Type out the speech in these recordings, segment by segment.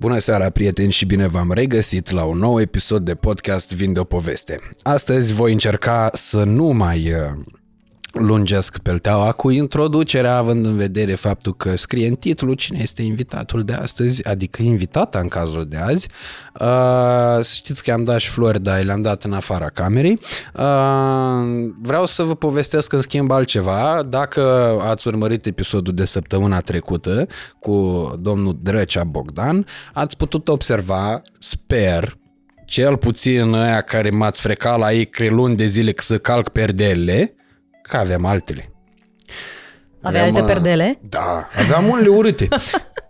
Bună seara, prieteni, și bine v-am regăsit la un nou episod de podcast Vin de o poveste. Astăzi voi încerca să nu mai uh, lungesc pelteaua cu introducerea, având în vedere faptul că scrie în titlu cine este invitatul de astăzi, adică invitata în cazul de azi. Uh, știți că am dat și flori, dar le-am dat în afara camerei. Uh, vreau să vă povestesc în schimb altceva. Dacă ați urmărit episodul de săptămâna trecută cu domnul Drăcea Bogdan, ați putut observa, sper, cel puțin aia care m-ați frecat la ei luni de zile să calc perdelele, că aveam altele. Avea alte uh, perdele? Da, aveam unele urâte.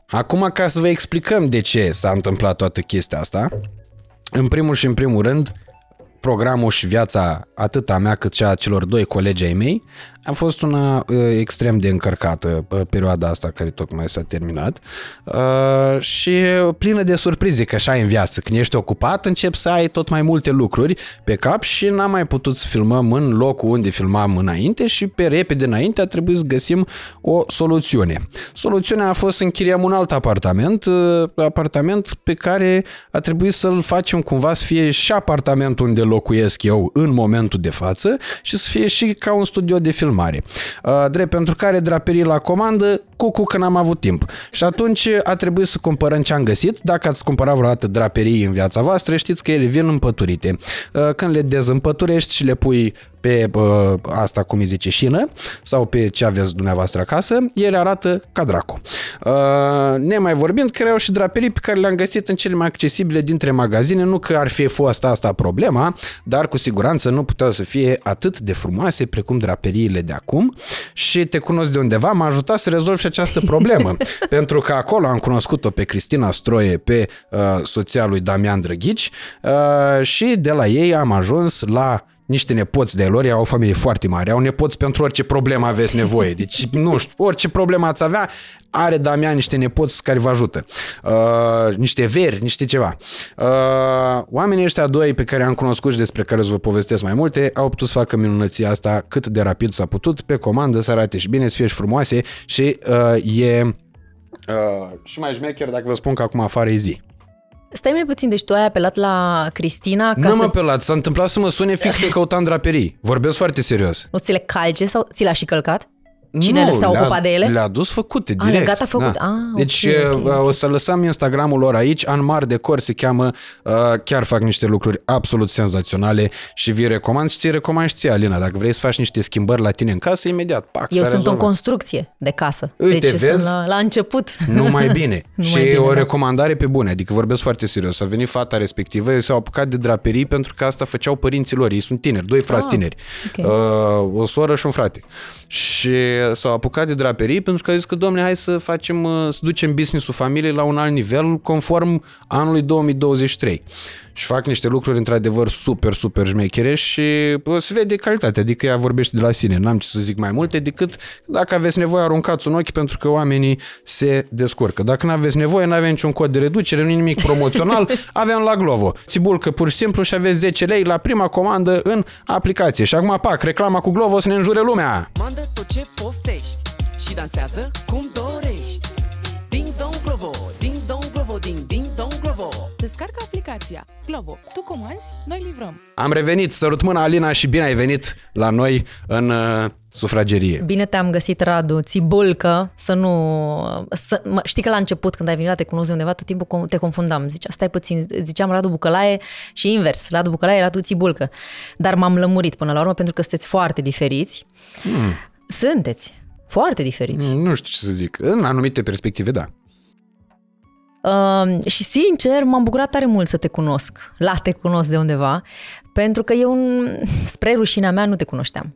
Acum, ca să vă explicăm de ce s-a întâmplat toată chestia asta, în primul și în primul rând, programul și viața atât a mea cât și a celor doi colegi ai mei a fost una uh, extrem de încărcată uh, perioada asta care tocmai s-a terminat uh, și plină de surprize, că așa e în viață. Când ești ocupat, începi să ai tot mai multe lucruri pe cap și n-am mai putut să filmăm în locul unde filmam înainte și pe repede înainte a trebuit să găsim o soluțiune. Soluțiunea a fost să închiriem un alt apartament, uh, apartament pe care a trebuit să-l facem cumva să fie și apartamentul unde locuiesc eu în momentul de față și să fie și ca un studio de filmare mare. Uh, drept pentru care draperii la comandă, cu că n-am avut timp. Și atunci a trebuit să cumpărăm ce am găsit. Dacă ați cumpărat vreodată draperii în viața voastră, știți că ele vin împăturite. Uh, când le dezîmpăturești și le pui pe uh, asta, cum îi zice, șină sau pe ce aveți dumneavoastră acasă, ele arată ca dracu. Uh, nemai vorbind că erau și draperii pe care le-am găsit în cele mai accesibile dintre magazine, nu că ar fi fost asta problema, dar cu siguranță nu puteau să fie atât de frumoase precum draperiile de acum și te cunosc de undeva, m-a ajutat să rezolv și această problemă. pentru că acolo am cunoscut-o pe Cristina Stroie, pe uh, soția lui Damian Drăghici uh, și de la ei am ajuns la niște nepoți de lor, au o familie foarte mare, au nepoți pentru orice problemă aveți nevoie. Deci, nu știu, orice problemă ați avea, are Damian niște nepoți care vă ajută. Uh, niște veri, niște ceva. Uh, oamenii ăștia doi pe care am cunoscut și despre care o să vă povestesc mai multe, au putut să facă minunăția asta cât de rapid s-a putut, pe comandă, să arate și bine, să fie și frumoase și uh, e uh, și mai șmecher dacă vă spun că acum afară e zi. Stai mai puțin, deci tu ai apelat la Cristina ca Nu să... m-am apelat, s-a întâmplat să mă sune fix că căutam draperii. Vorbesc foarte serios. Nu ți le calce sau ți le-a și călcat? Cine nu, s-a ocupat de ele? Le-a dus făcute, A, direct. le gata făcut. Da. Ah, deci ok, ok, uh, ok. o să lăsăm Instagramul lor aici, Anmar Decor se cheamă, uh, chiar fac niște lucruri absolut senzaționale și vi recomand și ți recomand și ție, Alina, dacă vrei să faci niște schimbări la tine în casă, imediat, pac, Eu s-a sunt în rezolvat. construcție de casă. Uite, deci eu vezi? sunt la, la început. Nu mai bine. Nu și mai bine, o da. recomandare pe bune, adică vorbesc foarte serios. A venit fata respectivă, s-au apucat de draperii pentru că asta făceau părinții lor. Ei sunt tineri, doi frați Ah, tineri. ok. Uh, o soră și un frate. Și s-au apucat de draperii pentru că au zis că, domne, hai să facem, uh, să ducem business-ul familiei la un alt nivel conform anului 2023. Și fac niște lucruri într-adevăr super, super șmechere și o se vede calitatea, adică ea vorbește de la sine. N-am ce să zic mai multe decât dacă aveți nevoie aruncați un ochi pentru că oamenii se descurcă. Dacă nu aveți nevoie, nu avem niciun cod de reducere, nu nimic promoțional, avem la Glovo. Țibulcă pur și simplu și aveți 10 lei la prima comandă în aplicație. Și acum, pac, reclama cu Glovo să ne înjure lumea. Mandă tot ce poftești Și dansează cum dorești Ding dong Glovo, ding dong Glovo, ding ding dong Glovo Descarcă aplicația Glovo. Tu comanzi, noi livrăm. Am revenit, sărut mâna Alina și bine ai venit la noi în uh, sufragerie. Bine te-am găsit, Radu, țibulcă, să nu... Să, mă, știi că la început, când ai venit la Te cunosc de undeva, tot timpul com- te confundam. Zicea, stai puțin, ziceam Radu Bucălaie și invers, Radu Bucălaie, Radu Țibulcă. Dar m-am lămurit până la urmă pentru că sunteți foarte diferiți. Hmm. Sunteți foarte diferiți. Nu știu ce să zic. În anumite perspective, da. Uh, și sincer, m-am bucurat tare mult să te cunosc, la te cunosc de undeva, pentru că eu, spre rușinea mea, nu te cunoșteam.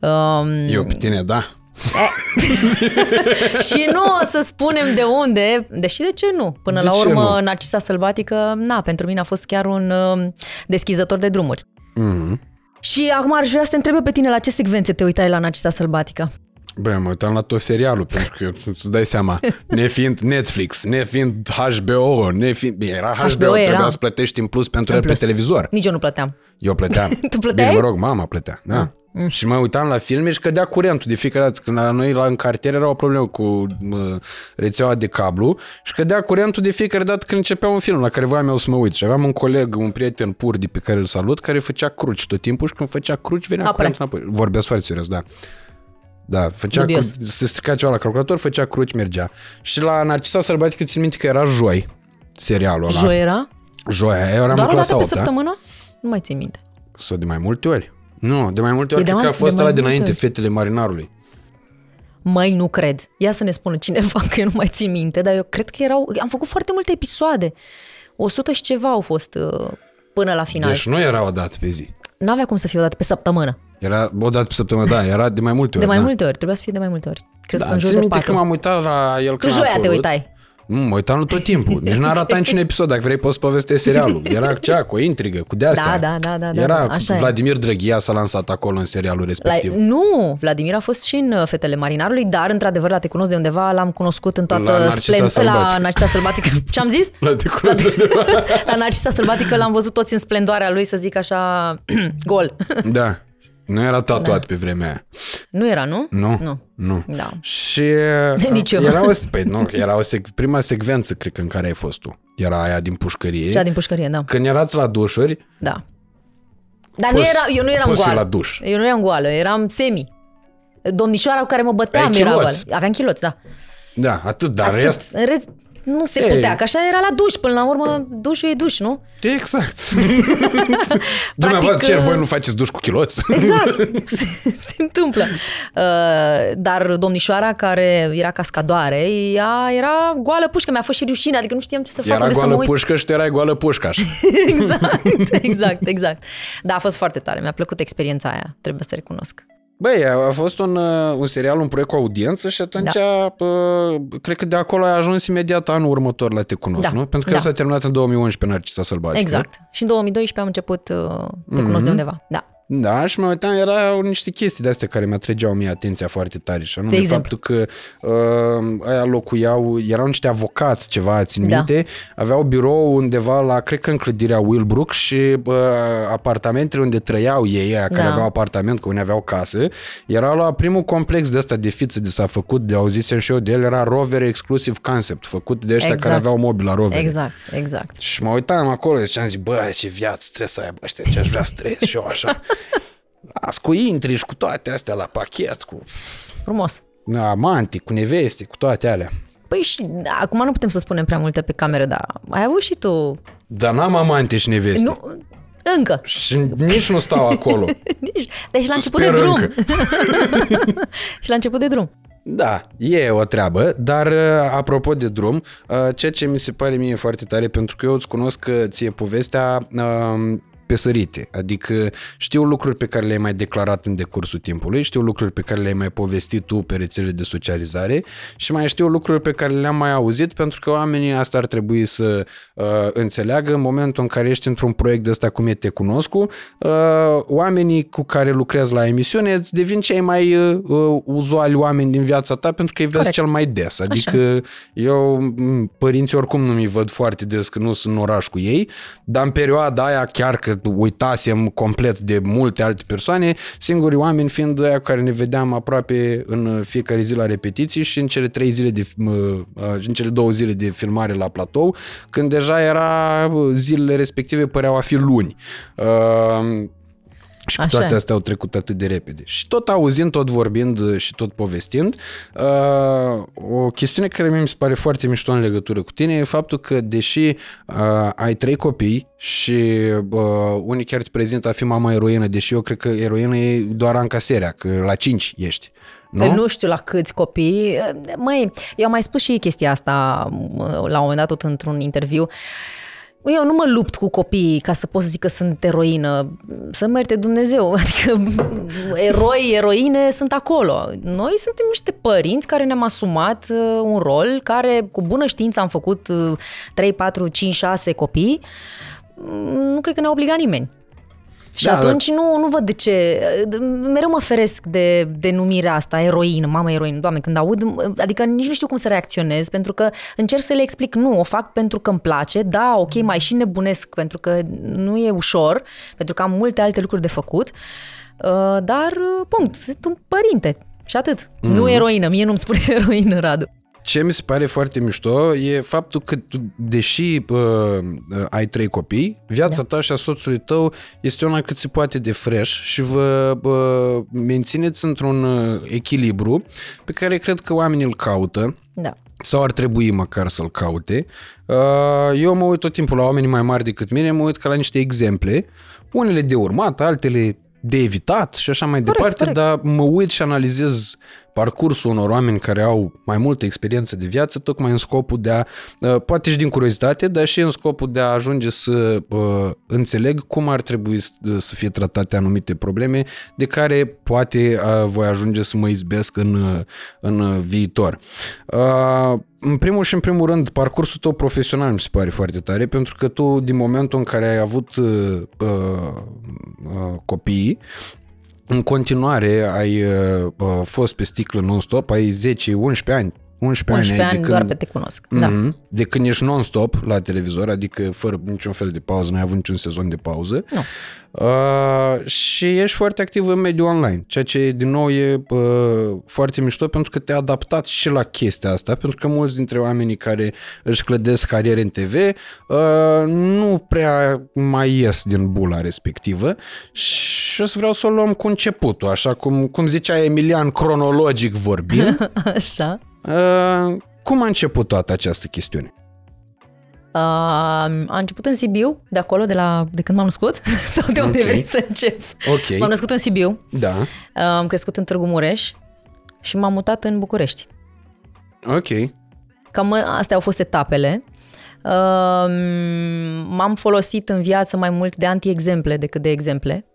Uh, Eu pe tine, da. și nu o să spunem de unde, deși de ce nu? Până De la ce urmă, nu? Narcisa Sălbatică, na, pentru mine a fost chiar un uh, deschizător de drumuri. Mm-hmm. Și acum aș vrea să te întreb eu pe tine la ce secvențe te uitai la Narcisa Sălbatică. Băi, mă uitam la tot serialul, pentru că îți dai seama, nefiind Netflix, nefiind HBO, nefiind... Bine, era HBO, HBO trebuia era. să plătești în plus pentru el pe plus. televizor. Nici eu nu plăteam. Eu plăteam. Tu plăteai? Ah. Bine, mă rog, mama plătea, da. Și mă uitam la filme și cădea curentul de fiecare dată. Când la noi la în cartier era o problemă cu mă, rețeaua de cablu și cădea curentul de fiecare dată când începea un film la care voiam eu să mă uit. Și aveam un coleg, un prieten pur de pe care îl salut, care făcea cruci tot timpul și când făcea cruci venea Apare. curentul înapoi. Vorbesc foarte serios, da. Da, făcea Dubios. cru- se strica ceva la calculator, făcea cruci, mergea. Și la Narcisa Sărbatică țin minte că era joi serialul ăla. Joi era? Joia, eram Doar în o dată clasa pe 8 săptămână? Nu mai țin minte. sau de mai multe ori? Nu, de mai multe ori. de Cred mai- că a fost de mai ăla multe dinainte, ori. Fetele Marinarului. Mai nu cred. Ia să ne spună cineva că eu nu mai țin minte, dar eu cred că erau... Am făcut foarte multe episoade. 100 și ceva au fost uh, până la final. Deci nu era o dată pe zi. Nu avea cum să fie o dată pe săptămână. Era o dată pe săptămână, da, era de mai multe ori. De mai da. multe ori. Trebuia să fie de mai multe ori. Cred că Da, în jur țin de minte patru. că m-am uitat la el Tu când a joia te apărut. uitai. Nu, mă uitam la tot timpul. Nici n-a ratat niciun episod. Dacă vrei, poți să povestești serialul. Era cea cu o intrigă, cu de-astea. Da, da, da, da, da, Era da, așa e. Vladimir Drăghia s-a lansat acolo în serialul La, respectiv. nu, Vladimir a fost și în uh, Fetele Marinarului, dar într-adevăr la Te cunosc de undeva l-am cunoscut în toată La Narcisa splen- la Sălbatică. Narcisa Sălbatică. Ce am zis? La de cunosc de undeva. La Narcisa Sălbatică l-am văzut toți în splendoarea lui, să zic așa, gol. Da. Nu era tatuat pe vremea aia. Nu era, nu? Nu. Nu. Nu. Da. Și Nici eu. era o, păi, nu, era o sec, prima secvență, cred că, în care ai fost tu. Era aia din pușcărie. Cea din pușcărie, da. Când erați la dușuri, Da. Dar nu Poți- era, eu nu eram poți fi goală. la duș. Eu nu eram goală, eram semi. Domnișoara cu care mă băteam Ai era goală. chiloți. Aveam chiloți, da. da, atât, dar Atât. rest, În rest, nu se Ei. putea, că așa era la duș. Până la urmă, dușul e duș, nu? exact. Dumneavoastră, ce, uh, voi nu faceți duș cu chiloți? Exact, se, se întâmplă. Uh, dar domnișoara care era cascadoare, ea era goală pușcă, mi-a fost și rușine, adică nu știam ce să fac, Era unde să mă goală uit. pușcă și tu erai goală pușcaș. exact, exact, exact. Da, a fost foarte tare, mi-a plăcut experiența aia, trebuie să recunosc. Băi, a fost un, uh, un serial, un proiect cu audiență și atunci da. cred că de acolo a ajuns imediat anul următor la Te Cunosc, Da, nu? Pentru că da. el s-a terminat în 2011 Narcisa Sălbatică. Exact. Și în 2012 am început uh, Te cunosc Mhm. de undeva. Da. Da, și mă uitam, erau niște chestii de astea care mi-atrăgeau mie atenția foarte tare. Și anume De exemplu? faptul că uh, aia locuiau, erau niște avocați ceva, țin Da. minte, aveau birou undeva la, cred că în clădirea Willbrook și uh, apartamentele unde trăiau ei, aia care Da. aveau apartament, că unii aveau casă, erau la primul complex de ăsta de fiță de s-a făcut, de auzisem și eu de el, era Rover Exclusive Concept, făcut de ăștia Exact. care aveau mobil la Rover. Exact, exact. Și mă uitam acolo și am zis, bă, ce viață trebuie să aibă ăștia, ce aș vrea să trăiesc și eu așa. Las cu intri și cu toate astea la pachet, cu Frumos. amanti, cu neveste, cu toate alea. Păi și da, acum nu putem să spunem prea multe pe cameră, dar ai avut și tu... Dar n-am amante și neveste. Nu, încă. Și nici nu stau acolo. Nici. Deci la început Sper de drum. încă. și la început de drum. Da, e o treabă, dar uh, apropo de drum, uh, ceea ce mi se pare mie foarte tare, pentru că eu îți cunosc că ție povestea uh, pe sărite, adică știu lucruri pe care le-ai mai declarat în decursul timpului, știu lucruri pe care le-ai mai povestit tu pe rețele de socializare și mai știu lucruri pe care le-am mai auzit pentru că oamenii asta ar trebui să uh, înțeleagă în momentul în care ești într-un proiect de ăsta cum e Te Cunosc, uh, oamenii cu care lucrezi la emisiune îți devin cei mai uh, uh, uzuali oameni din viața ta pentru că îi vezi Corect. cel mai des. Adică eu, m, părinții oricum nu mi văd foarte des că nu sunt în oraș cu ei, dar în perioada aia chiar că uitasem complet de multe alte persoane, singurii oameni fiind aia cu care ne vedeam aproape în fiecare zi la repetiții și în cele trei zile de, m, uh, în cele două zile de filmare la platou, când deja era uh, zilele respective păreau a fi luni. Uh, și cu Așa toate e. astea au trecut atât de repede. Și tot auzind, tot vorbind uh, și tot povestind, uh, o chestiune care mie mi se pare foarte mișto în legătură cu tine e faptul că deși uh, ai trei copii și uh, unii chiar te prezintă a fi mama eroină, deși eu cred că eroină e doar Anca Serea, că la cinci ești. Nu? Nu? nu știu la câți copii. Măi, eu am mai spus și chestia asta la un moment dat tot într-un interviu. Măi, Eu nu mă lupt cu copiii ca să pot să zic că sunt eroină. Să mă ierte Dumnezeu. Adică eroi, eroine sunt acolo. Noi suntem niște părinți care ne-am asumat uh, un rol, care cu bună știință am făcut uh, 3, 4, 5, 6 copii. Mm, Nu cred că ne-a obligat nimeni. Și Da, da, atunci nu, nu văd de ce. Mereu mă feresc de, de numirea asta, eroină, mamă eroină. Doamne, când aud, adică nici nu știu cum să reacționez, pentru că încerc să le explic, nu, o fac pentru că îmi place, da, ok, mai și nebunesc, pentru că nu e ușor, pentru că am multe alte lucruri de făcut, uh, dar, uh, punct, sunt un părinte. Și atât. Mm. Nu eroină, mie nu-mi spune eroină, Radu. Ce mi se pare foarte mișto e faptul că tu, deși uh, uh, ai trei copii, viața da. ta și a soțului tău este una cât se poate de fresh și vă uh, mențineți într-un uh, echilibru pe care cred că oamenii îl caută Da. sau ar trebui măcar să-l caute. Uh, Eu mă uit tot timpul la oamenii mai mari decât mine, mă uit ca la niște exemple, unele de urmat, altele de evitat și așa mai Corect, departe, corect. dar mă uit și analizez parcursul unor oameni care au mai multă experiență de viață, tocmai în scopul de a, uh, poate și din curiozitate, dar și în scopul de a ajunge să uh, înțeleg cum ar trebui să, să fie tratate anumite probleme de care poate uh, voi ajunge să mă izbesc în, uh, în uh, viitor. Uh, în primul și în primul rând, parcursul tău profesional mi se pare foarte tare, pentru că tu, din momentul în care ai avut uh, uh, uh, copii, în continuare ai uh, uh, fost pe sticlă non-stop, ai 10-11 ani, 11, 11 ani, ai ani de doar când, pe te cunosc. Da. Mhm. de când ești non-stop la televizor, adică fără niciun fel de pauză, n-ai avut niciun sezon de pauză. Nu. Uh, și ești foarte activ în mediul online, ceea ce din nou e uh, foarte mișto pentru că te-a adaptat și la chestia asta, pentru că mulți dintre oamenii care își clădesc cariere în TV uh, nu prea mai ies din bula respectivă și o să vreau să o luăm cu începutul, așa cum, cum zicea Emilian, cronologic vorbind. Așa. Uh, cum a început toată această chestiune? Uh, a început în Sibiu, de acolo, de, la, de când m-am născut, sau de unde Ok. vrei să încep. Ok. M-am născut în Sibiu, Da. uh, am crescut în Târgu Mureș și m-am mutat în București. Ok. Cam astea au fost etapele. Uh, m-am folosit în viață mai mult de anti-exemple decât de exemple.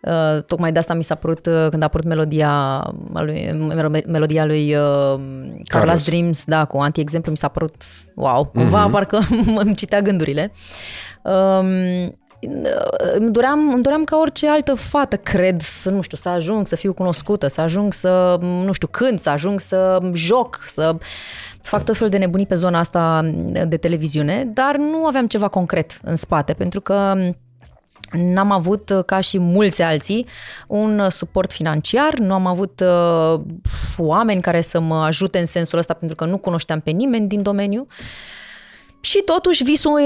Uh, tocmai de asta mi s-a părut, uh, când a apărut melodia a lui, melo- melodia lui uh, Carlos Carlos. Dreams, da, cu anti-exemplu, mi s-a părut, wow, cumva mm-hmm. parcă îmi citea gândurile. Um, îmi doream, îmi doream ca orice altă fată, cred, să, nu știu, să ajung să fiu cunoscută, să ajung să, nu știu, cânt, să ajung să joc, să fac tot felul de nebunii pe zona asta de televiziune, dar nu aveam ceva concret în spate, pentru că N-am avut, uh, ca și mulți alții, un uh, suport financiar, nu am avut uh, oameni care să mă ajute în sensul ăsta pentru că nu cunoșteam pe nimeni din domeniu. Și totuși visul,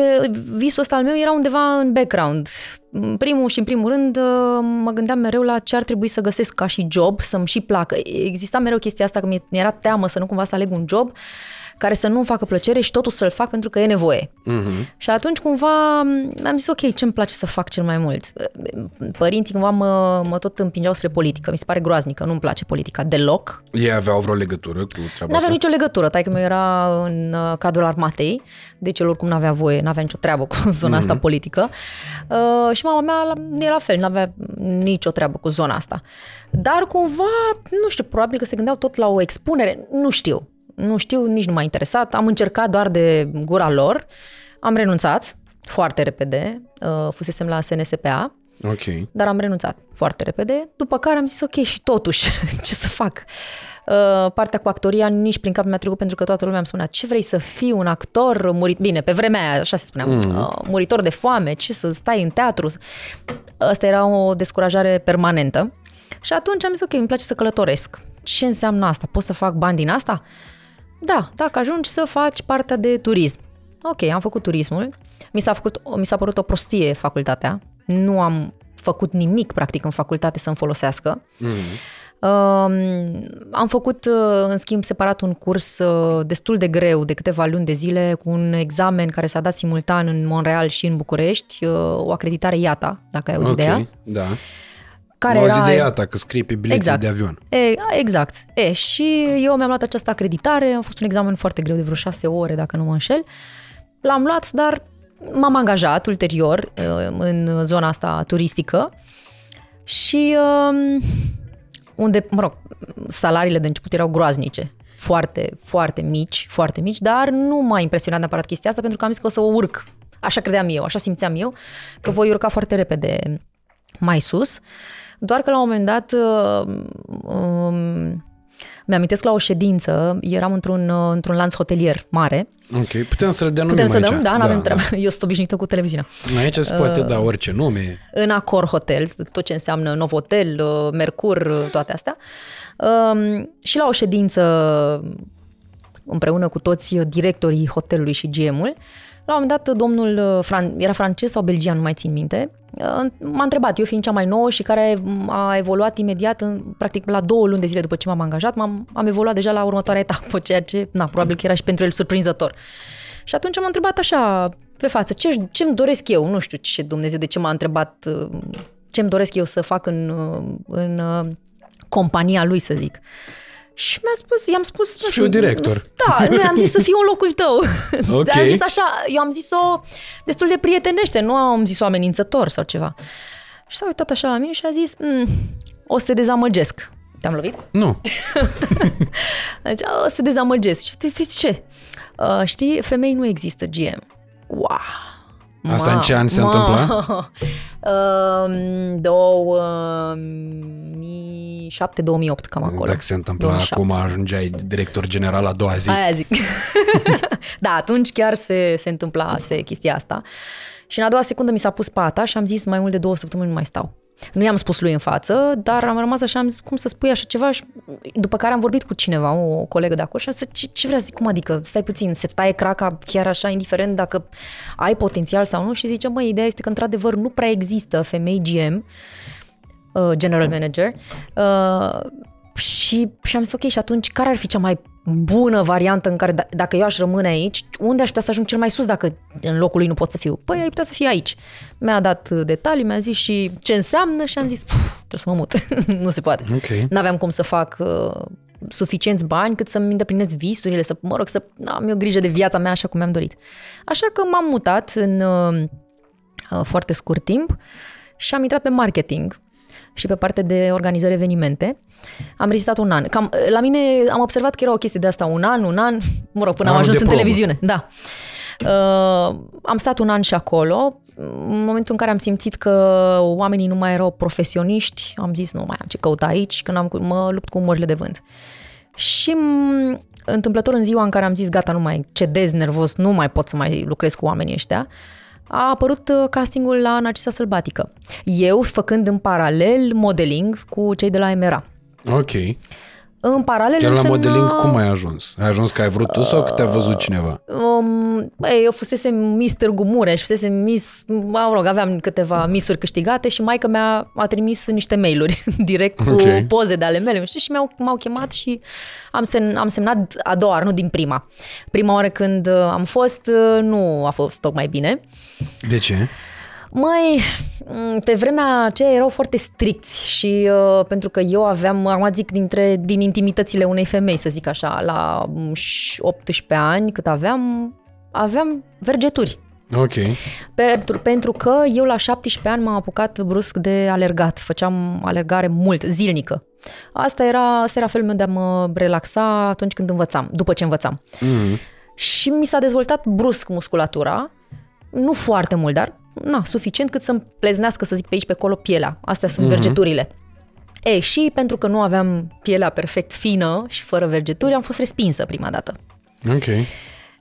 visul ăsta al meu era undeva în background. În primul și în primul rând uh, mă gândeam mereu la ce ar trebui să găsesc ca și job, să-mi și placă. Exista mereu chestia asta că mi era teamă să nu cumva să aleg un job care să nu-mi facă plăcere și totul să-l fac pentru că e nevoie. Uh-huh. Și atunci cumva mi-am zis, ok, ce îmi place să fac cel mai mult? Părinții cumva mă, mă tot împingeau spre politică. Mi se pare groaznică, nu-mi place politica deloc. Ei aveau vreo legătură cu treaba Nu avea asta? nicio legătură. Taică meu era în uh, cadrul armatei, deci el oricum nu avea voie, nu avea nicio treabă cu zona asta politică. Uh, și mama mea la- e la fel, nu avea nicio treabă cu zona asta. Dar cumva, nu știu, probabil că se gândeau tot la o expunere, nu știu. Nu știu, nici nu m-a interesat. Am încercat doar de gura lor. Am renunțat foarte repede. Uh, fusesem la SNSPA, Ok. dar am renunțat foarte repede, după care am zis ok și totuși, ce să fac? Uh, partea cu actoria nici prin cap nu mi-a trecut pentru că toată lumea îmi spunea ce vrei să fii un actor murit, bine, pe vremea aia așa se spunea, mm. uh, muritor de foame, ce să stai în teatru. Asta era o descurajare permanentă și atunci am zis ok, îmi place să călătoresc. Ce înseamnă asta? Pot să fac bani din asta? Da, dacă ajungi să faci partea de turism. Ok, am făcut turismul. Mi s-a, făcut, mi s-a părut o prostie facultatea. Nu am făcut nimic, practic, în facultate să-mi folosească. Mm-hmm. Uh, am făcut, uh, în schimb, separat un curs uh, destul de greu, de câteva luni de zile, cu un examen care s-a dat simultan în Montreal și în București, uh, o acreditare IATA, dacă ai auzit Ok, de ea. da. Care Care era, de iată că scrie pe biletul Exact. de avion. E, exact. E, și eu mi-am luat această acreditare, a fost un examen foarte greu, de vreo șase ore, dacă nu mă înșel. L-am luat, dar m-am angajat ulterior e, în zona asta turistică și um, unde, mă rog, salariile de început erau groaznice. Foarte, foarte mici, foarte mici, dar nu m-a impresionat neapărat chestia asta pentru că am zis că o să o urc așa credeam eu, așa simțeam eu, că voi urca foarte repede mai sus. Doar că la un moment dat uh, um, mi-amintesc la o ședință, eram într-un, uh, într-un lanț hotelier mare. Ok, putem să le denumim Putem să aici. dăm? Da, n-avem da, treabă. Eu sunt obișnuită cu televiziunea. Aici se poate da orice nume. În Accor Hotels, tot ce înseamnă Novotel, uh, Mercur, uh, toate astea. Um, și la o ședință împreună cu toți directorii hotelului și GM-ul, la un moment dat, domnul, uh, Fran- era francez sau belgian, nu mai țin minte, uh, m-a întrebat, eu fiind cea mai nouă și care a evoluat imediat, în, practic la două luni de zile după ce m-am angajat, m-am, am evoluat deja la următoarea etapă, ceea ce, na, probabil că era și pentru el surprinzător. Și atunci m-a întrebat așa, pe față, ce, ce-mi doresc eu, nu știu ce Dumnezeu, de ce m-a întrebat, uh, ce-mi doresc eu să fac în, uh, în uh, compania lui, să zic. Și mi-a spus, i-am spus... Să fiu director. Da, nu, am zis să fiu în locul tău. Ok. Am zis așa, eu am zis-o destul de prietenește, nu am zis-o amenințător sau ceva. Și s-a uitat așa la mine și a zis, mm, o să te dezamăgesc. Te-am lovit? Nu. Deci, o să te dezamăgesc. Și zici ce? Uh, știi, femei nu există GM. Wow! Asta în ce an se Ma- întâmpla? Um, 2007-2008, cam acolo. Dacă se întâmpla 2007. acum, ajungeai director general a doua zi. Aia zic. da, atunci chiar se, se întâmpla se chestia asta. Și în a doua secundă mi s-a pus pata și am zis mai mult de două săptămâni nu mai stau. Nu i-am spus lui în față, dar am rămas așa, am zis, cum să spui așa ceva? Și după care am vorbit cu cineva, o colegă de acolo și am zis, ce, ce vrea să zic, cum adică, stai puțin, se taie craca chiar așa, indiferent dacă ai potențial sau nu? Și zice, măi, ideea este că într-adevăr nu prea există femei GM, uh, general manager, uh, și, și am zis, ok, și atunci care ar fi cea mai bună variantă în care, d- dacă eu aș rămâne aici, unde aș putea să ajung cel mai sus dacă în locul lui nu pot să fiu? Păi ai putea să fii aici. Mi-a dat detalii, mi-a zis și ce înseamnă și am zis, "Puf, trebuie să mă mut. nu se poate. Ok. N-aveam cum să fac uh, suficienți bani cât să-mi îndeplinesc visurile, să, mă rog, să am eu grijă de viața mea așa cum mi-am dorit. Așa că m-am mutat în uh, uh, foarte scurt timp și am intrat pe marketing și pe partea de organizări evenimente. Am rezistat un an. Cam, la mine am observat că era o chestie de asta, un an, un an, mă rog, până am Anul ajuns de în probă. televiziune. Da. Uh, am stat un an și acolo. În momentul în care am simțit că oamenii nu mai erau profesioniști, am zis nu mai am ce căuta aici, când am, mă lupt cu mările de vânt. Și m- întâmplător în ziua în care am zis gata, nu mai cedez nervos, nu mai pot să mai lucrez cu oamenii ăștia, a apărut uh, castingul la Narcisa Sălbatică. Eu făcând în paralel modeling cu cei de la MRA. Ok. În paralel Chiar la însemna- modeling cum ai ajuns? Ai ajuns că ai vrut tu sau că te-a văzut cineva? Um, ei, eu fusesem Miss Târgu Mureș, fusesem Miss, mă rog, aveam câteva misuri câștigate și maica mea a trimis niște mail-uri direct cu Ok. poze de ale mele știi, și mi-au, m-au chemat și am, sem, am semnat a doua oară, nu din prima. Prima oară când uh, am fost, uh, nu a fost tocmai bine. De ce? Măi, m, pe vremea aceea erau foarte stricți și uh, pentru că eu aveam, acum zic, dintre, din intimitățile unei femei, să zic așa, la m, și 18 ani cât aveam, aveam vergeturi. Ok. Pentru, pentru că eu la 17 ani m-am apucat brusc de alergat, făceam alergare mult, zilnică. Asta era, asta era felul meu de a mă relaxa atunci când învățam, după ce învățam. Mm. Și mi s-a dezvoltat brusc musculatura, nu foarte mult, dar na, suficient cât să-mi pleznească, să zic, pe aici, pe acolo, pielea. Astea sunt mm-hmm. vergeturile. Ei, și pentru că nu aveam pielea perfect fină și fără vergeturi, am fost respinsă prima dată. Ok.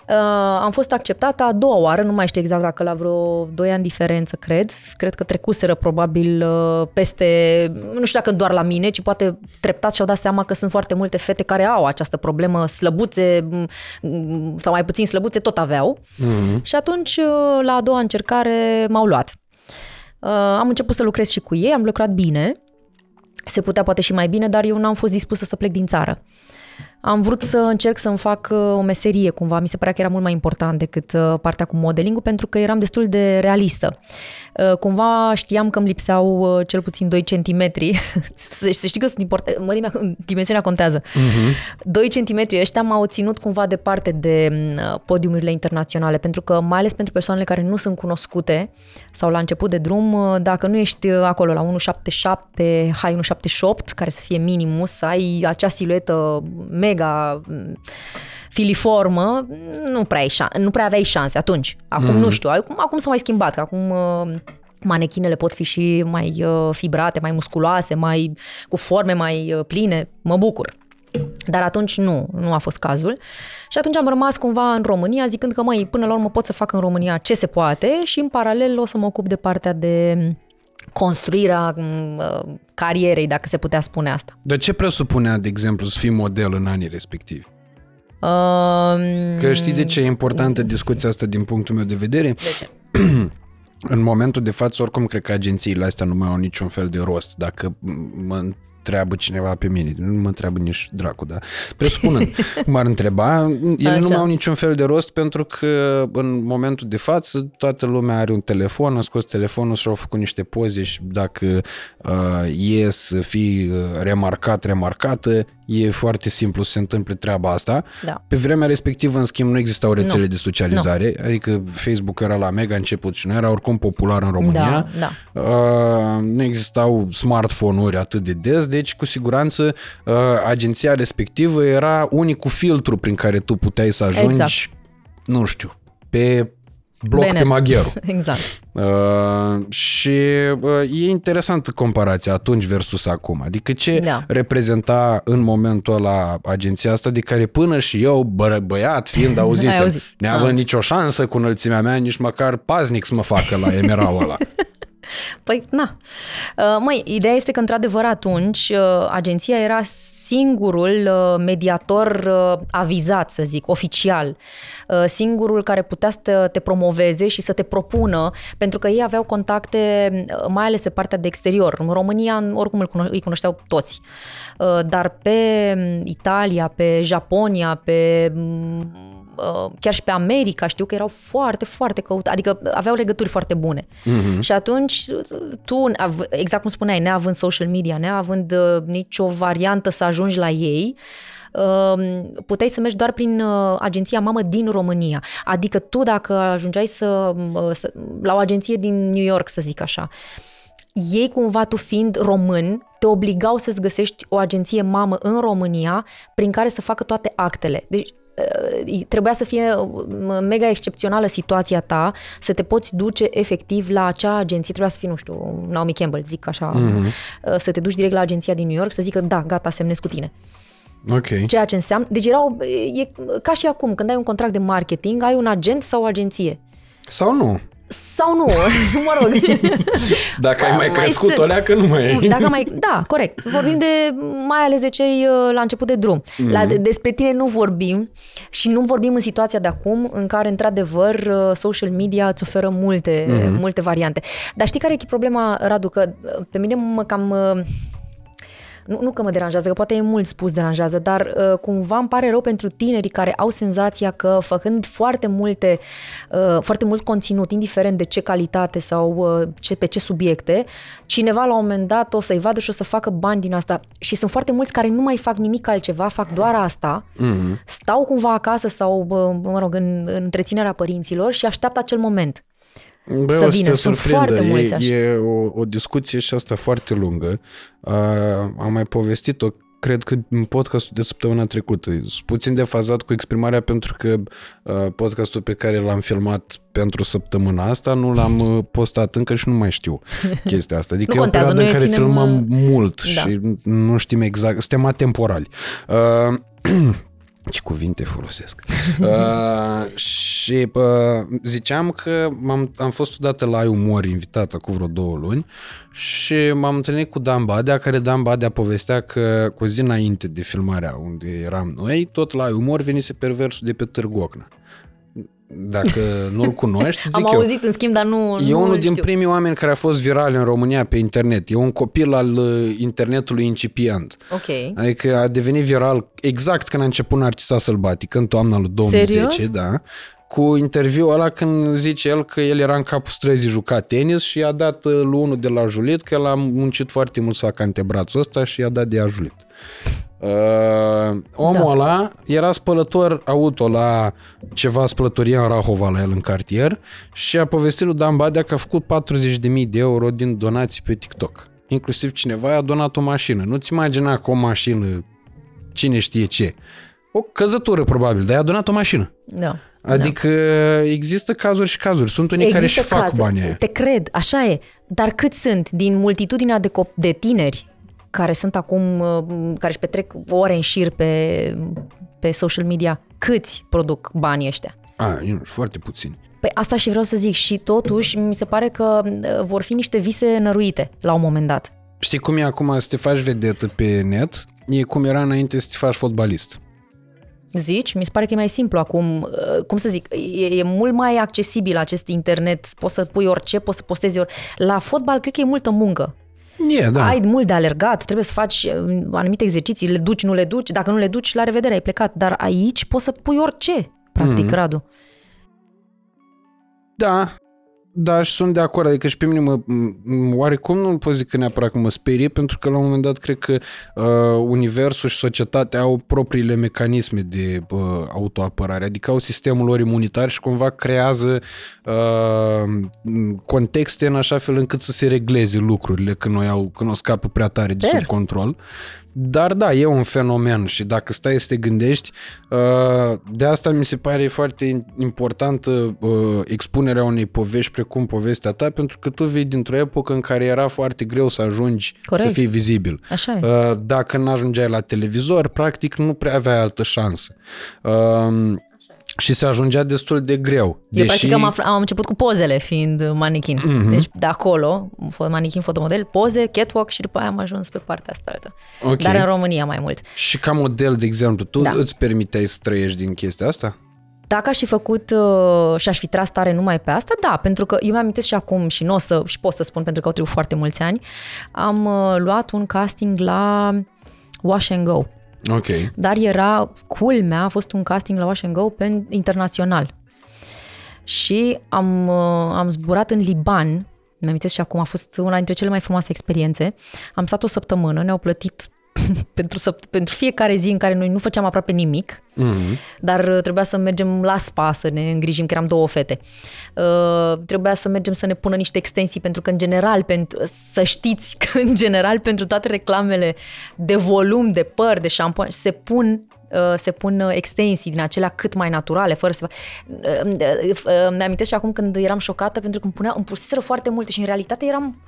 Uh, am fost acceptată a doua oară, nu mai știu exact dacă la vreo 2 ani diferență, cred. Cred că trecuseră probabil uh, peste, nu știu dacă doar la mine, ci poate treptat și-au dat seama că sunt foarte multe fete care au această problemă, slăbuțe m, m, sau mai puțin slăbuțe, tot aveau. Mm. Și atunci, uh, la a doua încercare, m-au luat. Uh, Am început să lucrez și cu ei, am lucrat bine, se putea poate și mai bine, dar eu n-am fost dispusă să plec din țară. Am vrut să încerc să-mi fac uh, o meserie cumva, mi se părea că era mult mai important decât uh, partea cu modeling pentru că eram destul de realistă. Uh, Cumva știam că îmi lipseau uh, cel puțin 2 centimetri. să să știi că sunt important, mărimea, dimensiunea contează. Mm-hmm. 2 centimetri ăștia m-au ținut cumva departe de m, podiumurile internaționale, pentru că mai ales pentru persoanele care nu sunt cunoscute sau la început de drum, uh, dacă nu ești uh, acolo la 1,77, hai 1,78, care să fie minimum, să ai acea siluetă mega m, filiformă, nu prea, ai șan- nu prea aveai șanse atunci. Acum mm. nu știu, acum, acum s-a mai schimbat, că acum uh, manechinele pot fi și mai uh, fibrate, mai musculoase, mai cu forme mai uh, pline. Mă bucur. Dar atunci nu, nu a fost cazul. Și atunci am rămas cumva în România zicând că, măi, până la urmă pot să fac în România ce se poate și în paralel o să mă ocup de partea de construirea m, uh, carierei, dacă se putea spune asta. Dar ce presupunea, de exemplu, să fii model în anii respectivi? Um, Că știi de ce e importantă discuția asta din punctul meu de vedere? De ce? În momentul de față, oricum, cred că agențiile astea nu mai au niciun fel de rost. Dacă mă întreabă cineva pe mine, nu mă întreabă nici dracu, da? Presupunând, m-ar întreba, ele Așa. nu mai au niciun fel de rost pentru că în momentul de față toată lumea are un telefon, a scos telefonul și au făcut niște poze și dacă uh, e să fii uh, remarcat, remarcată, e foarte simplu să se întâmple treaba asta. Da. Pe vremea respectivă, în schimb, nu existau rețele Nu. de socializare, adică Facebook era la mega început și nu era oricum popular în România. Da, da. Uh, nu existau smartphone-uri atât de des, deci cu siguranță uh, agenția respectivă era unicul filtru prin care tu puteai să ajungi, Exact. nu știu, pe bloc Bine. pe magheru. Exact. Uh, și uh, e interesantă comparația atunci versus acum. Adică ce Da. reprezenta în momentul ăla agenția asta de care până și eu, bă, băiat, fiind Ai auzisem, auzit. neavând Ah. nicio șansă cu înălțimea mea, nici măcar paznic să mă facă la emerau ăla. Păi, na. Uh, Măi, ideea este că, într-adevăr, atunci, uh, agenția era singurul uh, mediator uh, avizat, să zic, oficial. Uh, Singurul care putea să te, te promoveze și să te propună, pentru că ei aveau contacte, uh, mai ales pe partea de exterior. În România, oricum îl cuno- îi cunoșteau toți. Uh, Dar pe mm, Italia, pe Japonia, pe mm, uh, chiar și pe America știu că erau foarte, foarte căutați, adică aveau legături foarte bune. Mm-hmm. Și atunci tu, av- exact cum spuneai, neavând social media, neavând uh, nicio variantă să ajungi la ei, uh, puteai să mergi doar prin uh, agenția mamă din România. Adică tu dacă ajungeai să, uh, să la o agenție din New York, să zic așa, ei cumva tu fiind român, te obligau să-ți găsești o agenție mamă în România prin care să facă toate actele. Deci uh, trebuia să fie uh, mega excepțională situația ta, să te poți duce efectiv la acea agenție, trebuia să fii, nu știu, Naomi Campbell, zic așa, mm-hmm. să te duci direct la agenția din New York să zică, da, gata, semnez cu tine. Ok. Ceea ce înseamnă, deci era o, e ca și acum, când ai un contract de marketing, ai un agent sau o agenție. Sau nu? Sau nu, mă rog. Dacă ai mai Mai crescut sunt- o leacă, nu mai ai. Dacă mai, da, corect. Vorbim de, mai ales de cei uh, la început de drum. Mm-hmm. La, despre tine nu vorbim și nu vorbim în situația de acum în care, într-adevăr, uh, social media îți oferă multe, mm-hmm. multe variante. Dar știi care e problema, Radu? Că uh, pe mine mă cam... uh, Nu, nu că mă deranjează, că poate e mult spus deranjează, dar uh, cumva îmi pare rău pentru tinerii care au senzația că făcând foarte multe, uh, foarte mult conținut, indiferent de ce calitate sau uh, ce, pe ce subiecte, cineva la un moment dat o să-i vadă și o să facă bani din asta. Și sunt foarte mulți care nu mai fac nimic altceva, fac doar asta, mm-hmm. stau cumva acasă sau, uh, mă rog, în, în întreținerea părinților și așteaptă acel moment. Bă, să o vină. te Sunt surprindă. foarte mulți e, așa. e o, o discuție și asta foarte lungă. Uh, am mai povestit-o, cred că în podcastul de săptămâna trecută. Sunt puțin defazat cu exprimarea pentru că uh, podcastul pe care l-am filmat pentru săptămâna asta nu l-am uh, postat încă și nu mai știu chestia asta. Adică Nu e o contează, perioadă în noi care ținem, filmăm mult da. și nu știm exact, suntem atemporali. Uh, ce cuvinte folosesc. uh, și uh, ziceam că m-am, am fost odată la Ai Umor invitat cu vreo două luni și m-am întâlnit cu Dan Badea, care Dan Badea povestea că cu zi înainte de filmarea unde eram noi, tot la Ai Umor venise perversul de pe Târgu Ocna. Dacă nu-l cunoști, zic Am eu. auzit, în schimb, dar nu E nu unul îl din știu. primii oameni care a fost viral în România pe internet. E un copil al uh, internetului incipient. Ok. Adică a devenit viral exact când a început Narcisa Sălbatic, în toamna lui 2010, Serios? da. Cu interviul ăla când zice el că el era în capul străzii juca tenis și i-a dat uh, lui unul de la Julit că el a muncit foarte mult să facă antebrațul ăsta și i-a dat de a Julit. Uh, omul Da. ăla era spălător auto la ceva spălătorie în Rahova la el în cartier și a povestit lui Dan Badea că a făcut 40.000 de euro din donații pe TikTok. Inclusiv cineva i-a donat o mașină. Nu-ți imagina că o mașină cine știe ce. O căzătură probabil, dar i-a donat o mașină. Da. Adică există cazuri și cazuri. Sunt unii care și fac cazuri, banii aia. Te cred, așa e. Dar cât sunt din multitudinea de, cop- de tineri care sunt acum, uh, care își petrec ore în șir pe, pe social media, câți produc banii ăștia? A, eu nu, foarte puțini. Păi asta și vreau să zic și totuși mi se pare că uh, vor fi niște vise năruite la un moment dat. Știi cum e acum să te faci vedetă pe net? E cum era înainte să te faci fotbalist. Zici? Mi se pare că e mai simplu acum, uh, cum să zic, e, e mult mai accesibil acest internet, poți să pui orice, poți să postezi ori. La fotbal cred că e multă muncă. E, da. Ai mult de alergat, trebuie să faci uh, anumite exerciții, le duci, nu le duci, dacă nu le duci, la revedere, ai plecat. Dar aici poți să pui orice, practic, Mhm. mm-hmm. Radu. Da, da, și sunt de acord. Adică și pe mine mă, m- oarecum nu pot zic că neapărat că mă sperie, pentru că la un moment dat cred că uh, universul și societatea au propriile mecanisme de uh, autoapărare, adică au sistemul lor imunitar și cumva creează uh, contexte în așa fel încât să se regleze lucrurile când noi au, când o scapă prea tare de Sper. sub control. Dar da, e un fenomen și dacă stai să te gândești, uh, de asta mi se pare foarte importantă uh, expunerea unei povești precum povestea ta, pentru că tu vii dintr-o epocă în care era foarte greu să ajungi Corect. să fii vizibil. Așa e. Uh, Dacă nu ajungeai la televizor, practic nu prea aveai altă șansă. Uh, Și se ajungea destul de greu. Eu practic am, afla, am început cu pozele fiind manichin. Mhm. Mm-hmm. Deci de acolo, fo- manichin, fotomodel, poze, catwalk și după aia am ajuns pe partea asta altă. Ok. Dar în România mai mult. Și ca model, de exemplu, tu Da. îți permiteai să trăiești din chestia asta? Dacă aș fi făcut uh, și aș fi tras tare numai pe asta, da, pentru că eu mi-am și acum și nu o să, și pot să spun pentru că au trecut foarte mulți ani, am uh, luat un casting la Wash and Go. Ok. Dar era, culmea, a fost un casting la Wash and Go pe internațional. Și am, uh, am zburat în Liban, mi-am și acum, a fost una dintre cele mai frumoase experiențe. Am stat o săptămână, ne-au plătit pentru, săpt- pentru fiecare zi în care noi nu făceam aproape nimic, Mm-hmm. dar uh, trebuia să mergem la spa să ne îngrijim, că eram două fete. Uh, trebuia să mergem să ne pună niște extensii, pentru că în general, pentru, să știți că în general pentru toate reclamele de volum, de păr, de șampon, se pun uh, se pun uh, extensii din acelea cât mai naturale, fără să... Uh, uh, uh, Mi-amintesc și acum când eram șocată pentru că îmi, punea, îmi puseseră foarte multe și în realitate eram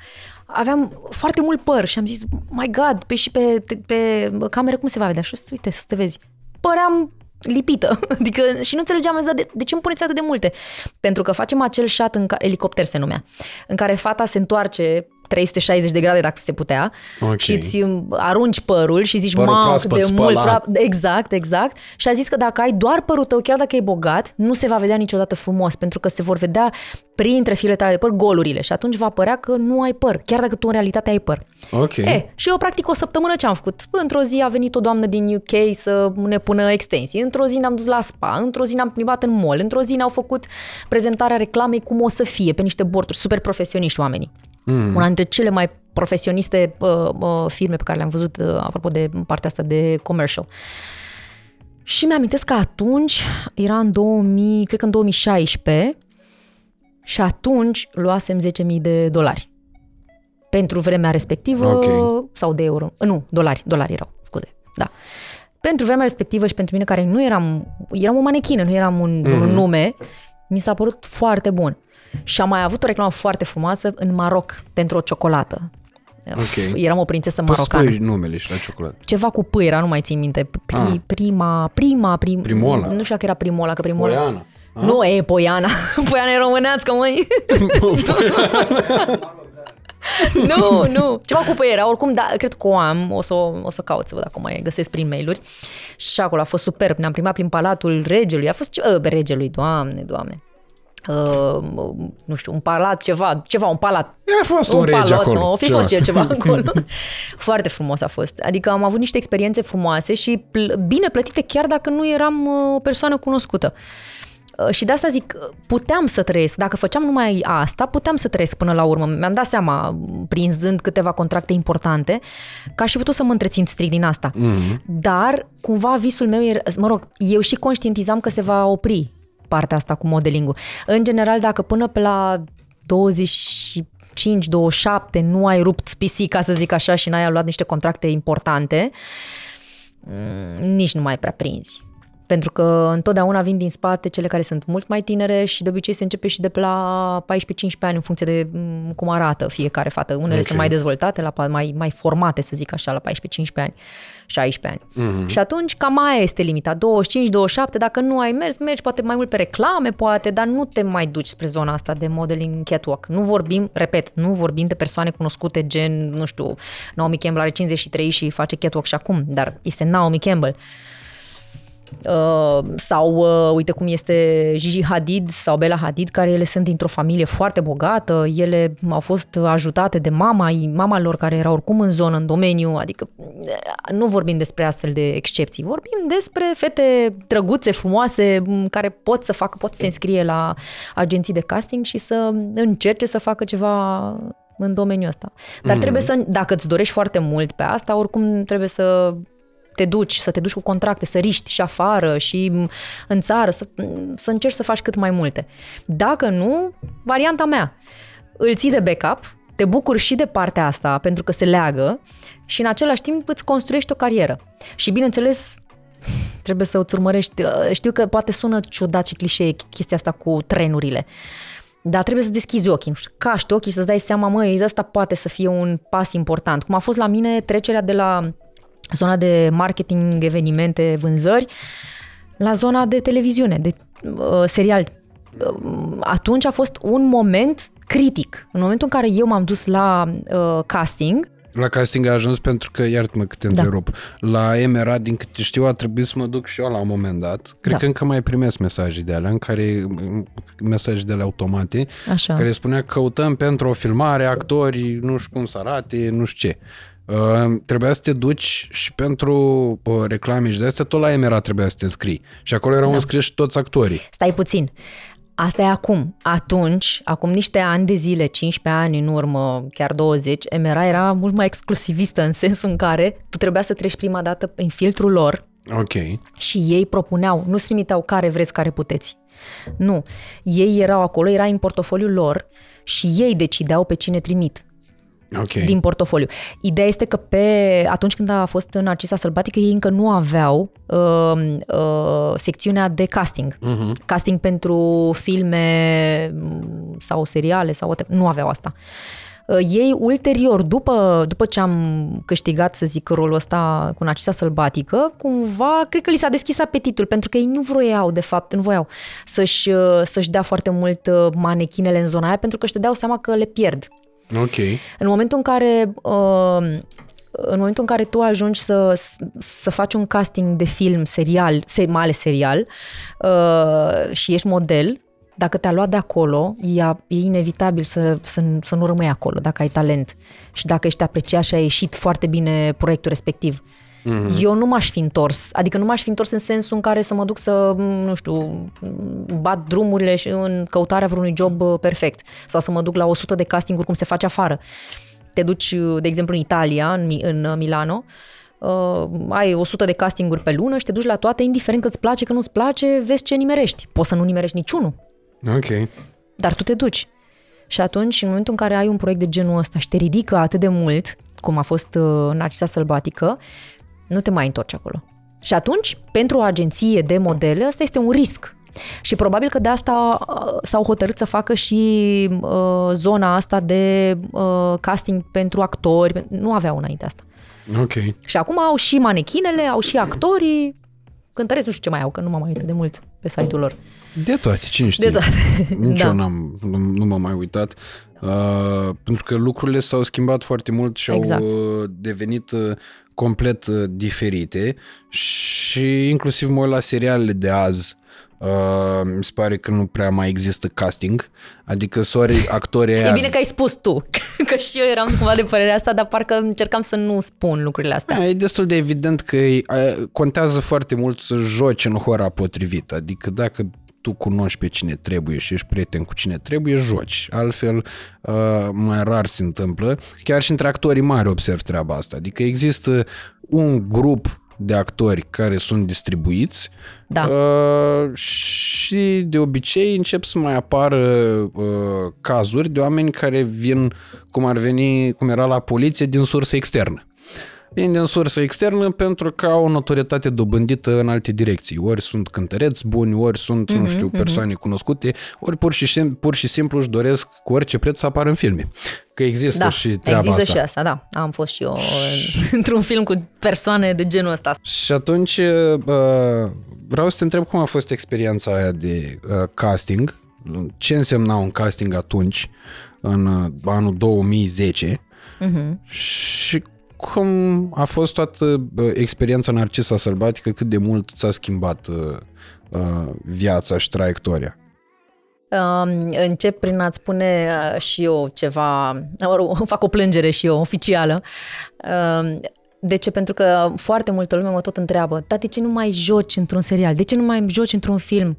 aveam foarte mult păr și am zis, my God, pe și pe, pe cameră cum se va vedea? Și o să uite, să te vezi. Păream lipită. Adică și nu înțelegeam exact de, de ce îmi puneți atât de multe. Pentru că facem acel shot în care, elicopter se numea, în care fata se întoarce 360 de grade dacă se putea Ok. și îți arunci părul și zici, Părul mamă, cât proaspăt de mult. spălat." Pra... Exact, exact. Și a zis că dacă ai doar părul tău, chiar dacă e bogat, nu se va vedea niciodată frumos, pentru că se vor vedea printre firele tale de păr golurile și atunci va părea că nu ai păr, chiar dacă tu în realitate ai păr. Ok. E, și eu practic o săptămână ce am făcut? Într-o zi a venit o doamnă din UK să ne pună extensii, într-o zi ne-am dus la spa, într-o zi ne-am plimbat în mall, într-o zi ne-au făcut prezentarea reclamei cum o să fie pe niște borduri, super profesioniști oamenii. Mm. Una dintre cele mai profesioniste uh, uh, firme pe care le-am văzut, uh, apropo de partea asta de commercial. Și mi-amintesc că atunci, era în 2000, cred că în 2016, și atunci luasem 10.000 de dolari. Pentru vremea respectivă, Ok. sau de euro, nu, dolari, dolari erau, scuze, da. Pentru vremea respectivă și pentru mine care nu eram, eram o manechină, nu eram un, mm-hmm. un nume, mi s-a părut foarte bun. Și am mai avut o reclamă foarte frumoasă în Maroc pentru o ciocolată. Ok. Eram o prințesă Poți marocană. spui numele și la ciocolată. Ceva cu pâira, nu mai țin minte. Pri, Ah. Prima, prima, prim, Primola. Nu știu dacă era Primola, că Primola... Poiana. Nu, e Poiana. Poiana e românească, măi. nu, nu. Ceva cu păiera. Oricum, da, cred că o am. O să, o o să caut să văd dacă o mai găsesc prin mail-uri. Și acolo a fost superb. Ne-am primat prin palatul regelui. A fost ce... uh, regelui, doamne, doamne. Uh, nu știu, un palat, ceva, ceva, un palat. A fost un, rege palot, acolo. O fi ceva. fost cel ceva acolo. Foarte frumos a fost. Adică am avut niște experiențe frumoase și pl- bine plătite chiar dacă nu eram uh, o persoană cunoscută. Uh, Și de asta zic, uh, puteam să trăiesc. Dacă făceam numai asta, puteam să trăiesc până la urmă. Mi-am dat seama, prinzând câteva contracte importante, că aș fi putut să mă întrețin strict din asta. Mm-hmm. Dar, cumva, visul meu, era, mă rog, eu și conștientizam că se va opri partea asta cu modeling-ul. În general, dacă până pe la 25-27 nu ai rupt pisica, să zic așa, și n-ai luat niște contracte importante, mm, nici nu mai prea prinzi. Pentru că întotdeauna vin din spate cele care sunt mult mai tinere și de obicei se începe și de pe la 14-15 ani în funcție de mm, cum arată fiecare fată. Unele Ok. sunt mai dezvoltate, la, pa- mai, mai formate, să zic așa, la 14-15 ani, 16 ani. Mm-hmm. Și atunci cam aia este limita, 25-27, dacă nu ai mers, mergi poate mai mult pe reclame, poate, dar nu te mai duci spre zona asta de modeling catwalk. Nu vorbim, repet, nu vorbim de persoane cunoscute gen, nu știu, Naomi Campbell are 53 și face catwalk și acum, dar este Naomi Campbell. Uh, sau uh, uite cum este Gigi Hadid sau Bella Hadid, care ele sunt dintr-o familie foarte bogată, ele au fost ajutate de mama, mama lor care era oricum în zonă, în domeniu, adică uh, nu vorbim despre astfel de excepții, vorbim despre fete drăguțe, frumoase, m, care pot să facă, pot să se înscrie la agenții de casting și să încerce să facă ceva în domeniul ăsta. Dar mm. trebuie să, dacă îți dorești foarte mult pe asta, oricum trebuie să te duci, să te duci cu contracte, să riști și afară și m, în țară, să, să încerci să faci cât mai multe. Dacă nu, varianta mea, îl ții de backup, te bucuri și de partea asta pentru că se leagă și în același timp îți construiești o carieră. Și bineînțeles, trebuie să îți urmărești, știu că poate sună ciudat și clișee chestia asta cu trenurile, dar trebuie să deschizi ochii, nu știu, caști ochii și să-ți dai seama, măi, ăsta poate să fie un pas important. Cum a fost la mine trecerea de la zona de marketing, evenimente, vânzări, la zona de televiziune, de uh, serial. Uh, atunci a fost un moment critic. În momentul în care eu m-am dus la uh, casting, La casting a ajuns pentru că, iartă-mă că te Da. întrerup, la Emera, din câte știu, a trebuit să mă duc și eu la un moment dat. Cred Da. că încă mai primesc mesaje de alea, în care, mesaje de alea automate, Așa. care spunea că căutăm pentru o filmare actori, nu știu cum să arate, nu știu ce. Uh, trebuia să te duci și pentru uh, reclame și de astea, tot la Emera trebuia să te înscrii. Și acolo erau da. înscriși toți actorii. Stai puțin. Asta e acum. Atunci, acum niște ani de zile, 15 ani în urmă, chiar 20, Emera era mult mai exclusivistă în sensul în care tu trebuia să treci prima dată prin filtrul lor Ok. și ei propuneau, nu-ți trimiteau care vreți, care puteți. Nu. Ei erau acolo, era în portofoliul lor și ei decideau pe cine trimit Ok. din portofoliu. Ideea este că pe atunci când a fost în Narcisa Sălbatică, ei încă nu aveau uh, uh, secțiunea de casting. Uh-huh. Casting pentru filme m, sau seriale sau whatever. Nu aveau asta. Uh, Ei ulterior, după, după ce am câștigat, să zic, rolul ăsta cu Narcisa Sălbatică, cumva, cred că li s-a deschis apetitul, pentru că ei nu vroiau, de fapt, nu voiau să-și, uh, să-și dea foarte mult uh, manechinele în zona aia, pentru că își dădeau seama că le pierd. Ok. În momentul în care uh, în momentul în care tu ajungi să, să faci un casting de film, serial, se- mai ales serial, uh, și ești model, dacă te-a luat de acolo, e, e inevitabil să, să, să nu rămâi acolo, dacă ai talent și dacă ești apreciat și ai ieșit foarte bine proiectul respectiv. Mm-hmm. Eu nu m-aș fi întors, adică nu m-aș fi întors în sensul în care să mă duc să, nu știu, bat drumurile și în căutarea vreunui job uh, perfect sau să mă duc la 100 de castinguri cum se face afară. Te duci, de exemplu, în Italia, în, Mi- în uh, Milano, uh, ai 100 de castinguri pe lună și te duci la toate, indiferent că îți place, că nu-ți place, vezi ce nimerești. Poți să nu nimerești niciunul, Ok. dar tu te duci. Și atunci, în momentul în care ai un proiect de genul ăsta și te ridică atât de mult, cum a fost uh, Narcisa Sălbatică, nu te mai întorci acolo. Și atunci, pentru o agenție de modele, ăsta este un risc. Și probabil că de asta uh, s-au hotărât să facă și uh, zona asta de uh, casting pentru actori. Nu aveau înainte asta. Ok. Și acum au și manechinele, au și actorii. Cântăresc nu știu ce mai au, că nu m-am mai uitat de mult pe site-ul lor. De toate, cine știe. De toate. Nici Da. eu n-am, nu, nu m-am mai uitat. Uh, pentru că lucrurile s-au schimbat foarte mult și Exact. au uh, devenit uh, complet uh, diferite și inclusiv mă uit la serialele de azi Uh, mi se pare că nu prea mai există casting, adică sorry, actorii E aia bine că ai spus tu, că și eu eram cumva de părerea asta, dar parcă încercam să nu spun lucrurile astea. Da, e destul de evident că e, a, contează foarte mult să joci în hora potrivită. Adică dacă tu cunoști pe cine trebuie și ești prieten cu cine trebuie, joci. Altfel, uh, mai rar se întâmplă. Chiar și între actorii mari observ treaba asta. Adică există un grup de actori care sunt distribuiți Da. uh, și de obicei încep să mai apară uh, cazuri de oameni care vin, cum ar veni, cum era la poliție, din sursă externă. Vin din sursă externă pentru că au o notorietate dobândită în alte direcții. Ori sunt cântăreți buni, ori sunt, mm-hmm, nu știu, persoane mm-hmm. cunoscute, ori pur și, sim- pur și simplu își doresc cu orice preț să apară în filme. Că există Da, și treaba există asta. și asta, da. Am fost și eu în- într-un film cu persoane de genul ăsta. Și atunci uh, vreau să te întreb cum a fost experiența aia de uh, casting, ce însemna un casting atunci, în uh, anul 2010 Mhm. și cum a fost toată uh, experiența Narcisa Sălbatică, cât de mult ți-a schimbat uh, uh, viața și traiectoria. Um, încep prin a-ți spune uh, și eu ceva, mă rog, fac o plângere și eu, oficială. Um, de ce? Pentru că foarte multă lume mă tot întreabă, dar de ce nu mai joci într-un serial? De ce nu mai joci într-un film?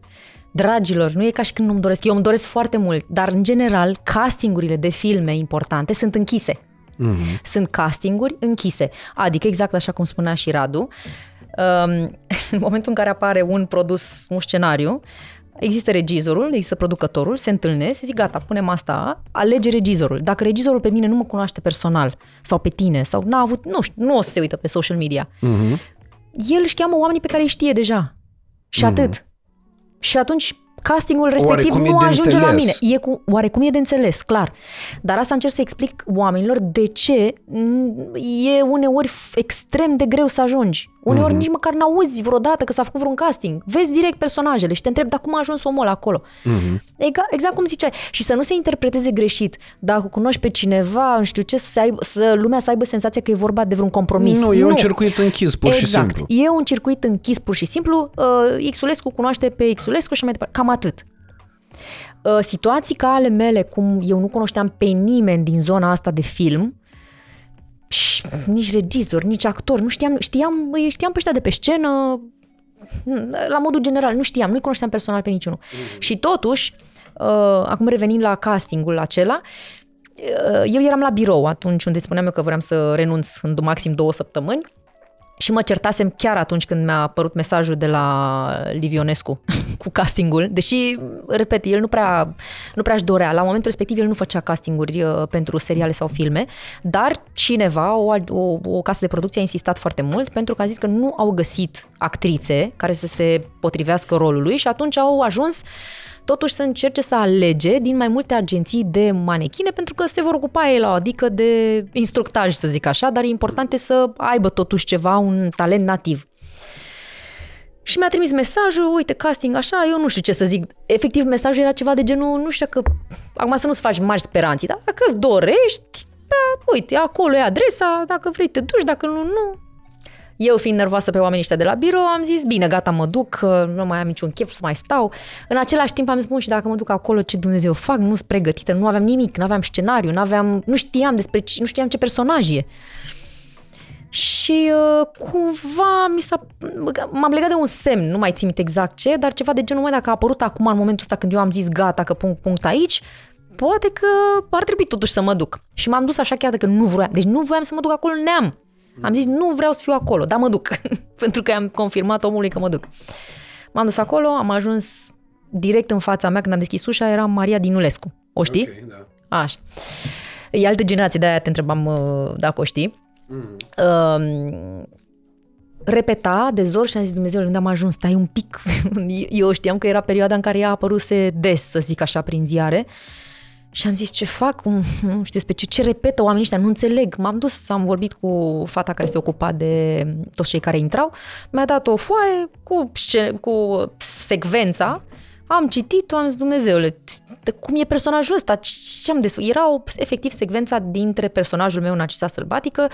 Dragilor, nu e ca și când nu-mi doresc. Eu îmi doresc foarte mult, dar în general castingurile de filme importante sunt închise. Mm-hmm. Sunt castinguri închise. Adică exact așa cum spunea și Radu, um, în momentul în care apare un produs, un scenariu, există regizorul, există producătorul, se întâlnesc, se zic gata, punem asta, alege regizorul. Dacă regizorul pe mine nu mă cunoaște personal sau pe tine sau n-a avut, nu știu, nu o să se uită pe social media, Mm-hmm. el își cheamă oamenii pe care îi știe deja. Și atât. Și atunci castingul respectiv Oarecum e nu de ajunge la înțeles. mine. E cu, oarecum e de înțeles, clar. Dar asta încerc să explic oamenilor de ce mm, e uneori f- extrem de greu să ajungi. Uneori nici măcar n-auzi vreodată că s-a făcut vreun casting. Vezi direct personajele și te întrebi, dar cum a ajuns omul ăla acolo? Ega, exact cum ziceai. Și să nu se interpreteze greșit. Dacă cunoști pe cineva, nu știu ce, să, se aibă, să lumea să aibă senzația că e vorba de vreun compromis. Nu, e un circuit închis, pur și exact. simplu. E un circuit închis pur și simplu. Uh, Xulescu cunoaște pe Xulescu și mai departe. Cam atât. Uh, situații ca ale mele, cum eu nu cunoșteam pe nimeni din zona asta de film, și nici regizor, nici actor, nu știam, știam, îi știam pe ăștia de pe scenă, la modul general, nu știam, nu-i cunoșteam personal pe niciunul. Și totuși, uh, acum revenind la castingul acela, uh, eu eram la birou atunci unde spuneam eu că vreau să renunț în maxim două săptămâni și mă certasem chiar atunci când mi-a apărut mesajul de la Livionescu cu castingul, deși, repet, el nu prea, nu prea își dorea. La momentul respectiv el nu făcea castinguri uh, pentru seriale sau filme, dar cineva, o, o, o casă de producție a insistat foarte mult pentru că a zis că nu au găsit actrițe care să se potrivească rolului și atunci au ajuns totuși să încerce să alege din mai multe agenții de manechine pentru că se vor ocupa ei la o adică de instructaj, să zic așa, dar e important e să aibă totuși ceva, un talent nativ. Și mi-a trimis mesajul, uite, casting așa, eu nu știu ce să zic. Efectiv, mesajul era ceva de genul, nu știu dacă, acum să nu-ți faci mari speranții, dar dacă îți dorești, bă, uite, acolo e adresa, dacă vrei te duci, dacă nu, nu. Eu fiind nervoasă pe oamenii ăștia de la birou, am zis, bine, gata, mă duc, că nu mai am niciun chef să mai stau. În același timp am zis, bun, și dacă mă duc acolo, ce Dumnezeu fac? Nu sunt pregătită, nu aveam nimic, nu aveam scenariu, nu aveam, nu știam despre, ce- nu știam ce personaj e. Și uh, cumva mi s-a, m-am legat de un semn, nu mai țin minte exact ce, dar ceva de genul, măi, dacă a apărut acum în momentul ăsta când eu am zis gata, că punct, punct aici, poate că ar trebui totuși să mă duc. Și m-am dus așa chiar dacă nu vroiam. Deci nu voiam să mă duc acolo, neam. Am zis, nu vreau să fiu acolo, dar mă duc. Pentru că am confirmat omului că mă duc. M-am dus acolo, am ajuns direct în fața mea, când am deschis ușa, era Maria Dinulescu. O știi? Ok, da. Așa. E altă generație, de-aia te întrebam uh, dacă o știi. Um, repeta de zor și am zis, Dumnezeu, unde am ajuns? Stai un pic. Eu știam că era perioada în care ea apăruse des, să zic așa, prin ziare. Și am zis, ce fac? Cum, nu știu despre ce, ce repetă oamenii ăștia, nu înțeleg. M-am dus, am vorbit cu fata care se ocupa de toți cei care intrau. Mi-a dat o foaie cu, scen- cu secvența. Am citit-o, am zis, Dumnezeule, de cum e personajul ăsta? Ce ce am des... Era o, efectiv secvența dintre personajul meu, Narcisa Sălbatică,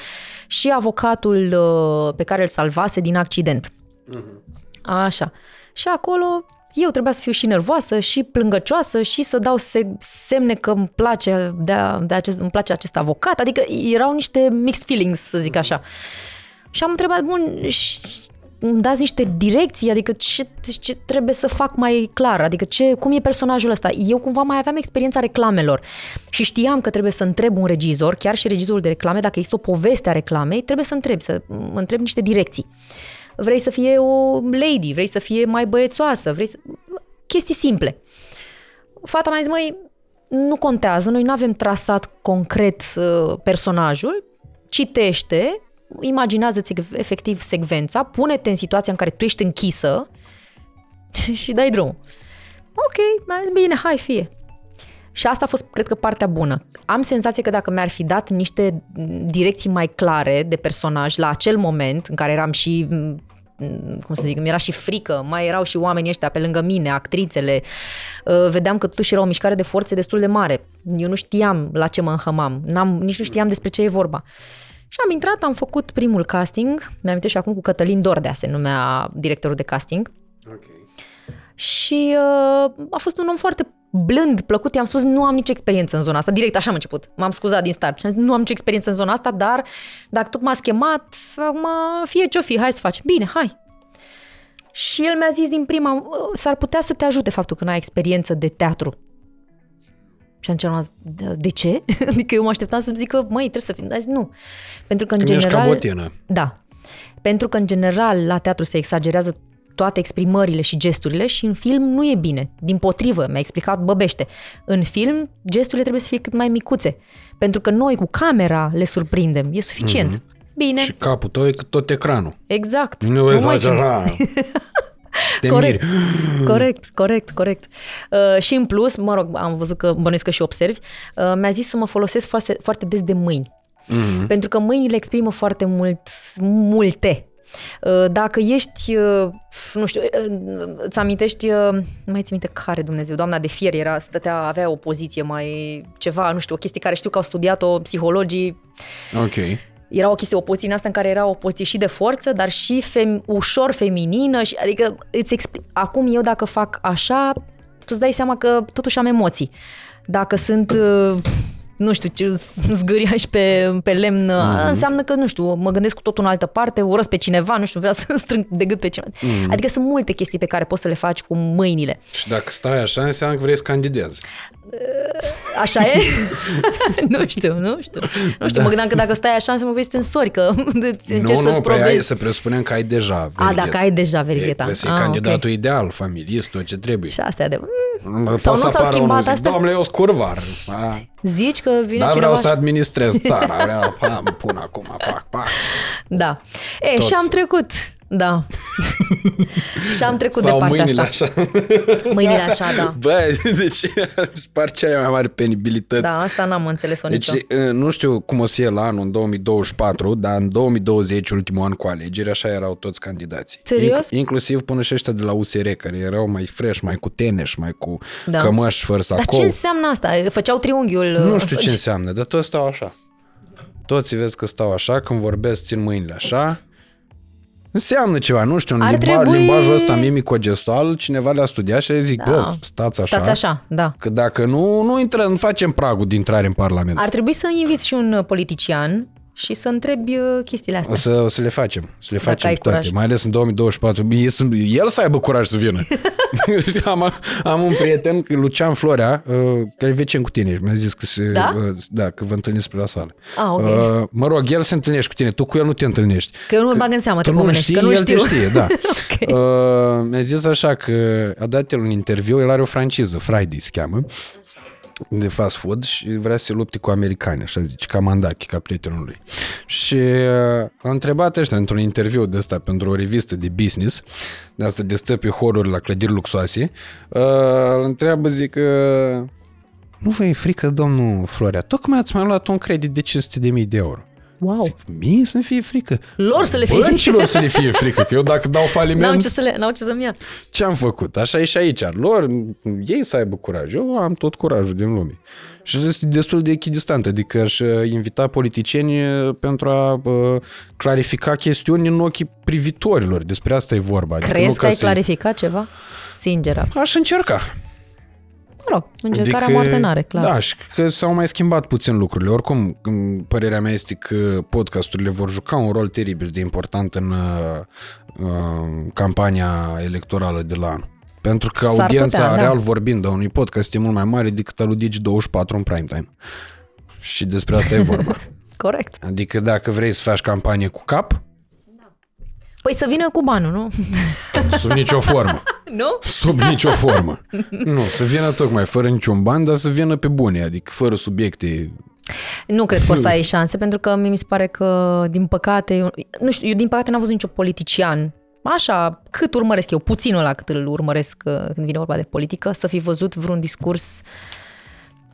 și avocatul uh, pe care îl salvase din accident. Așa. Și acolo eu trebuia să fiu și nervoasă, și plângăcioasă, și să dau se- semne că îmi place, de a, de acest, îmi place acest avocat. Adică erau niște mixed feelings, să zic așa. Și am întrebat, bun, și- îmi dați niște direcții, adică ce, ce trebuie să fac mai clar, adică ce, cum e personajul ăsta. Eu cumva mai aveam experiența reclamelor și știam că trebuie să întreb un regizor, chiar și regizorul de reclame, dacă există o poveste a reclamei, trebuie să întreb, să mă întreb niște direcții. Vrei să fie o lady, vrei să fie mai băiețoasă, vrei să... chestii simple. Fata mi-a zis, măi, nu contează, noi nu avem trasat concret uh, personajul, citește, imaginează-ți efectiv secvența, pune-te în situația în care tu ești închisă și dai drum. Ok, mai zis, bine, hai, fie. Și asta a fost, cred că, partea bună. Am senzația că dacă mi-ar fi dat niște direcții mai clare de personaj la acel moment în care eram și mm, cum să zic, mi era și frică, mai erau și oamenii ăștia pe lângă mine, actrițele, uh, vedeam că totuși era o mișcare de forțe destul de mare. Eu nu știam la ce mă înhămam, N-am, nici nu știam despre ce e vorba. Și am intrat, am făcut primul casting, mi-am și acum cu Cătălin Dordea, se numea directorul de casting. Okay. Și uh, a fost un om foarte blând, plăcut, i-am spus, nu am nicio experiență în zona asta. Direct așa am început. M-am scuzat din start. Și am zis, nu am nicio experiență în zona asta, dar dacă tot m-ați chemat, acum fie ce-o fi, hai să faci. Bine, hai. Și el mi-a zis din prima, s-ar putea să te ajute faptul că n-ai experiență de teatru. Și am zis, de ce? adică eu mă așteptam să-mi zică, măi, trebuie să fii. Zis, nu. Pentru că în Când general... Ești Da. Pentru că în general la teatru se exagerează toate exprimările și gesturile și în film nu e bine. Din potrivă, mi-a explicat Băbește. În film, gesturile trebuie să fie cât mai micuțe. Pentru că noi cu camera le surprindem. E suficient. Mm-hmm. Bine. Și capul tău e tot ecranul. Exact. Nu, nu mai Te corect, corect, corect, corect. Uh, și în plus, mă rog, am văzut că bănuiesc că și observi, uh, mi-a zis să mă folosesc foarte, foarte des de mâini. Mm-hmm. Pentru că mâinile exprimă foarte mult, multe. Uh, dacă ești, uh, nu știu, uh, îți amintești, nu mai ți minte care Dumnezeu, doamna de fier era, stătea, avea o poziție mai ceva, nu știu, o chestie care știu că au studiat-o psihologii. Ok. Era o chestie, o poziție în asta în care era o poziție și de forță, dar și fem, ușor feminină, și, adică îți expli- acum eu dacă fac așa, tu îți dai seama că totuși am emoții. Dacă sunt nu știu, ce zgâriaș pe, pe lemn, mm-hmm. înseamnă că, nu știu, mă gândesc cu totul în altă parte, urăsc pe cineva, nu știu, vreau să strâng de gât pe cineva. Mm-hmm. Adică sunt multe chestii pe care poți să le faci cu mâinile. Și dacă stai așa, înseamnă că vrei să candidezi. Așa e? nu știu, nu știu. Nu știu, da. mă gândeam că dacă stai așa înseamnă că ești în sori, că încerci nu, nu, păi ai, să presupunem că ai deja verighet. A, dacă ai deja verigheta. Trebuie să fii candidatul okay. ideal, familist, tot ce trebuie. Și asta e adevărat. Mm, sau nu s-au schimbat asta? Doamne, eu scurvar. Zici că vine Dar vreau să administrez țara, vreau, pam, pun acum, pac, pac. Da. E, Toți. și am trecut da. și am trecut Sau de partea mâinile asta. așa. Mâinile așa, da. Bă, deci spar cea mai mare penibilități. Da, asta n-am înțeles-o deci, nicio. nu știu cum o să e la anul în 2024, dar în 2020, ultimul an cu alegeri, așa erau toți candidații. Serios? Inc- inclusiv până și ăștia de la USR, care erau mai fresh, mai cu teneș, mai cu da. cămăși fără sacou. Dar ce înseamnă asta? Făceau triunghiul? Nu știu ce înseamnă, dar toți stau așa. Toți vezi că stau așa, când vorbesc, țin mâinile așa Înseamnă ceva, nu știu, în limba, trebui... limbajul ăsta mimico-gestual, cineva le-a studiat și a zis, da. bă, stați așa. Stați așa, da. Că dacă nu, nu, intră, nu facem pragul de intrare în Parlament. Ar trebui să inviți și un politician și să întrebi uh, chestiile astea. O să, o să le facem, să le Dacă facem toate, curaj. mai ales în 2024. El să aibă curaj să vină. am, am un prieten, Lucian Florea, uh, care e vecin cu tine și mi-a zis că, se, da? Uh, da, că vă întâlniți pe la sală. Ah, okay. Mă rog, el se întâlnește cu tine, tu cu el nu te întâlnești. Că eu nu-l bag în seamă, te nu știi, că nu el știu. te știe, da. okay. Mi-a zis așa că a dat el un interviu, el are o franciză, Friday se cheamă de fast food și vrea să se lupte cu americani, așa zice, ca Mandachi, ca prietenul lui. Și uh, a întrebat ăștia într-un interviu de ăsta pentru o revistă de business, de asta de stă pe horuri la clădiri luxoase, uh, îl întreabă, zic, uh, nu vă e frică, domnul Florea, tocmai ați mai luat un credit de 500.000 de euro. Wow. Zic, mie să-mi fie frică. Lor să le fie frică. să le fie frică, că eu dacă dau faliment... N-au ce, să le, n-au ce să-mi ia. Ce am făcut? Așa e și aici. Lor, ei să aibă curaj. Eu am tot curajul din lume. Și este destul de echidistant. Adică aș uh, invita politicieni uh, pentru a uh, clarifica chestiuni în ochii privitorilor. Despre asta e vorba. Adică Crezi adică că ai clarificat ceva? Sinceră. Aș încerca rog, încercarea adică, moarte n-are, clar. Da, și că s-au mai schimbat puțin lucrurile. Oricum, părerea mea este că podcasturile vor juca un rol teribil de important în uh, uh, campania electorală de la anul. Pentru că S-ar audiența putea, da. real da. vorbind a unui podcast este mult mai mare decât al Digi24 în prime time. Și despre asta e vorba. Corect. Adică dacă vrei să faci campanie cu cap, Păi să vină cu banul, nu? Sub nicio formă. nu? Sub nicio formă. nu, să vină tocmai fără niciun ban, dar să vină pe bune, adică fără subiecte Nu cred că o să ai șanse, pentru că mie mi se pare că, din păcate, eu, nu știu, eu din păcate n-am văzut nicio politician Așa, cât urmăresc eu, puținul la cât îl urmăresc uh, când vine vorba de politică, să fi văzut vreun discurs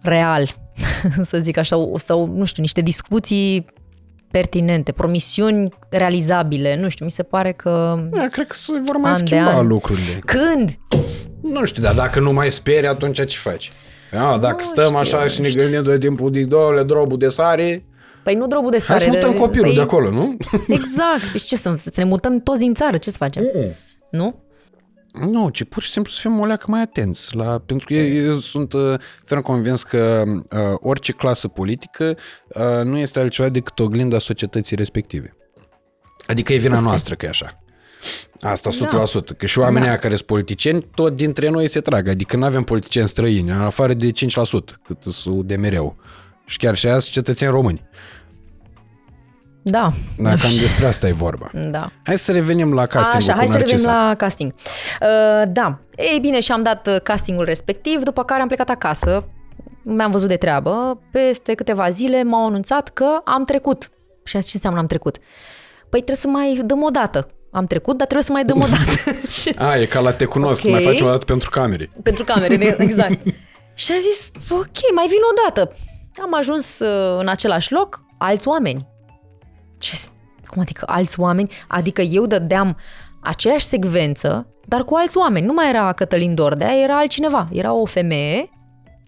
real, să zic așa, sau, nu știu, niște discuții pertinente, promisiuni realizabile. Nu știu, mi se pare că... Da, cred că se vor mai An de schimba an. lucrurile. Când? Nu știu, dar dacă nu mai speri, atunci ce faci? A, dacă Nu stăm știu, așa nu și ne știu. gândim de timpul, zic, doamne, drobul de sare, Păi nu drobul de hai sare. să mutăm de- copilul păi, de acolo, nu? Exact. Deci ce să, să ne mutăm toți din țară? Ce să facem? Nu? Nu, ci pur și simplu să fim o leacă mai atenți. La, pentru că eu, eu sunt uh, ferm convins că uh, orice clasă politică uh, nu este altceva decât oglinda societății respective. Adică e vina noastră că e așa. Asta 100%. Da. Că și oamenii da. care sunt politicieni, tot dintre noi se trag. Adică nu avem politicieni străini, în afară de 5%, cât sunt de mereu. Și chiar și aia sunt cetățeni români. Da. Dar cam despre asta e vorba. Da. Hai să revenim la casting Așa, cu hai să revenim Narcisa. la casting. Uh, da, ei bine, și-am dat uh, castingul respectiv, după care am plecat acasă, mi-am văzut de treabă, peste câteva zile m-au anunțat că am trecut. Și am zis, ce înseamnă am trecut? Păi trebuie să mai dăm o dată. Am trecut, dar trebuie să mai dăm o dată. Și- A, e ca la te cunosc, Ok. mai faci o dată pentru camere. pentru camere, de- exact. și am zis, ok, mai vin o dată. Am ajuns uh, în același loc, alți oameni. Ce, cum adică alți oameni? Adică eu dădeam aceeași secvență, dar cu alți oameni. Nu mai era Cătălin Dordea, era altcineva. Era o femeie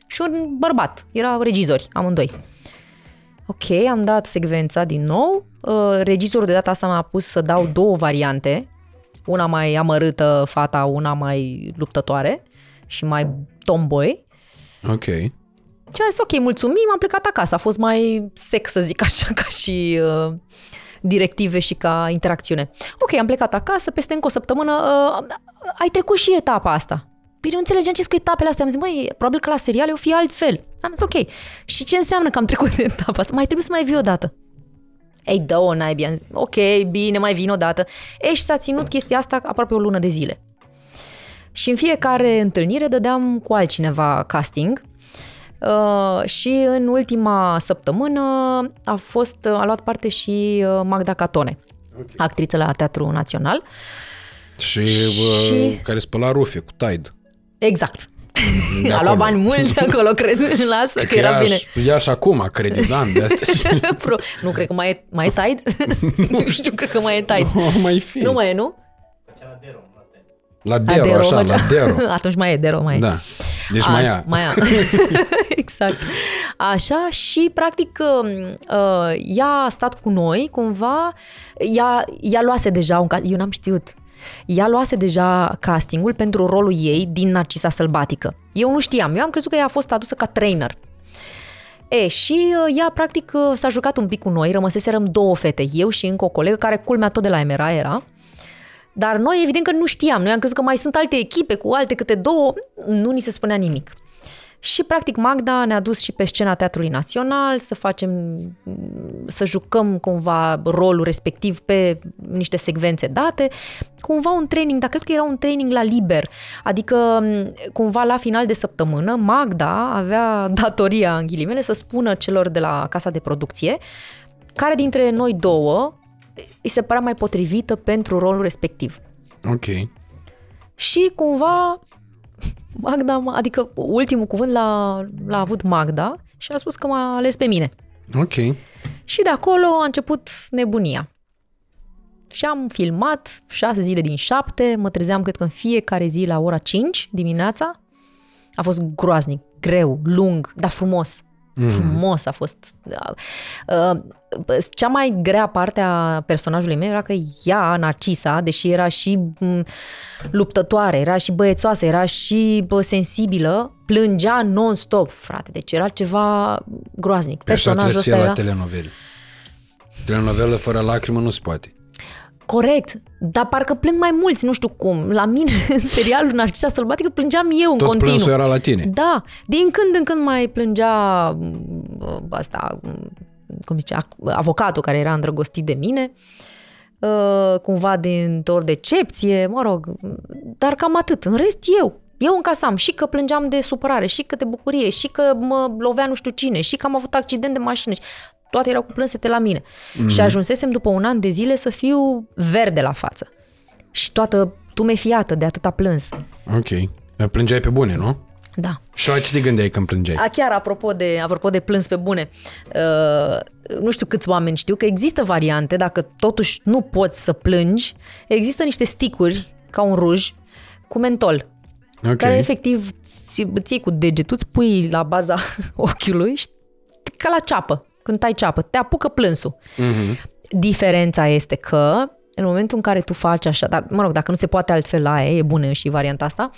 și un bărbat. Erau regizori, amândoi. Ok, am dat secvența din nou. Uh, Regizorul de data asta m-a pus să dau două variante. Una mai amărâtă, fata, una mai luptătoare și mai tomboy. Ok. Și am zis, ok, mulțumim, am plecat acasă. A fost mai sec, să zic așa, ca și uh, directive și ca interacțiune. Ok, am plecat acasă, peste încă o săptămână, uh, ai trecut și etapa asta. Bine, nu înțelegeam ce cu etapele astea. Am zis, măi, probabil că la seriale o fi altfel. Am zis, ok. Și ce înseamnă că am trecut de etapa asta? Mai trebuie să mai vii o dată. Ei, dă-o, naibii. Am zis, ok, bine, mai vin o dată. Ei, și s-a ținut chestia asta aproape o lună de zile. Și în fiecare întâlnire dădeam cu altcineva casting. Uh, și în ultima săptămână a fost, a luat parte și uh, Magda Catone, okay. actriță la Teatru Național. Și, Și- Bă, care spăla rufe cu Tide. Exact. De a acolo. luat bani mulți acolo, cred. Lasă, că era ea bine. aș- Ea și acum credit, da, de astea. Pro- nu, cred că mai e, mai e Tide. nu știu, cred că mai e Tide. O mai fi. Nu mai e, nu? La Dero, Adero, așa, făcea- la Dero. Atunci mai e, Dero mai e. Da. Deci mai ia. Mai ia. exact. Așa și practic uh, ea a stat cu noi cumva, ea, ea luase deja un cast, eu n-am știut. Ea luase deja castingul pentru rolul ei din Narcisa Sălbatică. Eu nu știam, eu am crezut că ea a fost adusă ca trainer. E, și uh, ea practic uh, s-a jucat un pic cu noi, rămăseserăm două fete, eu și încă o colegă, care culmea tot de la Emera era. Dar noi evident că nu știam, noi am crezut că mai sunt alte echipe cu alte câte două, nu ni se spunea nimic. Și practic Magda ne-a dus și pe scena Teatrului Național să facem, să jucăm cumva rolul respectiv pe niște secvențe date, cumva un training, dar cred că era un training la liber, adică m, cumva la final de săptămână Magda avea datoria, în ghilimele, să spună celor de la casa de producție care dintre noi două îi se părea mai potrivită pentru rolul respectiv. Ok. Și cumva Magda, m- adică ultimul cuvânt l-a, l-a avut Magda și a spus că m-a ales pe mine. Ok. Și de acolo a început nebunia. Și am filmat șase zile din șapte, mă trezeam cred că în fiecare zi la ora 5 dimineața. A fost groaznic, greu, lung, dar frumos. Mm. Frumos a fost. Uh, Cea mai grea parte a personajului meu era că ea, Narcisa, deși era și m, luptătoare, era și băiețoasă, era și bă, sensibilă, plângea non-stop, frate. Deci era ceva groaznic. Pe așa trebuie Personajul să ăsta fie era... la telenovele. Telenovelă fără lacrimă nu se poate. Corect, dar parcă plâng mai mulți, nu știu cum. La mine, în serialul Narcisa Sălbatică, plângeam eu în Tot continuu. plânsul era la tine. Da, din când în când mai plângea m, asta, m, cum zice, ac- avocatul care era îndrăgostit de mine, uh, cumva dintr-o decepție, mă rog, dar cam atât. În rest, eu. Eu încasam și că plângeam de supărare, și că de bucurie, și că mă lovea nu știu cine, și că am avut accident de mașină. Toate erau cu plânsete la mine. Mm. Și ajunsesem după un an de zile să fiu verde la față. Și toată tumefiată de atâta plâns. Ok. Plângeai pe bune, nu? Da. Și la ce te gândeai când plângeai? A, chiar apropo de, apropo de plâns pe bune, uh, nu știu câți oameni știu că există variante, dacă totuși nu poți să plângi, există niște sticuri ca un ruj cu mentol, Ok. care efectiv ți- îți iei cu degetul, îți pui la baza ochiului și ca la ceapă, când tai ceapă, te apucă plânsul. Mhm. Diferența este că în momentul în care tu faci așa, dar mă rog, dacă nu se poate altfel la aia, e bună și varianta asta,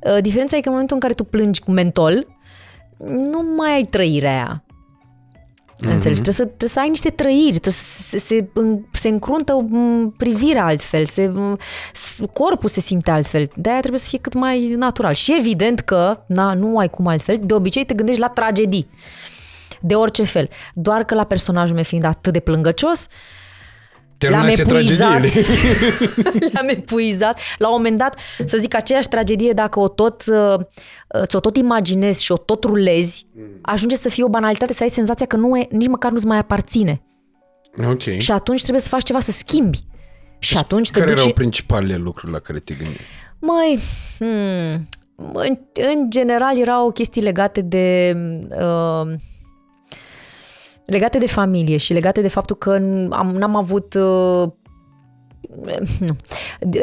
uh, diferența e că în momentul în care tu plângi cu mentol, nu mai ai trăirea aia. Mm-hmm. Înțelegi? Trebuie să, trebuie să ai niște trăiri, trebuie să se, se, se încruntă m, privirea altfel, se, m, s- corpul se simte altfel. De-aia trebuie să fie cât mai natural. Și evident că, na, nu ai cum altfel, de obicei te gândești la tragedii. De orice fel. Doar că la personajul meu fiind atât de plângăcios, le-am Terminase epuizat. tragediile. le-am epuizat. La un moment dat, să zic, aceeași tragedie, dacă o tot, uh, ți-o tot imaginezi și o tot rulezi, ajunge să fie o banalitate, să ai senzația că nu e, nici măcar nu-ți mai aparține. ok. Și atunci trebuie să faci ceva să schimbi. Și atunci te Care duci... erau și- principalele lucruri la care te gândeai? Măi, hmm, în, în general erau chestii legate de... Uh, legate de familie și legate de faptul că am, n-am avut... Uh, nu.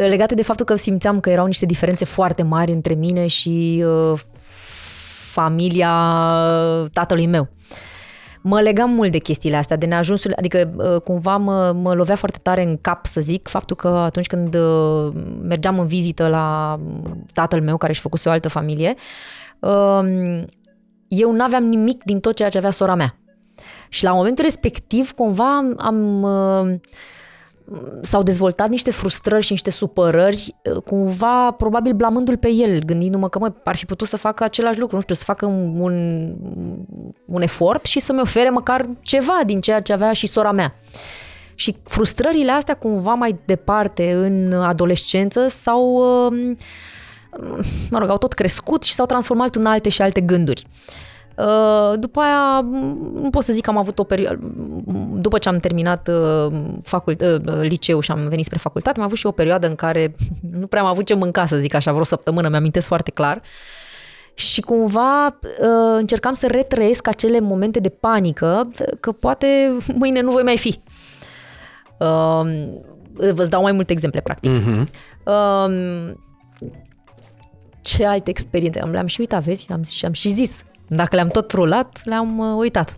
Legate de faptul că simțeam că erau niște diferențe foarte mari între mine și uh, familia tatălui meu. Mă legam mult de chestiile astea, de neajunsul, adică uh, cumva mă, mă lovea foarte tare în cap, să zic, faptul că atunci când uh, mergeam în vizită la tatăl meu, care și făcuse o altă familie, um, eu n-aveam nimic din tot ceea ce avea sora mea. Și la momentul respectiv, cumva am, am uh, s-au dezvoltat niște frustrări și niște supărări, uh, cumva, probabil blamându-l pe el, gândindu-mă că, mă, ar fi putut să facă același lucru, nu știu, să facă un, un, un efort și să-mi ofere măcar ceva din ceea ce avea și sora mea. Și frustrările astea, cumva mai departe, în adolescență, s-au, uh, mă rog, au tot crescut și s-au transformat în alte și alte gânduri. Uh, După aia, m, nu pot să zic că am avut o perioadă, după ce am terminat uh, facult, uh, liceu și am venit spre facultate, am avut și o perioadă în care nu prea am avut ce mânca, să zic așa, vreo săptămână, mi-amintesc foarte clar. Și cumva uh, încercam să retrăiesc acele momente de panică, că poate mâine nu voi mai fi. Uh, Vă dau mai multe exemple, practic. Mhm. Um, ce alte experiențe? Am, le-am și uitat, vezi? Am, și am și zis. Dacă le-am tot rulat, le-am uh, uitat.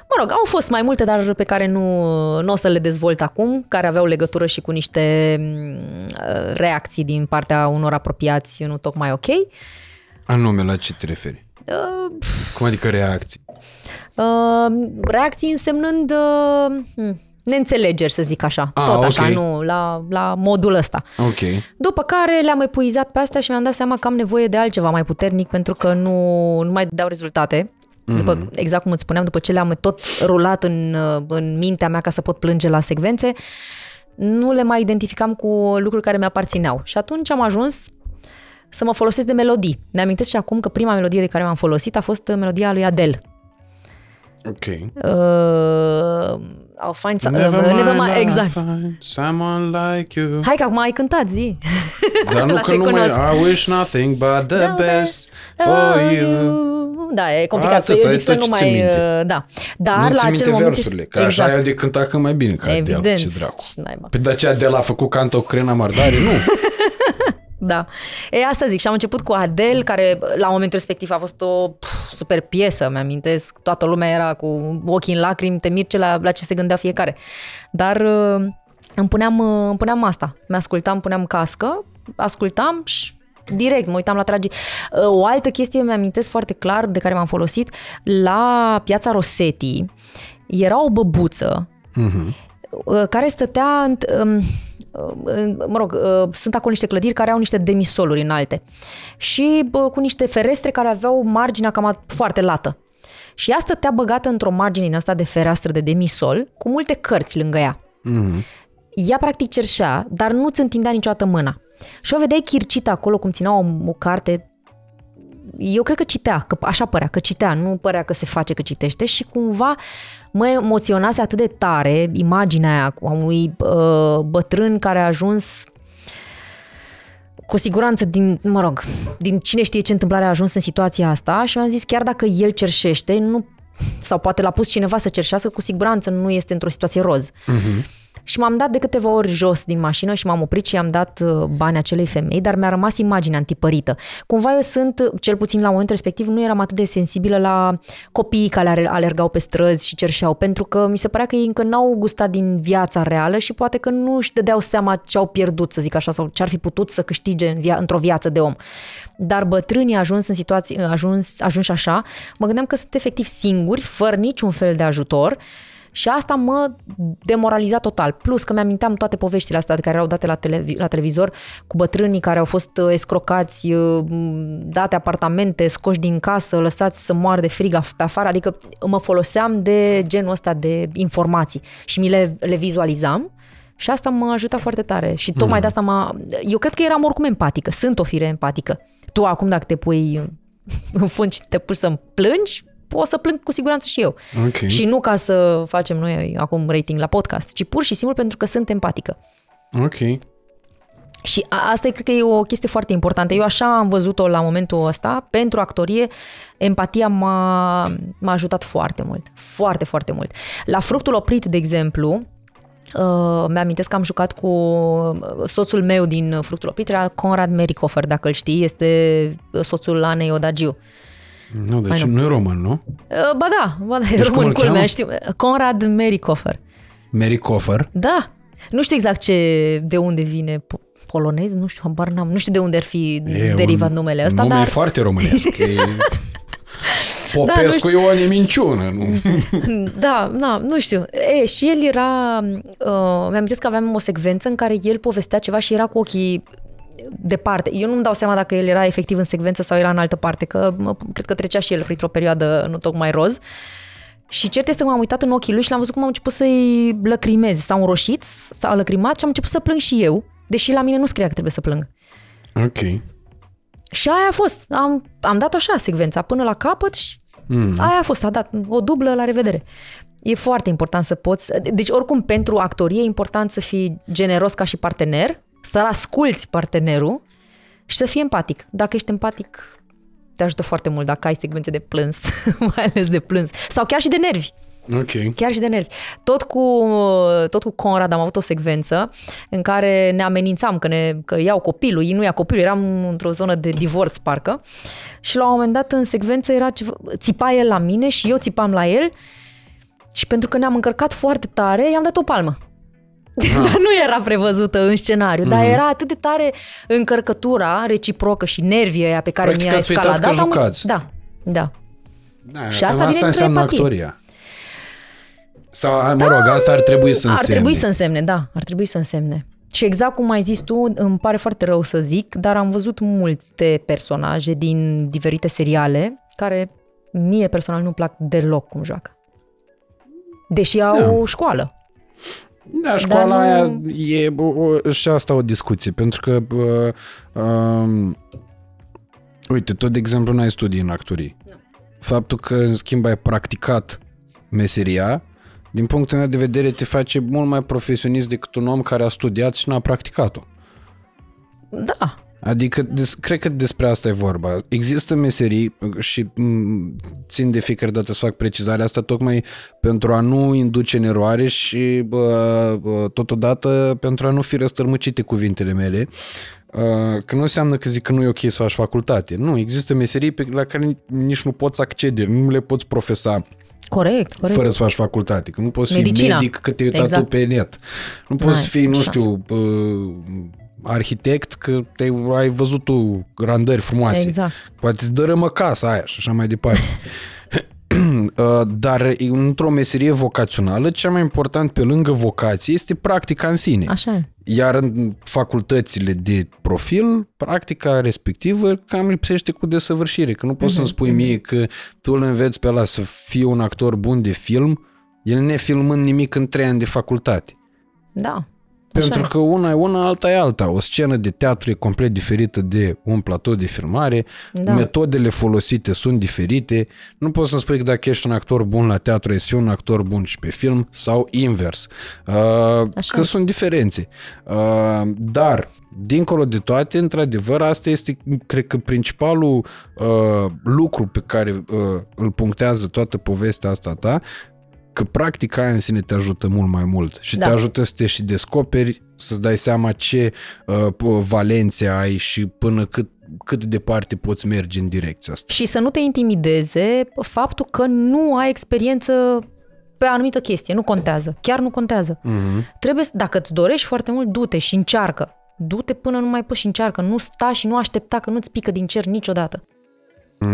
Mă rog, au fost mai multe, dar pe care nu, nu o să le dezvolt acum, care aveau legătură și cu niște mm, uh, reacții din partea unor apropiați nu tocmai ok. Anume, la ce te referi? Uh, Cum adică reacții? uh, reacții însemnând uh, hmm, neînțelegeri, să zic așa. Ah, Tot așa, ok. nu, la, la modul ăsta. Ok. După care le-am epuizat pe astea și mi-am dat seama că am nevoie de altceva mai puternic pentru că nu, nu mai dau rezultate. După, exact cum îți spuneam, după ce le-am tot rulat în, în mintea mea ca să pot plânge la secvențe, nu le mai identificam cu lucruri care mi-aparțineau. Și atunci am ajuns să mă folosesc de melodii. Ne amintesc și acum că prima melodie de care m-am folosit a fost melodia lui Adele. Ok. Uh, I'll find some, Never, uh, never mind, mind, I'll exact. find someone like you. Hai că acum ai cântat, zi. Dar nu La că te nu mai... cunosc. I wish nothing but the best for you. Da, e complicat. Atât, eu e zic să tot nu ce ții mai... minte. uh, Da. Dar Nu la ți acel minte moment... versurile, că așa e de cânta cât mai bine ca Adele, Evident. ce dracu. Ce naiba. Pe de aceea Adele a făcut canto cu Crena Mardari? Nu. Da. E asta zic și am început cu Adele, care la momentul respectiv a fost o pf, super piesă, mi-amintesc. Toată lumea era cu ochii în lacrimi, te mirce la, la ce se gândea fiecare. Dar uh, îmi puneam, uh, îmi puneam asta. Mi-ascultam, puneam cască, ascultam și direct, mă uitam la trage. Uh, O altă chestie mi-amintesc foarte clar de care m-am folosit, la piața Rosetti era o băbuță uh, care stătea, înt- um, uh, mă rog, uh, sunt acolo niște clădiri care au niște demisoluri înalte și bă, cu niște ferestre care aveau marginea cam a- foarte lată. Și ea stătea băgată într-o margine din asta de fereastră de demisol cu multe cărți lângă ea. Mhm. Ea practic cerșea, dar nu ți întindea niciodată mâna. Și o vedeai chircită acolo cum ținea o, o carte. Eu cred că citea, că așa părea, că citea, nu părea că se face că citește și cumva mă emoționase atât de tare imaginea aia a unui uh, bătrân care a ajuns cu siguranță din, mă rog, din cine știe ce întâmplare a ajuns în situația asta și mi-am zis chiar dacă el cerșește, nu, sau poate l-a pus cineva să cerșească, cu siguranță nu este într-o situație roz. Uh-huh. Și m-am dat de câteva ori jos din mașină și m-am oprit și i-am dat uh, bani acelei femei, dar mi-a rămas imaginea antipărită. Cumva eu sunt, cel puțin la momentul respectiv, nu eram atât de sensibilă la copiii care alergau pe străzi și cerșeau, pentru că mi se părea că ei încă n-au gustat din viața reală și poate că nu își dădeau seama ce au pierdut, să zic așa, sau ce ar fi putut să câștige în via- într-o viață de om. Dar bătrânii ajuns în situații, ajuns, ajuns așa, mă gândeam că sunt efectiv singuri, fără niciun fel de ajutor, și asta mă demoraliza total. Plus că mi-aminteam toate poveștile astea de care erau date la, televi- la televizor cu bătrânii care au fost uh, escrocați, uh, date apartamente, scoși din casă, lăsați să moară de frig pe afară. Adică mă foloseam de genul ăsta de informații și mi le, le vizualizam. Și asta mă ajuta foarte tare. Și tocmai mm. de asta m-a... Eu cred că eram oricum empatică. Sunt o fire empatică. Tu acum dacă te pui în fund și te pui să-mi plângi, o să plâng cu siguranță și eu. Okay. Și nu ca să facem noi acum rating la podcast, ci pur și simplu pentru că sunt empatică. Ok. Și asta e, cred că e o chestie foarte importantă. Eu așa am văzut-o la momentul ăsta. Pentru actorie, empatia m-a, m-a ajutat foarte mult. Foarte, foarte mult. La Fructul Oprit, de exemplu, Uh, mi-amintesc că am jucat cu soțul meu din Fructul Oprit, era Conrad Merikofer, dacă îl știi, este soțul Anei Odagiu. Uh, nu, deci nu. nu e român, nu? Uh, ba da, ba da, e Deci cum român, îl cheamă? culmea, știu. Conrad Merikofer. Mary Coffer. Da. Nu știu exact ce, de unde vine po- polonez, nu știu, habar n-am. Nu știu de unde ar fi E derivat un numele ăsta, nume dar... foarte românesc. E... Popescu știu. e o neminciună. Nu? Da, da, nu știu. E, și el era... Uh, mi-am zis că aveam o secvență în care el povestea ceva și era cu ochii departe. Eu nu-mi dau seama dacă el era efectiv în secvență sau era în altă parte, că mă, cred că trecea și el printr-o perioadă nu tocmai roz. Și cert este că m-am uitat în ochii lui și l-am văzut cum am început să-i lăcrimez. S-au înroșit, s-au lăcrimat și am început să plâng și eu, deși la mine nu scria că trebuie să plâng. Ok. Și aia a fost. Am, am dat așa secvența până la capăt și Mm. aia a fost. A dat o dublă, la revedere. E foarte important să poți... Deci oricum pentru actorie e important să fii generos ca și partener, să-l asculți partenerul și să fii empatic. Dacă ești empatic, te ajută foarte mult dacă ai secvențe de plâns, mai ales de plâns. Sau chiar și de nervi. Ok. Chiar și de nervi. Tot cu, tot cu Conrad am avut o secvență în care ne amenințam că, ne, că iau copilul, ei nu ia copilul, eram într-o zonă de divorț parcă și la un moment dat în secvență era ceva, țipa el la mine și eu țipam la el și pentru că ne-am încărcat foarte tare, i-am dat o palmă. Dar nu era prevăzută în scenariu, dar era atât de tare încărcătura reciprocă și nervii aia pe care Practic mi-a ați uitat escaladat. că am- jucați. Da, da. Da, Și cam asta vine asta într-o înseamnă empatie. actoria. Sau, mă rog, asta ar trebui să Ar însemne. trebui să însemne, da, ar trebui să însemne. Și exact cum ai zis tu, îmi pare foarte rău să zic, dar am văzut multe personaje din diferite seriale care mie personal nu-mi plac deloc cum joacă. Deși au Da. o școală. Da, școala Dar aia nu- e o, o, și asta o discuție, pentru că uh, um, uite, tot de exemplu n-ai studii în actorii. Faptul că în schimb ai practicat meseria, din punctul meu de vedere te face mult mai profesionist decât un om care a studiat și n-a practicat-o. Da, Adică, des, cred că despre asta e vorba. Există meserii și m, țin de fiecare dată să fac precizarea asta tocmai pentru a nu induce în eroare și bă, bă, totodată pentru a nu fi răstărmăcite cuvintele mele. Uh, Că nu înseamnă că zic că nu e ok să faci facultate. Nu, există meserii pe la care nici nu poți accede, nu le poți profesa corect, corect. fără să faci facultate. Că nu poți fi Medicina. medic că te-ai uitat Exact. tu pe net. Nu poți N-ai fi, nu șansă. știu, uh, arhitect că te ai văzut tu randări frumoase. Exact. Poate îți dărâmă casa aia și așa mai departe. Uh, Dar într-o meserie vocațională, cea mai important pe lângă vocație este practica în sine. Așa e. Iar în facultățile de profil, practica respectivă cam lipsește cu desăvârșire. Că nu poți să-mi spui mie că tu îl înveți pe ăla să fie un actor bun de film, el nefilmând nimic în trei ani de facultate. Da. Pentru e. că una e una, alta e alta. O scenă de teatru e complet diferită de un platou de filmare, Da. metodele folosite sunt diferite. Nu poți să-mi spui că dacă ești un actor bun la teatru, ești un actor bun și pe film sau invers. Uh, Așa că e. sunt diferențe. Uh, dar, dincolo de toate, într-adevăr, asta este, cred că, principalul uh, lucru pe care uh, îl punctează toată povestea asta ta, că practica aia în sine te ajută mult mai mult și Da. te ajută să te și descoperi, să-ți dai seama ce uh, p- valențe ai și până cât, cât de departe poți merge în direcția asta. Și să nu te intimideze faptul că nu ai experiență pe o anumită chestie. Nu contează. Chiar nu contează. Mm-hmm. Trebuie, să- dacă îți dorești foarte mult, du-te și încearcă. Du-te până nu mai poți și încearcă. Nu sta și nu aștepta că nu-ți pică din cer niciodată.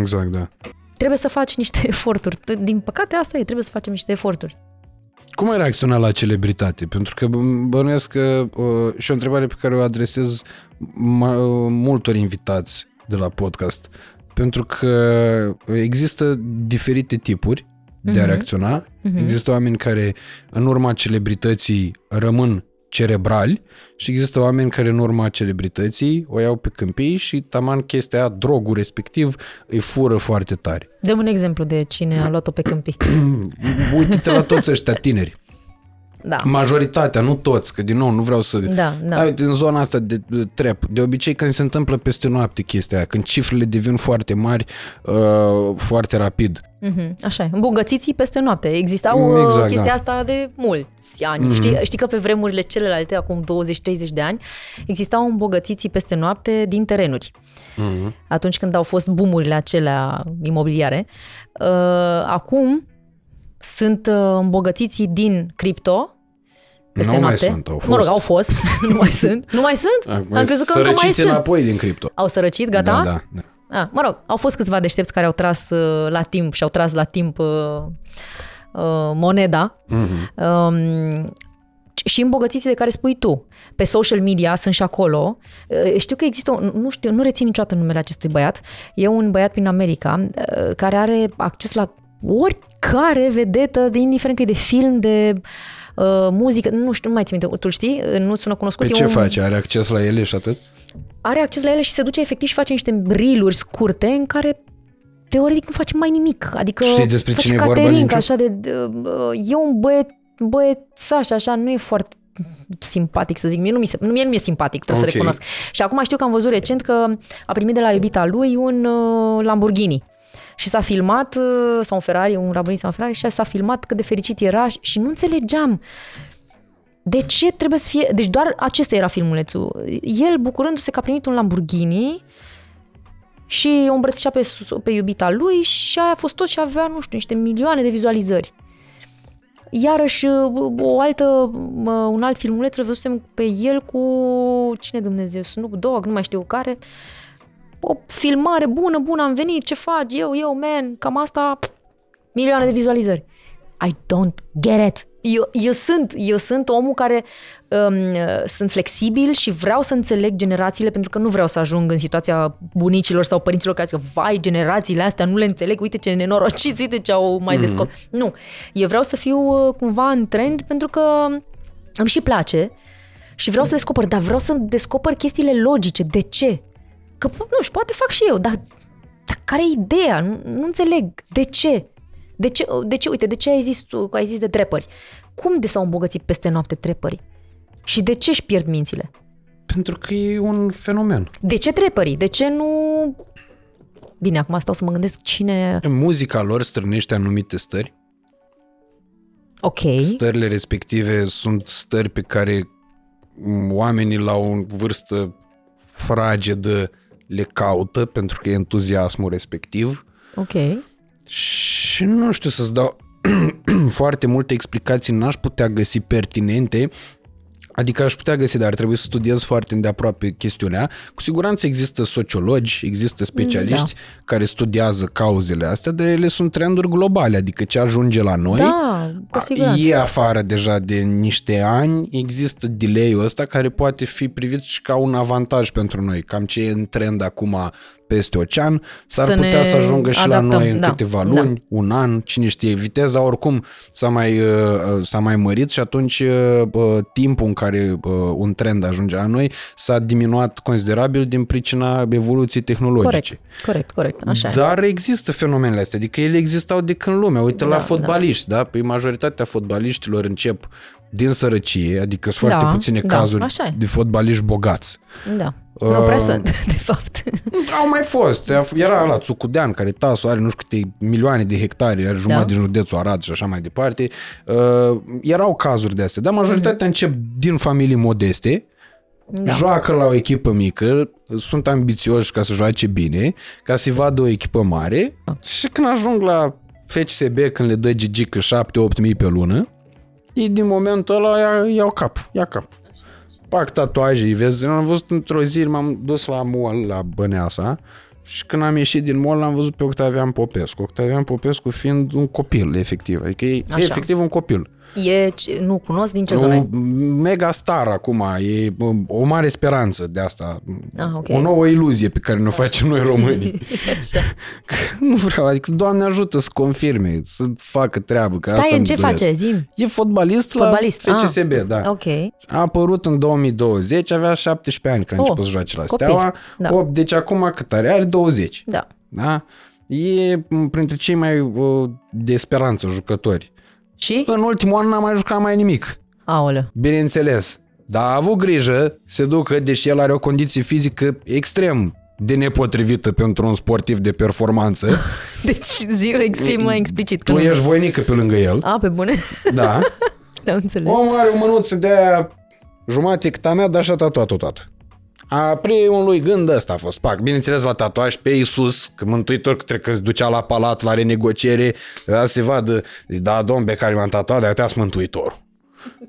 Exact, da. Trebuie să faci niște eforturi. Din păcate asta e, trebuie să facem niște eforturi. Cum ai reacționat la celebritate? Pentru că bă- bănuiesc că uh, și o întrebare pe care o adresez ma, uh, multor invitați de la podcast. Pentru că există diferite tipuri de a Mhm. reacționa. Există oameni care în urma celebrității rămân cerebrali și există oameni care în urma celebrității o iau pe câmpii și taman chestia aia, drogul respectiv, îi fură foarte tare. Dăm un exemplu de cine a luat-o pe câmpii. Uite-te la toți ăștia tineri. Da. Majoritatea, nu toți, că din nou nu vreau să... Da, da. uite, în zona asta de, de trap, de obicei când se întâmplă peste noapte chestia aia, când cifrele devin foarte mari, uh, foarte rapid. Mhm, Așa e. Îmbogățiții peste noapte. Existau Exact, exact, chestia da. asta de mulți ani. Mm-hmm. Știi, știi că pe vremurile celelalte, acum 20-30 de ani, existau îmbogățiții peste noapte din terenuri. Mm-hmm. Atunci când au fost bumurile acelea imobiliare. Uh, acum sunt uh, îmbogățiții din cripto, peste Nu mai noapte. sunt, au Mă rog, fost. au fost. nu mai sunt. Nu mai sunt? Am crezut că încă mai Sărăciți sunt. înapoi din cripto. Au sărăcit, gata? Da, da. da. Ah, mă rog, au fost câțiva deștepți care au tras uh, la timp și au tras la timp uh, uh, moneda. Mm-hmm. Um, și îmbogățiții de care spui tu. Pe social media sunt și acolo. Uh, Știu că există, un- nu știu, nu rețin niciodată numele acestui băiat. E un băiat prin America uh, care are acces la oricare vedetă, de indiferent că e de film, de uh, muzică, nu știu, nu mai țin minte, tu știi? Nu sună cunoscut. Pe E ce un, face? Are acces la ele și atât? are acces la ele și se duce efectiv și face niște reel scurte în care teoretic nu face mai nimic. Adică Știi despre face cine e vorba, catering, Linciu? așa de, de, uh, e un băiet, băiețaș, așa, nu e foarte simpatic să zic, mie nu mi, se, nu, mie nu mi-e simpatic, trebuie Ok. să recunosc. Și acum știu că am văzut recent că a primit de la iubita lui un uh, Lamborghini. Și s-a filmat, uh, sau un Ferrari, un Lamborghini sau un Ferrari, și s-a filmat cât de fericit era și nu înțelegeam de ce trebuie să fie... Deci doar acesta era filmulețul. El bucurându-se că a primit un Lamborghini și o îmbrățișa pe, sus- pe iubita lui și aia a fost tot și avea, nu știu, niște milioane de vizualizări. Iarăși, o altă, un alt filmuleț îl văzusem pe el cu, cine Dumnezeu, Snoop Dogg, nu mai știu care, o filmare bună, bună, am venit, ce faci, eu, eu, man, cam asta, pff, milioane de vizualizări. I don't get it. Eu, eu, sunt, eu sunt omul care um, sunt flexibil și vreau să înțeleg generațiile pentru că nu vreau să ajung în situația bunicilor sau părinților care zic vai, generațiile astea nu le înțeleg, uite ce nenorociți, uite ce au mai mm-hmm. descoperit. Nu, eu vreau să fiu uh, cumva în trend pentru că îmi și place și vreau să descoper, dar vreau să descoper chestiile logice. De ce? Că, nu știu, poate fac și eu, dar, dar care e ideea? Nu, nu înțeleg. De ce? De ce, de ce, uite, de ce ai zis tu, ai zis de trepări? Cum de s-au îmbogățit peste noapte trepării? Și de ce își pierd mințile? Pentru că e un fenomen. De ce trepării? De ce nu... Bine, acum stau să mă gândesc cine... Muzica lor strânește anumite stări. Ok. Stările respective sunt stări pe care m, oamenii la o vârstă fragedă le caută pentru că e entuziasmul respectiv. Ok. Și nu știu să-ți dau foarte multe explicații, n-aș putea găsi pertinente, adică aș putea găsi, dar ar trebui să studiez foarte îndeaproape chestiunea. Cu siguranță există sociologi, există specialiști da. care studiază cauzele astea, dar ele sunt trenduri globale, adică ce ajunge la noi Da, cu siguranță. e afară deja de niște ani, există delay-ul ăsta care poate fi privit și ca un avantaj pentru noi, cam ce e în trend acum peste ocean, s-ar Să putea ne să ajungă și la adaptăm, noi în da, câteva da. luni, un an, cine știe. Viteza oricum s-a mai, uh, s-a mai mărit și atunci uh, uh, timpul în care uh, un trend ajunge la noi s-a diminuat considerabil din pricina evoluției tehnologice. Corect, corect, corect. Așa e. Dar există fenomenele astea, adică ele existau de când lumea. Uite Da, la fotbaliști, da? Păi majoritatea fotbaliștilor încep din sărăcie, adică sunt foarte Da, puține da, cazuri așa e. de fotbaliști bogați. Da. Nu prea Uh, sunt, de fapt. Au mai fost. Era la Țucudean, care tasul are nu știu câte milioane de hectare, are jumătate Da. din județul Arad și așa mai departe. Uh, erau cazuri de astea, dar majoritatea încep din familii modeste, Da. joacă la o echipă mică, sunt ambițioși ca să joace bine, ca să-i vadă o echipă mare și când ajung la FCSB, când le dă gigică 7-8 mii pe lună, ei din momentul ăla ia, iau cap, ia cap. Fac tatuaje, îi vezi, eu am văzut într-o zi, m-am dus la mall, la Băneasa, și când am ieșit din mall, l-am văzut pe Octavian Popescu. Octavian Popescu fiind un copil, efectiv. Adică e Așa. efectiv un copil. E, ce- nu cunosc din ce zonă e? Un mega star acum, e um, o mare speranță de asta. Ah, ok. O nouă iluzie pe care ne facem noi românii. Așa. nu vreau, adică Doamne ajută să confirme, să facă treabă. Că asta Stai, în îmi ce doresc. face? Zim. E fotbalist, Fotbalist, la FCSB, ah, da. Ok. A apărut în 2020, avea 17 ani când a Oh, început să joace la copil. Steaua. Da. 8, deci acum cât are? Are 20. Da. Da? E m, printre cei mai uh, de speranță jucători. Și? În ultimul an n-a mai jucat mai nimic. Aoleu. Bineînțeles. Dar a avut grijă să ducă, deși el are o condiție fizică extrem de nepotrivită pentru un sportiv de performanță. Deci zi, exprim mai explicit. că tu nu- ești voinică pe lângă el. A, pe bune? Da. Am înțeles. Omul are o mânuță de aia jumate cât a mea, dar și-a tatuat-o toată. A primul lui gând ăsta a fost, pac, bineînțeles la tatuaj pe Iisus, că mântuitor cred că se ducea la palat, la renegociere, a se vadă, da, domn pe care m-am tatuat, de aia mântuitor.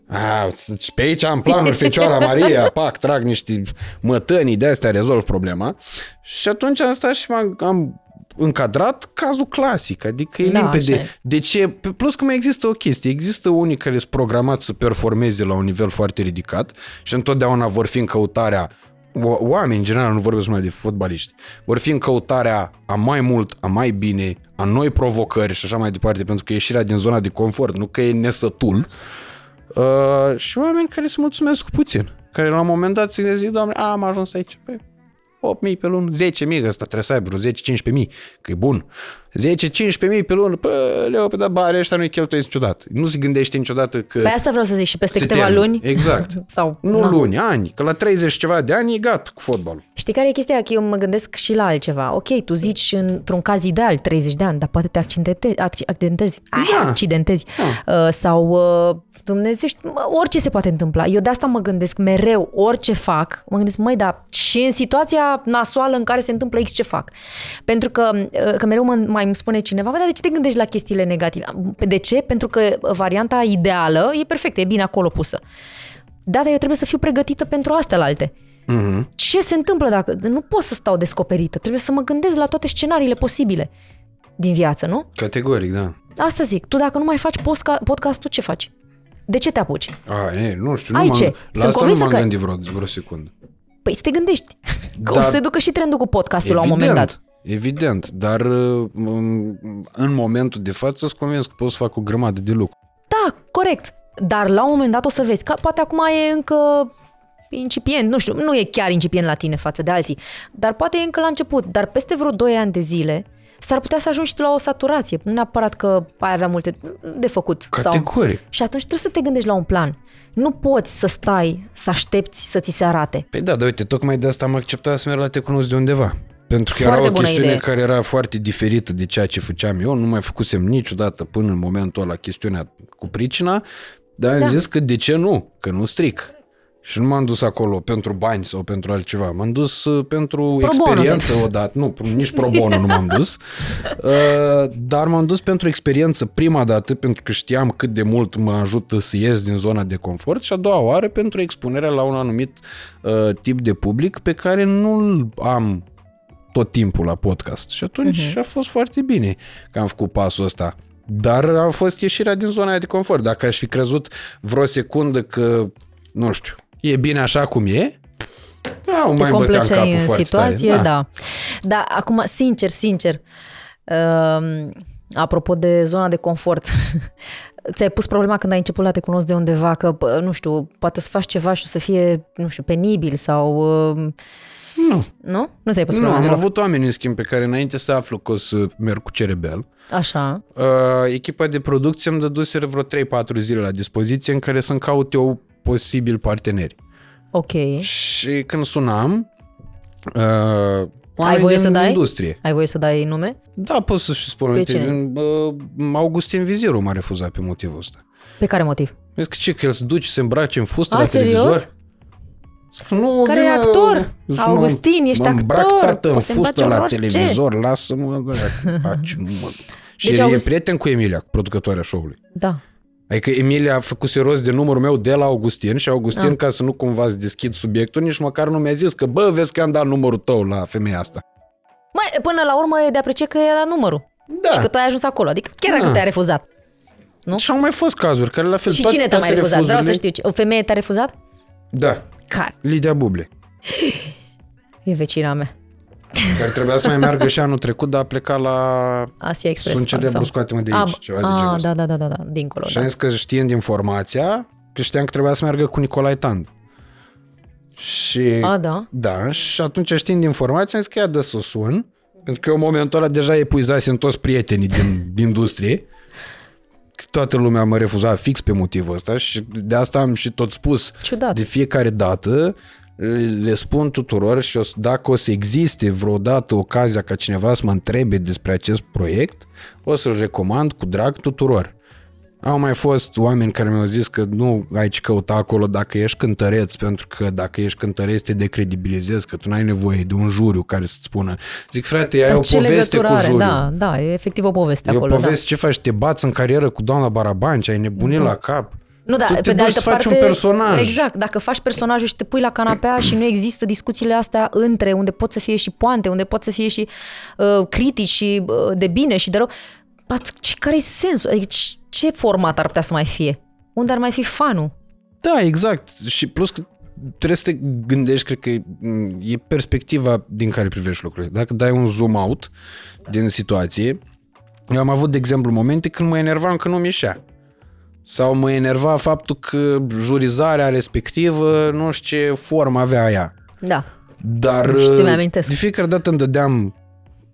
A, și pe aici am planuri, Fecioara Maria, pac, trag niște mătănii, de astea rezolv problema. Și atunci am stat și m-am, am încadrat cazul clasic, adică e Da, limpede. așa e. De ce? Plus că mai există o chestie. Există unii care sunt programați să performeze la un nivel foarte ridicat și întotdeauna vor fi în căutarea o- oameni, în general, nu vorbesc numai de fotbaliști, vor fi în căutarea a mai mult, a mai bine, a noi provocări și așa mai departe, pentru că ieșirea din zona de confort, nu că e nesătul, uh, și oameni care se mulțumesc cu puțin, care la un moment dat se zic, doamne, a, am ajuns aici, păi, 8.000 pe lună, 10.000, ăsta trebuie să aibă vreo 10-15.000, că e bun. 10-15.000 pe lună, pă, leu, pe da, bani ăștia nu-i cheltuiesc niciodată. Nu se gândește niciodată că... Pe asta vreau să zic și peste se câteva termină. luni. Exact. Sau, Nu na. luni, ani, că la 30 și ceva de ani e gata cu fotbalul. Știi care e chestia? Că eu mă gândesc și la altceva. Ok, tu zici într-un caz ideal 30 de ani, dar poate te accidentezi, accidentezi, Da. accidentezi. Uh, sau uh, Dumnezeu, știu, mă, orice se poate întâmpla. Eu de asta mă gândesc mereu, orice fac, mă gândesc, măi, dar și în situația nasoală în care se întâmplă X ce fac. Pentru că, uh, că mereu mă, mai îmi spune cineva, "Bă, dar de ce te gândești la chestiile negative? De ce? Pentru că varianta ideală e perfectă, e bine acolo pusă. Da, dar eu trebuie să fiu pregătită pentru astea la alte. Mhm. Ce se întâmplă dacă... Nu pot să stau descoperită. Trebuie să mă gândesc la toate scenariile posibile din viață, nu? Categoric, da. Asta zic. Tu dacă nu mai faci posca- podcastul, ce faci? De ce te apuci? A, e, nu știu, Ai nu m-am, ce? la Sunt asta nu convinsă m-am că- gândit vreo, vreo secundă. Păi să te gândești. Că o Dar- să se ducă și trendul cu podcastul la un moment dat. Evident, dar uh, în momentul de față sunt convins că pot să fac o grămadă de lucru. Da, corect. Dar la un moment dat o să vezi. Că poate acum e încă incipient, nu știu, nu e chiar incipient la tine față de alții, dar poate e încă la început. Dar peste vreo 2 ani de zile s-ar putea să ajungi și tu la o saturație. Nu neapărat că ai avea multe de făcut. Sau... Categoric. Și atunci trebuie să te gândești la un plan. Nu poți să stai, să aștepți să ți se arate. Păi da, dar uite, tocmai de asta am acceptat să merg la Te cunosc de undeva. Pentru că Foarte era o bună chestiune idee. care era foarte diferită de ceea ce făceam eu. Nu mai făcusem niciodată până în momentul ăla chestiunea cu pricina, dar am Da. zis că de ce nu? Că nu stric. Și nu m-am dus acolo pentru bani sau pentru altceva. M-am dus uh, pentru bono, experiență odată. Nu, nici pro bono nu m-am dus. Uh, dar m-am dus pentru experiență prima dată, pentru că știam cât de mult mă ajută să ies din zona de confort și a doua oară pentru expunerea la un anumit uh, tip de public pe care nu-l am tot timpul la podcast. Și atunci uh-huh. a fost foarte bine că am făcut pasul ăsta. Dar a fost ieșirea din zona aia de confort. Dacă aș fi crezut vreo secundă că, nu știu, e bine așa cum e, da, Te mai îmi băteam complăceai capul în foarte situație, tare. da. Da, acum, sincer, sincer, um, apropo de zona de confort, ți-ai pus problema când ai început la te cunosc de undeva că, bă, nu știu, poate să faci ceva și o să fie, nu știu, penibil sau... um, Nu. Nu? Nu ți-ai pus Nu, problema am deloc. avut oameni în schimb pe care înainte să aflu că o să merg cu cerebel, Așa. uh, echipa de producție îmi dăduseră vreo 3-4 zile la dispoziție în care să-mi caut eu posibil parteneri. Ok. Și când sunam, uh, oameni voie din să dai? industrie. Ai voie să dai nume? Da, pot să-și spun. Pe Uite, cine? uh, Augustin Viziru m-a refuzat pe motivul ăsta. Pe care motiv? Vezi că ce, că el se duce, se îmbrace în fustă A, la serios? televizor? Zic că Nu, Care vină- e actor? Zic, Augustin, mă- ești mă îmbrac, actor, tată, în poți să fustă îmbraci la orice. televizor, lasă-mă, bă, faci, nu mă. Și Deci e August- prieten cu Emilia, cu producătoarea show-ului. Da. Adică Emilia a făcut rost de numărul meu de la Augustin și Augustin, Ah. ca să nu cumva să deschid subiectul, nici măcar nu mi-a zis că, bă, vezi că am dat numărul tău la femeia asta. Mai, până la urmă e de apreciat că i-a dat numărul. Da. Și că tu ai ajuns acolo. Adică chiar dacă Da. te-a refuzat. Nu? Și au mai fost cazuri care la fel... Și toate- cine te-a mai toate refuzat? Vreau să refuzurile- știu. O femeie te-a refuzat? Da, Care? Lidia Buble. E vecina mea. Care trebuia să mai meargă și anul trecut, dar a plecat la... Asia Express. Sunt parcă, celebru, sau- scoate-mă de aici, A, ceva de a, genul ăsta. da, da, da, da, da, dincolo. Și Da. am zis că știind informația, că știam că trebuia să meargă cu Nicolae Tand. Și... A, da. Da, și atunci știind informația, am zis că ia de să o sun, pentru că eu în momentul ăla deja epuizasem toți prietenii din industrie. Că Toată lumea mă refuza fix pe motivul ăsta și de asta am și tot spus. Ciudat. De fiecare dată le spun tuturor și o să, dacă o să existe vreodată ocazia ca cineva să mă întrebe despre acest proiect, o să-l recomand cu drag tuturor. Au mai fost oameni care mi-au zis că nu ai ce căuta acolo dacă ești cântăreț, pentru că dacă ești cântăreț te decredibilizezi, că tu n-ai nevoie de un juriu care să-ți spună. Zic, frate, ai Dar o ce poveste legătură cu are? juriu. Da, da, e efectiv o poveste E o acolo. poveste, ce faci? Te bați în carieră cu doamna Barabanci, ai nebunit la cap. Da. Nu, da, tu te pe de duci altă să faci parte, un personaj. Exact, dacă faci personajul și te pui la canapea și nu există discuțiile astea între, unde pot să fie și poante, unde pot să fie și uh, critici și uh, de bine și de rău, at- care e sensul? Adică ce- ce format ar putea să mai fie? Unde ar mai fi fanul? Da, exact. Și plus că trebuie să te gândești, cred că m, e perspectiva din care privești lucrurile. Dacă dai un zoom out din situație, eu am avut, de exemplu, momente când mă enervam că nu mi ieșea. Sau mă enerva faptul că jurizarea respectivă nu știu ce formă avea ea. Da. Dar Știu, uh, mi-amintesc. de fiecare dată îmi dădeam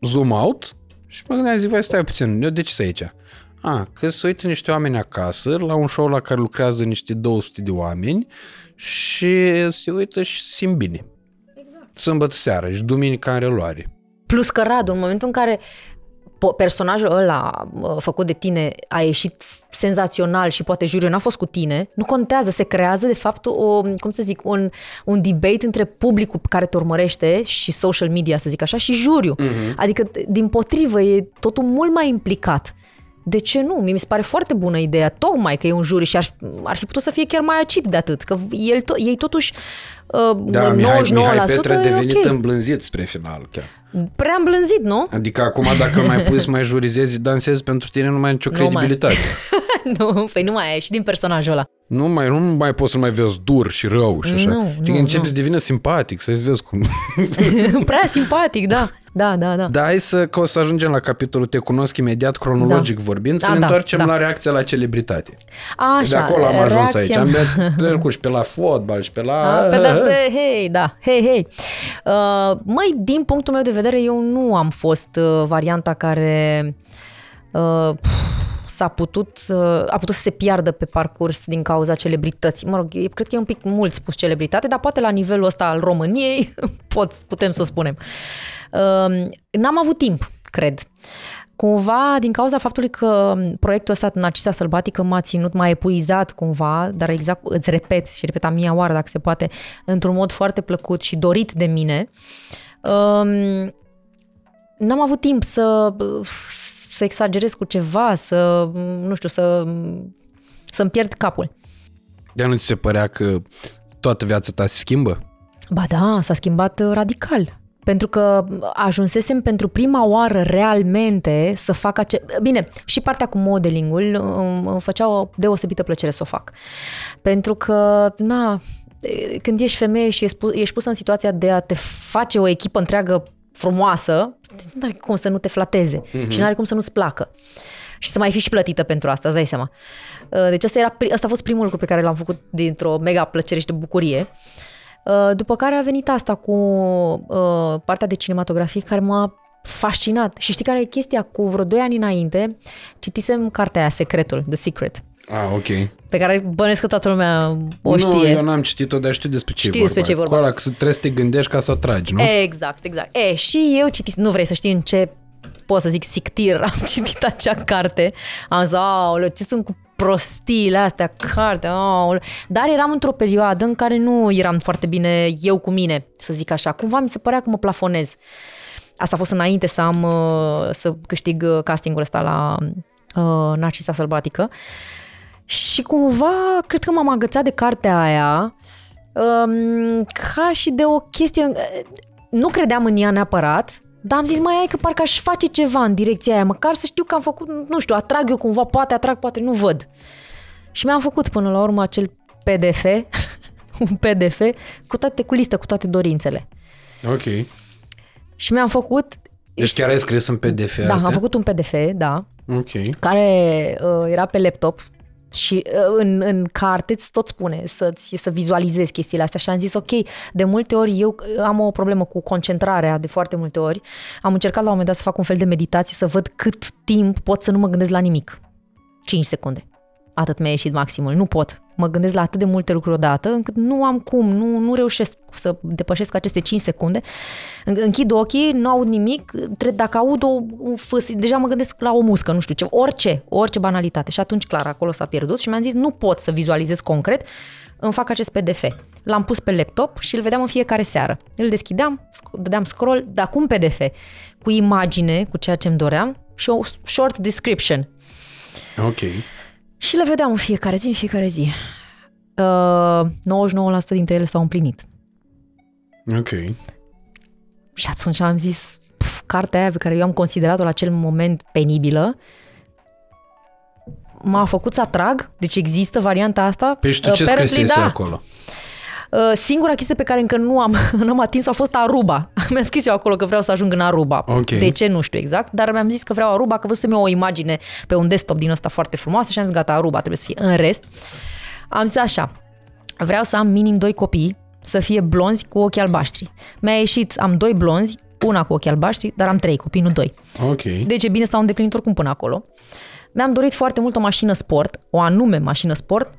zoom out și mă gândeam, zic, vai, stai puțin, eu de ce sunt aici? A, că se uită niște oameni acasă la un show la care lucrează niște 200 de oameni și se uită și se simt bine. Exact. Sâmbătă seara și duminica în reluare. Plus că Radu, în momentul în care po- personajul ăla uh, făcut de tine a ieșit senzațional și poate juriul n-a fost cu tine, nu contează, se creează de fapt o, cum să zic, un, un debate între publicul care te urmărește și social media, să zic așa, și juriu. Uh-huh. Adică, din potrivă, e totul mult mai implicat. De ce nu? Mi se pare foarte bună ideea, tocmai că e un juriu și ar, ar fi putut să fie chiar mai acid de atât, că el to- ei totuși uh, Da, Mihai, 99% Mihai Petre a e devenit ok. îmblânzit spre final chiar. Prea îmblânzit, nu? Adică acum dacă îl mai pui să mai jurizezi, dansezi pentru tine, nu mai ai nicio Nu mai. credibilitate. nu, păi nu mai ai și din personajul ăla. Nu mai, nu mai poți să mai vezi dur și rău și așa. Nu, Adică nu, începi nu. să devină simpatic, să-ți vezi cum... Prea simpatic, da. Da, da, da. Da, hai să, că o să ajungem la capitolul Te cunosc imediat, cronologic Da. vorbind, să Da, ne da, întoarcem da. la reacția la celebritate. Așa, de acolo am ajuns reacția- aici. Am trecut și pe la fotbal și pe la... A, pe da, pe, hei, da, hei, hei. Uh, măi, din punctul meu de vedere, eu nu am fost uh, varianta care uh, s-a putut, uh, a putut să se piardă pe parcurs din cauza celebrității. Mă rog, e- cred că e un pic mult spus celebritate, dar poate la nivelul ăsta al României pot, putem să o spunem. Uh, n-am avut timp, cred. Cumva, din cauza faptului că proiectul ăsta, Narcisa Sălbatică, m-a ținut, m-a epuizat cumva, dar exact îți repet și repet a mia oară, dacă se poate, într-un mod foarte plăcut și dorit de mine, um, n-am avut timp să, să exagerez cu ceva, să, nu știu, să, să-mi pierd capul. Dar nu ți se părea că toată viața ta se schimbă? Ba da, s-a schimbat uh, radical. Pentru că ajunsesem pentru prima oară realmente să fac ace... Bine, și partea cu modelingul îmi îmi făcea o deosebită plăcere să o fac. Pentru că, na, când ești femeie și ești pu- ești pusă în situația de a te face o echipă întreagă frumoasă, nu are cum să nu te flateze Mhm. mm-hmm. și nu are cum să nu-ți placă. Și să mai fi și plătită pentru asta, îți dai seama. Uh, Deci asta, era, pri- asta a fost primul lucru pe care l-am făcut dintr-o mega plăcere și de bucurie. Uh, După care a venit asta cu uh, partea de cinematografie care m-a fascinat. Și știi care e chestia? Cu vreo 2 ani înainte citisem cartea aia, Secretul, The Secret, Ah, ok. pe care bănesc că toată lumea o știe. Nu, eu n-am citit-o, dar știu despre ce Știi e vorba. despre ce e vorba. Cu ăla că trebuie să te gândești ca să o tragi, nu? Exact, exact. E, și eu citis, nu vrei să știi în ce, pot să zic, sictir am citit acea carte. Am zis, aoleu, ce sunt cu prostiile astea, carte, aoleu. Dar eram într-o perioadă în care nu eram foarte bine eu cu mine, să zic așa. Cumva mi se părea că mă plafonez. Asta a fost înainte să am, uh, să câștig uh, castingul ăsta la uh, Narcisa Sălbatică. Și cumva, cred că m-am agățat de cartea aia um, ca și de o chestie... Nu credeam în ea neapărat, dar am zis, mai ai că parcă aș face ceva în direcția aia, măcar să știu că am făcut, nu știu, atrag eu cumva, poate atrag, poate nu văd. Și mi-am făcut până la urmă acel PDF, un PDF cu toate, cu listă, cu toate dorințele. Ok. Și mi-am făcut... Deci chiar ai scris în PDF Da, astea? am făcut un PDF, da, Ok. care uh, era pe laptop și uh, în, în carte îți tot spune să-ți, să vizualizezi chestiile astea și am zis ok, de multe ori eu am o problemă cu concentrarea de foarte multe ori. Am încercat la un moment dat să fac un fel de meditație să văd cât timp pot să nu mă gândesc la nimic. 5 secunde. Atât mi-a ieșit maximul. Nu pot. Mă gândesc la atât de multe lucruri odată încât nu am cum, nu, nu reușesc să depășesc aceste 5 secunde. În- Închid ochii, nu aud nimic, tre- dacă aud o, un fâs, deja mă gândesc la o muscă, nu știu ce, orice, orice banalitate. Și atunci, clar, acolo s-a pierdut și mi-am zis, nu pot să vizualizez concret, îmi fac acest PDF. L-am pus pe laptop și îl vedeam în fiecare seară. Îl deschideam, sc- dădeam scroll, dar cu un PDF, cu imagine, cu ceea ce îmi doream și o short description. Ok. Și le vedeam în fiecare zi, în fiecare zi. Uh, 99% dintre ele s-au împlinit. Ok. Și atunci am zis, pf, cartea aia pe care eu am considerat-o la acel moment penibilă, m-a făcut să atrag, deci există varianta asta. Păi și tu Uh, ce apparently, scrisese da. acolo? Uh, Singura chestie pe care încă nu am, n-am atins-o a fost Aruba. Mi-am scris eu acolo că vreau să ajung în Aruba. Ok. De ce nu știu exact, dar mi-am zis că vreau Aruba, că văzusem eu o imagine pe un desktop din ăsta foarte frumoasă și am zis gata, Aruba trebuie să fie. În rest, am zis așa, vreau să am minim doi copii, să fie blonzi cu ochi albaștri. Mi-a ieșit, am doi blonzi, una cu ochi albaștri, dar am trei copii, nu doi. Ok. Deci e bine s-au îndeplinit oricum până acolo. Mi-am dorit foarte mult o mașină sport, o anume mașină sport,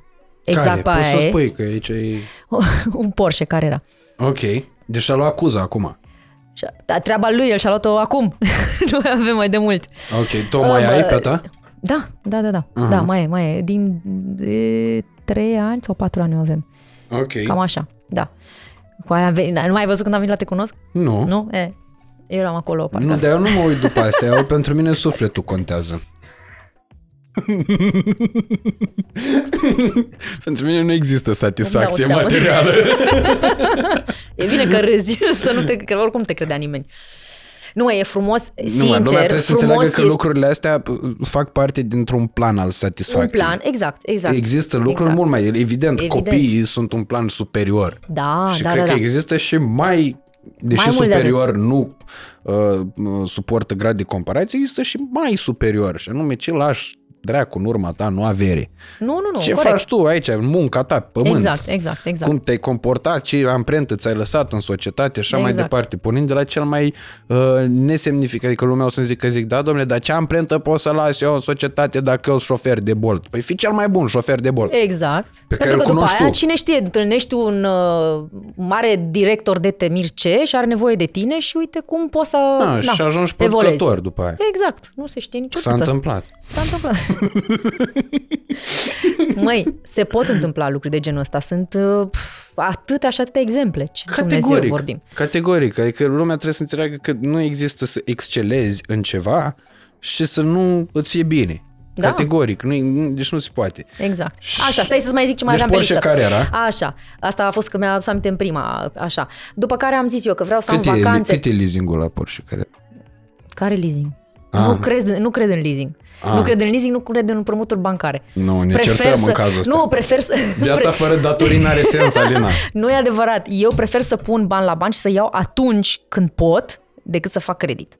exact Care? pe Poți aia să e, spui că aici e... un Porsche care era. Ok. Deci a luat acuza acum. Și a- treaba lui, el și-a luat-o acum. Noi avem mai de mult. Ok. Tu o mai Uh, ai bă, pe ta? Da, da, da, da. Aha. Da, mai e, mai e. Din de, 3 ani sau 4 ani o avem. Ok. Cam așa, da. Cu aia am venit, nu mai ai văzut când am venit la Te Cunosc? Nu. Nu? E, eu eram acolo. parcă. Nu, dar eu nu mă uit după astea. Eu, pentru mine sufletul contează. pentru mine nu există satisfacție Îmi dau seama. materială. E bine că râzi, să nu te, că oricum te credea nimeni. Nu, e frumos, nu, mă, lumea sincer, trebuie să frumos înțeleagă că este lucrurile astea uh, fac parte dintr-un plan al un satisfacției. plan, exact, exact. Există lucruri exact. mult mai... Evident, Evident. copiii sunt un plan superior. Da, și da, cred da, că da. există și mai... Deși Mai mult de superior nu uh, uh, suportă grad de comparație, există și mai superior. Și anume ce lași dracu în urma ta, nu avere. Nu, nu, nu, ce corect. faci tu aici, în munca ta, pe pământ? Exact, exact, exact. Cum te-ai comportat, ce amprentă ți-ai lăsat în societate și așa mai Exact. departe. Pornind de la cel mai uh, nesemnificat, adică lumea o să-mi zică, zic, da, domnule, dar ce amprentă pot să las eu în societate dacă eu sunt șofer de Bolt? Păi fi cel mai bun șofer de Bolt. Exact. Pe care Pentru îl că după cunoști aia, tu. cine știe, întâlnești un uh, mare director de temir ce și are nevoie de tine și uite cum poți să Da, și ajungi evoluezi. producător după aia. Exact, nu se știe S-a niciodată. întâmplat. S-a întâmplat. Măi, se pot întâmpla lucruri de genul ăsta. Sunt uh, pf, atâtea și atâtea exemple. Ce Dumnezeu Categoric. vorbim. Categoric. Adică lumea trebuie să înțeleagă că nu există să excelezi în ceva și să nu îți fie bine. Da. Categoric. Nu, nu- deci nu se poate. Exact. Așa, stai să-ți mai zic ce mai Deci aveam pe Porsche listă. care era? Așa, asta a fost că mi-a adus aminte în prima, așa. După care am zis eu că vreau să Cât am e, vacanțe. cât e leasingul la Porsche? Care... Care leasing? Ah. Nu cred, nu cred în leasing. Ah. Nu cred în leasing, nu cred în împrumuturi bancare. Nu, ne certăm în cazul ăsta. Nu, prefer să... Viața fără datorii n-are sens, Alina. Nu e adevărat. Eu prefer să pun bani la bani și să iau atunci când pot, decât să fac credit.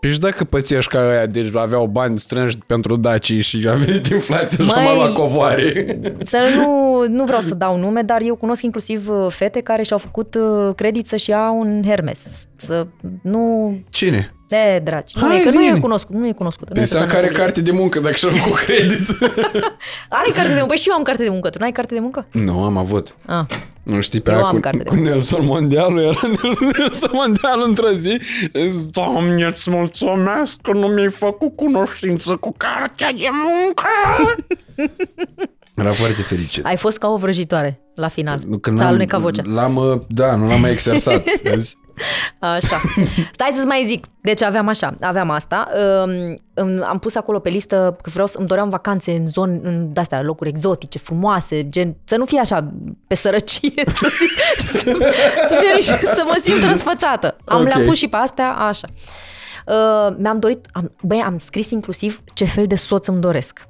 Păi și dacă pățești ca aia, deci aveau bani strânși pentru dacii și a venit inflația și Măi, am luat covoare. Să nu, nu vreau să dau nume, dar eu cunosc inclusiv uh, fete care și-au făcut uh, credit să-și ia un Hermes. Să nu... Cine? E, dragi. Nu Hai, e, că nu e zi-mi. cunoscut. Nu e cunoscut. nu Păi e să care persoană carte de muncă dacă și-a făcut credit. publică. Are carte de muncă. Păi și eu am carte de muncă. Tu n-ai carte de muncă? nu, am avut. Ah. Nu știi pe Eu aia am cu, carte de cu Nelson Mondialu, era Nelson Mondialu într-o zi. Zice, Doamne, îți mulțumesc că nu mi-ai făcut cunoștință cu cartea de muncă. Era foarte fericit. Ai fost ca o vrăjitoare la final. Nu, că Ți-a n-am- alunecat vocea. L-am, uh, da, nu l-am mai exersat. vezi? Așa. Stai să-ți mai zic. Deci aveam așa, aveam asta. Um, îmi- am pus acolo pe listă că vreau să îmi doream vacanțe în zone, în astea, locuri exotice, frumoase, gen, să nu fie așa pe sărăcie, să, zic, să, să, fie, niște- să mă simt răsfățată. Am Ok. le-am pus și pe astea, așa. Uh, mi-am dorit, am, băi, am scris inclusiv ce fel de soț îmi doresc.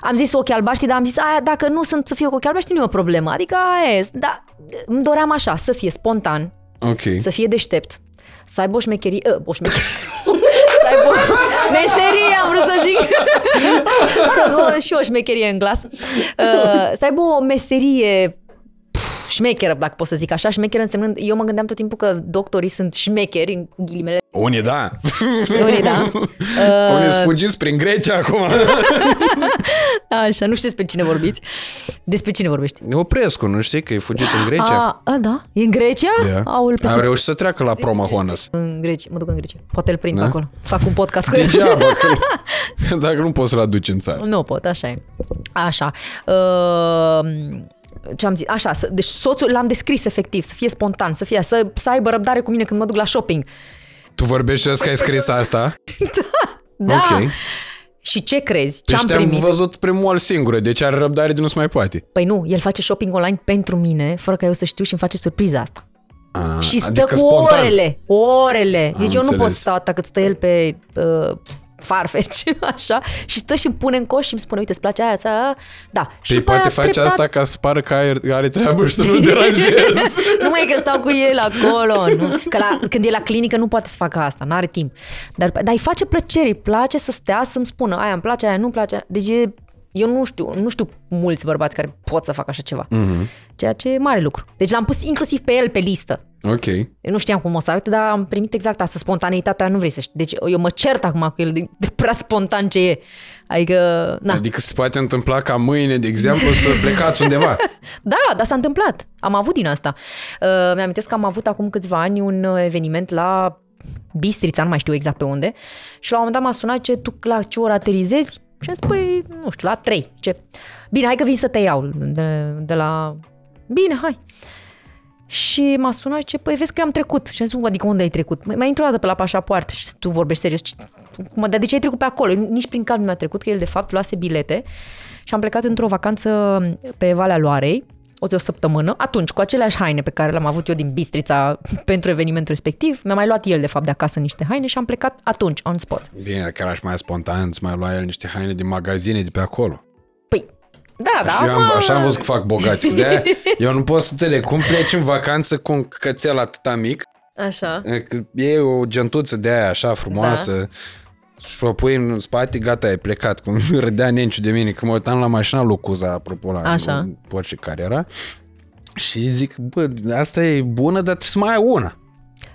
Am zis ochi albaștri, dar am zis, aia, dacă nu sunt să fie cu ochi albaștri, nu e o problemă. Adică aia e, dar îmi doream așa, să fie spontan, Ok. să fie deștept, să aibă o șmecherie, uh, o șmecherie, să aibă o meserie, am vrut să zic, O- și o șmecherie în glas, uh, să aibă o meserie pf, șmecheră, dacă pot să zic așa, șmecheră însemnând, eu mă gândeam tot timpul că doctorii sunt șmecheri, cu ghilimele, Unii da. unii, da, Unii sunt fugiți prin Grecia acum. așa, nu știu despre cine vorbiți, despre cine vorbești. Oprescu, nu știi că e fugit în Grecia? A, a, da, e în Grecia? Da. Aul, peste A reușit să treacă la Promahonas. în Grecia, mă duc în Grecia. Poate îl prind Da? pe acolo. Fac un podcast cu el. Degeaba, că, dacă nu poți să-l aduci în țară. Nu pot, așa e. Așa. Uh, ce am zis? Așa, să, deci soțul l-am descris efectiv, să fie spontan, să fie, să, să aibă răbdare cu mine când mă duc la shopping. Tu vorbești că ai scris asta? Da. Ok. Și ce crezi? Ce Deci am te-am primit? văzut primul singură, deci are răbdare de nu se mai poate. Păi nu, el face shopping online pentru mine, fără ca eu să știu și îmi face surpriza asta. A, și stă adică cu spontan. orele, orele. Am Deci eu nu pot înțeles. să stau atât cât stă el pe uh, farfeci, așa, și stă și îmi pune în coș și îmi spune, uite, îți place aia, aia, da. și Păi după aia, poate face treptat, asta ca să pară că are, are treabă și să nu deranjezi. Nu mai e că stau cu el acolo. Nu. Că la, când e la clinică nu poate să facă asta, nu are timp. Dar, dar îi face plăcere, îi place să stea să-mi spună aia îmi place, aia nu-mi place. Deci e, eu nu știu, nu știu mulți bărbați care pot să facă așa ceva. Mm-hmm. Ceea ce e mare lucru. Deci l-am pus inclusiv pe el pe listă. ok. Eu nu știam cum o să arate, dar am primit exact asta. Spontaneitatea nu vrei să știi. Deci eu mă cert acum cu el de, de prea spontan ce e. Adică, na. Adică se poate întâmpla ca mâine, de exemplu, să plecați undeva. Da, dar s-a întâmplat. Am avut din asta. Uh, mi-amintesc că am avut acum câțiva ani un uh, eveniment la Bistrița, nu mai știu exact pe unde, și la un moment dat m-a sunat ce tu la ce oră aterizezi? Și am zis, păi, nu știu, la 3. Ce? Bine, hai că vin să te iau de, de la... Bine, hai. Și m-a sunat și ce, păi vezi că am trecut. Și am zis, adică unde ai trecut? Mai, mai intru o dată pe la pașapoarte și tu vorbești serios. Ce- Cum, dar de ce ai trecut pe acolo? Nici prin cap nu mi-a trecut, că el de fapt luase bilete și am plecat într-o vacanță pe Valea Loarei, o zi o săptămână, atunci cu aceleași haine pe care le-am avut eu din Bistrița pentru evenimentul respectiv, mi-a mai luat el de fapt de acasă niște haine și am plecat atunci, on spot. Bine, dacă erași mai spontan, îți mai lua el niște haine din magazine de pe acolo. Păi, da, da, și eu am, acum- așa am văzut că fac bogați. Că de eu nu pot să înțeleg cum pleci în vacanță cu un cățel atâta mic, Așa. că e o gentuță de aia așa frumoasă, Da. Și o pui în spate, gata, ai plecat. Cum râdea Nenciu de mine, când mă uitam la mașina lui Cuza, apropo, la Așa. Porsche care era. Și zic, bă, asta e bună, dar trebuie să mai ai una.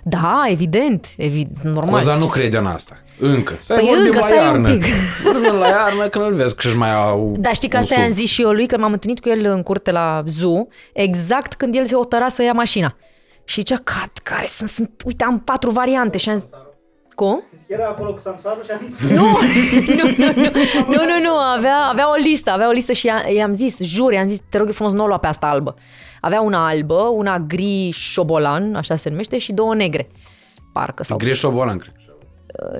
Da, evident, evident, normal. Coza nu Ce să- crede în asta. Încă. Stai Păi vorbim încă, la stai un iarnă. pic. Vorbim la iarnă când îl vezi că și mai au Dar știi că un asta SUV. i-am zis și eu lui, că m-am întâlnit cu el în curte la zoo, exact când el se hotăra să ia mașina. Și zicea, "Ca- care sunt, sunt, uite, am patru variante. Și am zis, cum? Era acolo cu Samsarul și am... Nu, nu, nu, nu, nu, nu, nu, avea, avea o listă, avea o listă și i-am, i-am zis, jur, i-am zis, te rog eu frumos, nu o lua pe asta albă. Avea una albă, una gri șobolan, așa se numește, și două negre. Parcă sau... Greș o bolan, cred.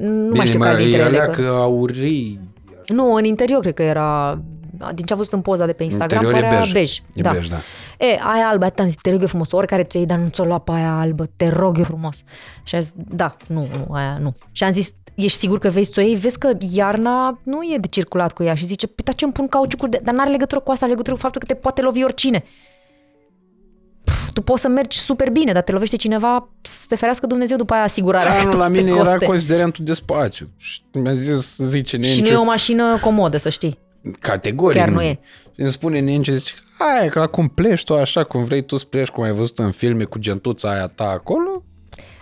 nu mai știu care dintre e ele. alea că- că aurii. Nu, în interior cred că era, din ce am văzut în poza de pe Instagram, Interior e părea bej. bej. E bej, da. E, aia albă, atât am zis, te rog eu frumos, oricare tu iei, dar nu ți-o lua pe aia albă, te rog eu frumos. Și a zis, da, nu, nu, aia nu. Și am zis, ești sigur că vei să o iei? Vezi că iarna nu e de circulat cu ea. Și zice, păi, dar ce îmi pun cauciucuri de... Dar n-are legătură cu asta, are legătură cu faptul că te poate lovi oricine. Pf, tu poți să mergi super bine, dar te lovește cineva să te ferească Dumnezeu după aia asigurarea. Da, cât nu, o la să te mine era coste. considerentul de spațiu. Și mi-a zis, zice Și nu Nence, e o mașină comodă, să știi. Categoric Chiar nu e. Și îmi spune Nence, zice, hai, că acum pleci tu așa cum vrei tu să pleci, cum ai văzut în filme cu gentuța aia ta acolo,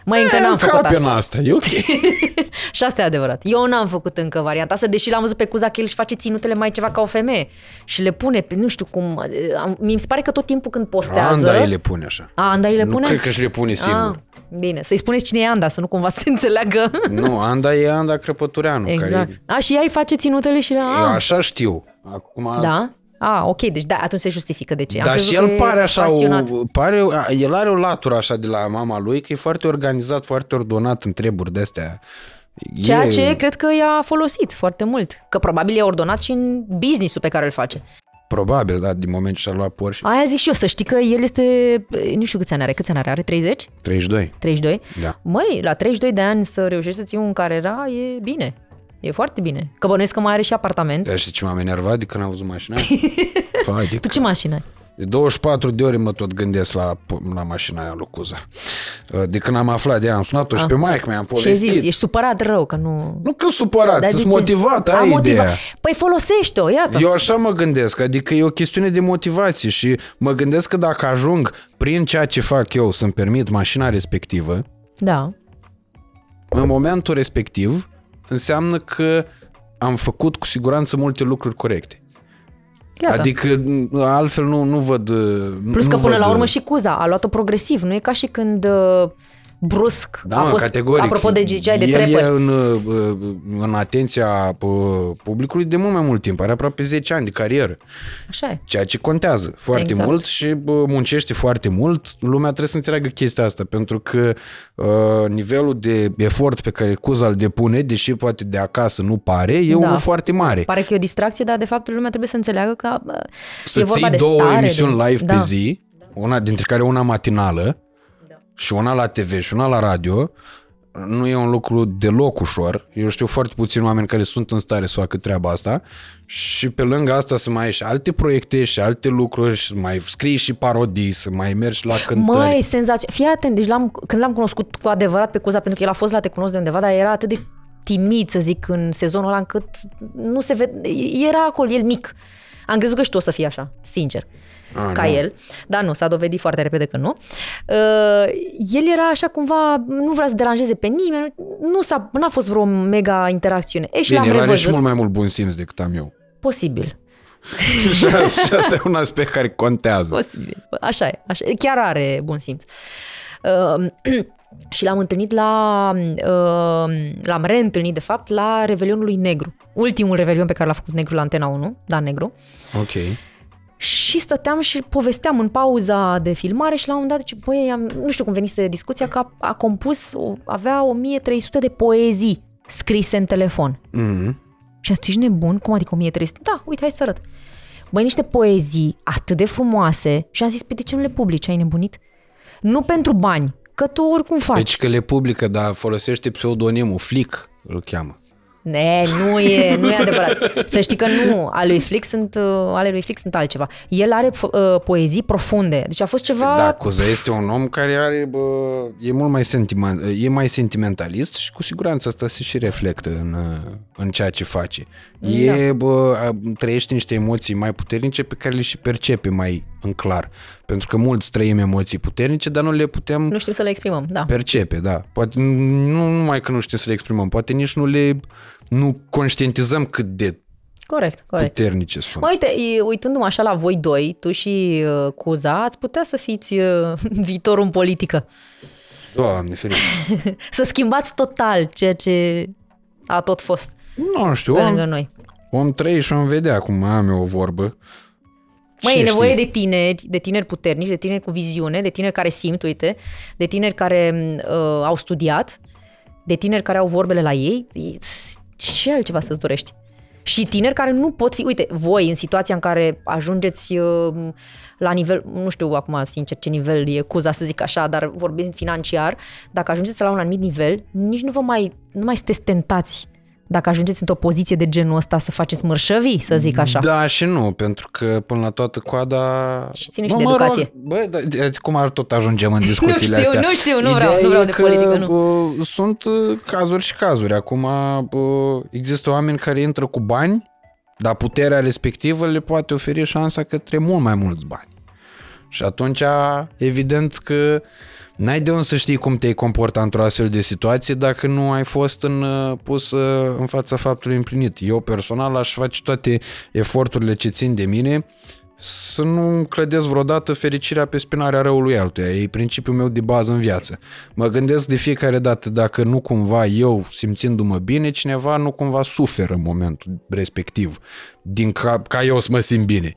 Măi, încă n-am făcut capi în asta. asta, e ok. Și asta e adevărat. Eu n-am făcut încă varianta asta, deși l-am văzut pe Cuza că el își face ținutele mai ceva ca o femeie. Și le pune, pe, nu știu cum, am- mi se pare că tot timpul când postează... Anda îi le pune așa. A, Anda îi le nu pune? cred că și le pune singur. Ah, bine, să-i spuneți cine e Anda, să nu cumva să se înțeleagă. Nu, Anda e Anda Crăpătureanu. exact. Care A, și ea îi face ținutele și la... eu A, așa știu. Acum, da? A, ok, deci da, atunci se justifică de ce. Am Dar crezut și că el e pare așa, pasionat. o, pare, el are o latură așa de la mama lui, că e foarte organizat, foarte ordonat în treburi de astea. Ceea e, ce cred că i-a folosit foarte mult. Că probabil e ordonat și în business-ul pe care îl face. Probabil, da, din moment ce și-a luat Porsche. Aia zic și eu, să știi că el este, nu știu câți ani are, câți ani are, are 30? 32. 32? Da. Măi, la 32 de ani să reușești să ții un carera e bine. E foarte bine. Că bănuiesc că mai are și apartament. Dar știi ce m-am enervat de când am văzut mașina? Păi, de, Tu ce mașină ai? De 24 de ore mă tot gândesc la, la mașina aia lui Cuza. De când am aflat de ea, am sunat-o și pe maică mi-am Ah. Și ai povestit. zis, ești supărat rău că nu... Nu că supărat, Dar sunt de ce? motivat, A, ai motiva- ideea. Păi folosește-o, iată. Eu așa mă gândesc, adică e o chestiune de motivație și mă gândesc că dacă ajung prin ceea ce fac eu să-mi permit mașina respectivă, Da. în momentul respectiv înseamnă că am făcut cu siguranță multe lucruri corecte. Iată. Adică altfel nu, nu văd... Plus nu că până văd, la urmă și Cuza a luat-o progresiv. Nu e ca și când uh, brusc da, a mă, fost, categoric. apropo de ziceai de El trepări. e în, uh, în atenția uh, publicului de mult mai mult timp. Are aproape 10 ani de carieră. Așa e. Ceea ce contează foarte Exact. mult și bă, muncește foarte mult. Lumea trebuie să înțeleagă chestia asta, pentru că uh, nivelul de efort pe care Cuza îl depune, deși poate de acasă nu pare, e Da. unul foarte mare. Pare că e o distracție, dar de fapt lumea trebuie să înțeleagă că uh, Să e vorba ții de două stare, emisiuni de... live da. pe zi, una dintre care una matinală și una la TV și una la radio, nu e un lucru deloc ușor. Eu știu foarte puțini oameni care sunt în stare să facă treaba asta și pe lângă asta să mai ai și alte proiecte și alte lucruri și să mai scrii și parodii, să mai mergi la cântări. Măi, senzație. Fii atent, deci l-am, când l-am cunoscut cu adevărat pe Cuza, pentru că el a fost la Te cunosc de undeva, dar era atât de timid, să zic, în sezonul ăla, încât nu se vede, era acolo, el mic. Am crezut că și tu o să fii așa, sincer, A, ca nu. el. Dar nu, s-a dovedit foarte repede că nu. Uh, el era așa cumva, nu vrea să deranjeze pe nimeni, nu s-a, n-a fost vreo mega interacțiune. E, și Bine, l-am el are și revăzut. mult mai mult bun simț decât am eu. Posibil. și, a- și asta e un aspect care contează. Posibil. Așa e. Așa. e. Chiar are bun simț. Uh, și l-am întâlnit la... Uh, l-am reîntâlnit, de fapt, la Revelionul lui Negru. Ultimul Revelion pe care l-a făcut Negru la Antena 1, Dan Negru. Ok. Și stăteam și povesteam în pauza de filmare și la un moment dat, zice, băi, am, nu știu cum venise discuția, că a, a compus, o, avea 1300 de poezii scrise în telefon. Mm-hmm. Și am zis, tu ești nebun? Cum adică 1300? Da, uite, hai să arăt. Băi, niște poezii atât de frumoase și am zis, pe de ce nu le publici? Ai nebunit? Nu pentru bani, că tu oricum faci. Deci că le publică, dar folosește pseudonimul Flick, îl cheamă. Ne, nu e, nu e adevărat. Să știi că nu, ale lui Flick sunt, uh, ale lui Flick sunt altceva. El are uh, poezii profunde. Deci a fost ceva... Da, Cuza este un om care are, bă, e mult mai, sentiment, e mai sentimentalist și cu siguranță asta se și reflectă în, în ceea ce face. E, bă, a- trăiește niște emoții mai puternice pe care le și percepe mai în clar. Pentru că mulți trăim emoții puternice, dar nu le putem Nu știm să le exprimăm, da. percepe, da. Poate nu numai că nu știm să le exprimăm, poate nici nu le nu conștientizăm cât de Corect, corect. puternice sunt. Mă, uite, e- uitându-mă așa la voi doi, tu și uh, Cuza, ați putea să fiți uh, viitorul în politică. Doamne, ferici. Să schimbați total ceea ce a tot fost Nu știu, pe om, lângă noi. om trăi și om vedea cum am eu o vorbă. Mai e Cine nevoie știe? de tineri, de tineri puternici, de tineri cu viziune, de tineri care simt, uite, de tineri care uh, au studiat, de tineri care au vorbele la ei. Ce altceva să-ți dorești? Și tineri care nu pot fi, uite, voi în situația în care ajungeți uh, la nivel, nu știu acum sincer ce nivel e cuza să zic așa, dar vorbim financiar, dacă ajungeți la un anumit nivel, nici nu vă mai, nu mai sunteți tentați Dacă ajungeți într-o poziție de genul ăsta să faceți mărșăvii, să zic așa. Da și nu, pentru că până la toată coada... Și ține și de educație. Bă, da, de- cum ar tot ajungem în discuțiile știu, astea? nu știu, nu Ideea vreau- nu e vreau de că, politică, nu. bă, sunt uh, cazuri și cazuri. Acum bă, există oameni care intră cu bani, dar puterea respectivă le poate oferi șansa către mult mai mulți bani. Și atunci, evident că n-ai de unde să știi cum te-ai comporta într-o astfel de situație dacă nu ai fost în, uh, pus uh, în fața faptului împlinit. Eu personal aș face toate eforturile ce țin de mine să nu clădesc vreodată fericirea pe spinarea răului altuia. E principiul meu de bază în viață. Mă gândesc de fiecare dată dacă nu cumva eu, simțindu-mă bine, cineva nu cumva suferă în momentul respectiv, din ca, ca eu să mă simt bine.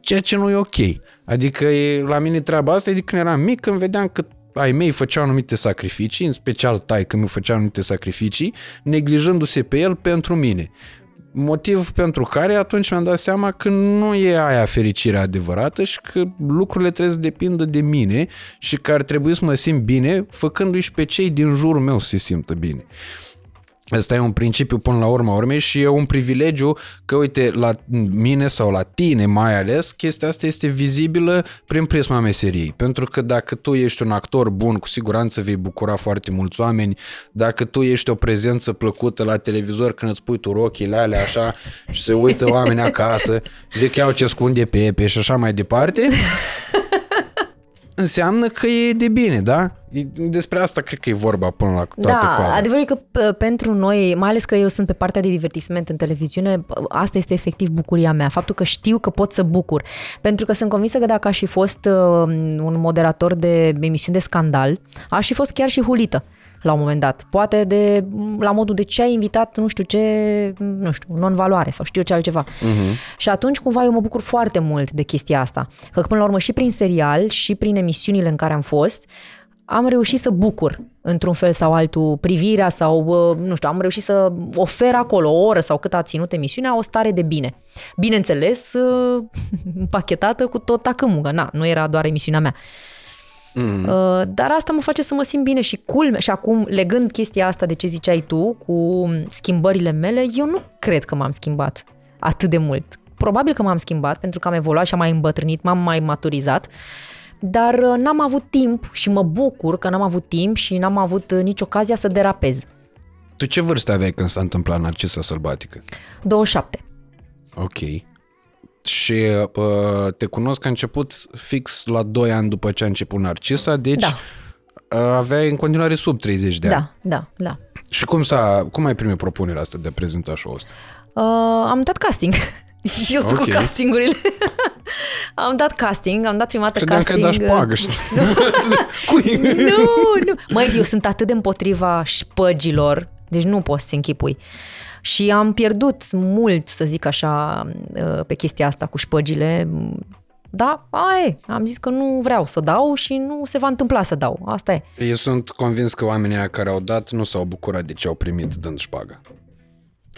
Ceea ce nu e ok. Adică e, la mine treaba asta e de când eram mic, când vedeam că ai mei făceau anumite sacrificii, în special tai că mi făcea anumite sacrificii, neglijându-se pe el pentru mine. Motiv pentru care atunci mi-am dat seama că nu e aia fericirea adevărată și că lucrurile trebuie să depindă de mine și că ar trebui să mă simt bine făcându-i și pe cei din jurul meu să se simtă bine. Ăsta e un principiu până la urma urmei și e un privilegiu că, uite, la mine sau la tine mai ales, chestia asta este vizibilă prin prisma meseriei. Pentru că dacă tu ești un actor bun, cu siguranță vei bucura foarte mulți oameni. Dacă tu ești o prezență plăcută la televizor când îți pui tu rochile alea așa și se uită oameni acasă, zic iau ce scunde Pepe și așa mai departe, înseamnă că e de bine, da? E- Despre asta cred că e vorba până la toată Da, coada. adevărul e că p- pentru noi, mai ales că eu sunt pe partea de divertisment în televiziune, p- asta este efectiv bucuria mea, faptul că știu că pot să bucur. Pentru că sunt convinsă că dacă aș fi fost uh, un moderator de emisiuni de scandal, aș fi fost chiar și hulită la un moment dat. Poate de, la modul de ce ai invitat, nu știu ce, nu știu, non-valoare sau știu eu ce altceva. Uh-huh. Și atunci cumva eu mă bucur foarte mult de chestia asta. Că până la urmă și prin serial și prin emisiunile în care am fost, am reușit să bucur într-un fel sau altul privirea sau, uh, nu știu, am reușit să ofer acolo o oră sau cât a ținut emisiunea o stare de bine. Bineînțeles, uh, împachetată cu tot tacâmul, că na, nu era doar emisiunea mea. Mm. Dar asta mă face să mă simt bine și culme. Și acum, legând chestia asta de ce ziceai tu, cu schimbările mele, eu nu cred că m-am schimbat atât de mult. Probabil că m-am schimbat pentru că am evoluat și am mai îmbătrânit, m-am mai maturizat, dar uh, n-am avut timp și mă bucur că n-am avut timp și n-am avut uh, nici ocazia să derapez. Tu ce vârstă aveai când s-a întâmplat Narcisa Sălbatică? 27. Ok. Și uh, te cunosc că a început fix la 2 ani după ce a început Narcisa, deci Da. uh, aveai în continuare sub 30 de ani. Da, da, da. Și cum, s-a, cum ai primit propunerea asta de a prezenta show-ul ăsta? Uh, am dat casting. Și eu sunt Ok. cu castingurile. am dat casting, am dat prima dată Credeam că casting. ai dat șpagă. știi? Cui? nu, nu. Măi, eu sunt atât de împotriva șpăgilor, deci nu poți să închipui. Și am pierdut mult, să zic așa, uh, pe chestia asta cu șpăgile. Da, aia e. Am zis că nu vreau să dau și nu se va întâmpla să dau. Asta e. Eu sunt convins că oamenii aia care au dat nu s-au bucurat de ce au primit dând șpagă.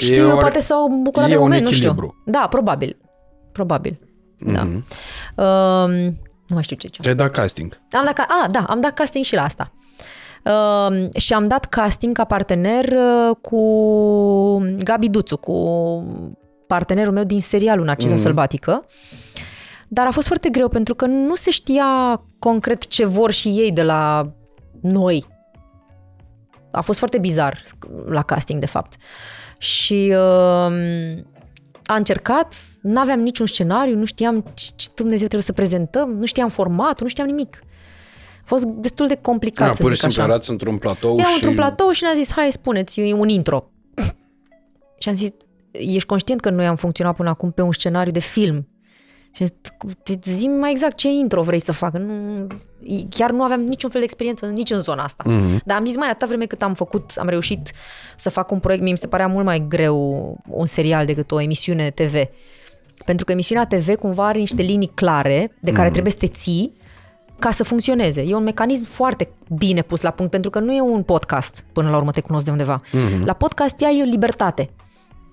Știu, ori- poate s-au bucurat e de un moment, nu știu. echilibru. Da, probabil. Probabil. Da. Um, nu mai știu ce. ce. Ce ai dat casting? Am dat, ca- a, da, am dat casting și la asta. Uh, și am dat casting ca partener uh, cu Gabi Duțu, cu partenerul meu din serialul Narcisa mm. Sălbatică. Dar a fost foarte greu pentru că nu se știa concret ce vor și ei de la noi. A fost foarte bizar la casting, de fapt. Și uh, a încercat, nu aveam niciun scenariu, nu știam ce, ce Dumnezeu trebuie să prezentăm, nu știam formatul, nu știam nimic. A fost destul de complicat, Da, să pur și zic simplu așa. erați într-un platou Eram și... într-un platou și ne-a zis, hai, spuneți un intro. și am zis, ești conștient că noi am funcționat până acum pe un scenariu de film? Și zi mai exact ce intro vrei să fac. Nu, chiar nu aveam niciun fel de experiență nici în zona asta. Mm-hmm. Dar am zis, mai atâta vreme cât am făcut, am reușit să fac un proiect, mie mi se părea mult mai greu un serial decât o emisiune TV. Pentru că emisiunea TV cumva are niște linii clare de care mm-hmm. trebuie să te ții ca să funcționeze. E un mecanism foarte bine pus la punct, pentru că nu e un podcast, până la urmă te cunosc de undeva. Mm-hmm. La podcast ai libertate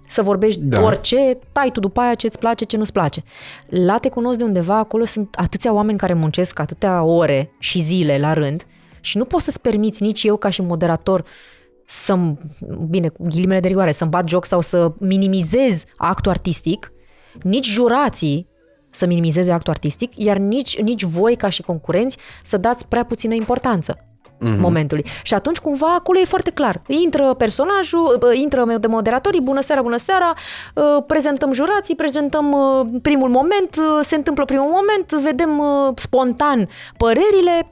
să vorbești Da. da. orice, tai tu după aia ce îți place, ce nu-ți place. La te cunosc de undeva, acolo sunt atâția oameni care muncesc atâtea ore și zile la rând și nu poți să-ți permiți nici eu ca și moderator să bine, cu ghilimele de rigoare, să-mi bat joc sau să minimizez actul artistic, nici jurații să minimizeze actul artistic, iar nici, nici voi ca și concurenți să dați prea puțină importanță mm-hmm. momentului. Și atunci cumva acolo e foarte clar. Intră personajul, bă, intră de moderatorii, bună seara, bună seara, ă, prezentăm jurații, prezentăm ă, primul moment, ă, se întâmplă primul moment, vedem spontan părerile.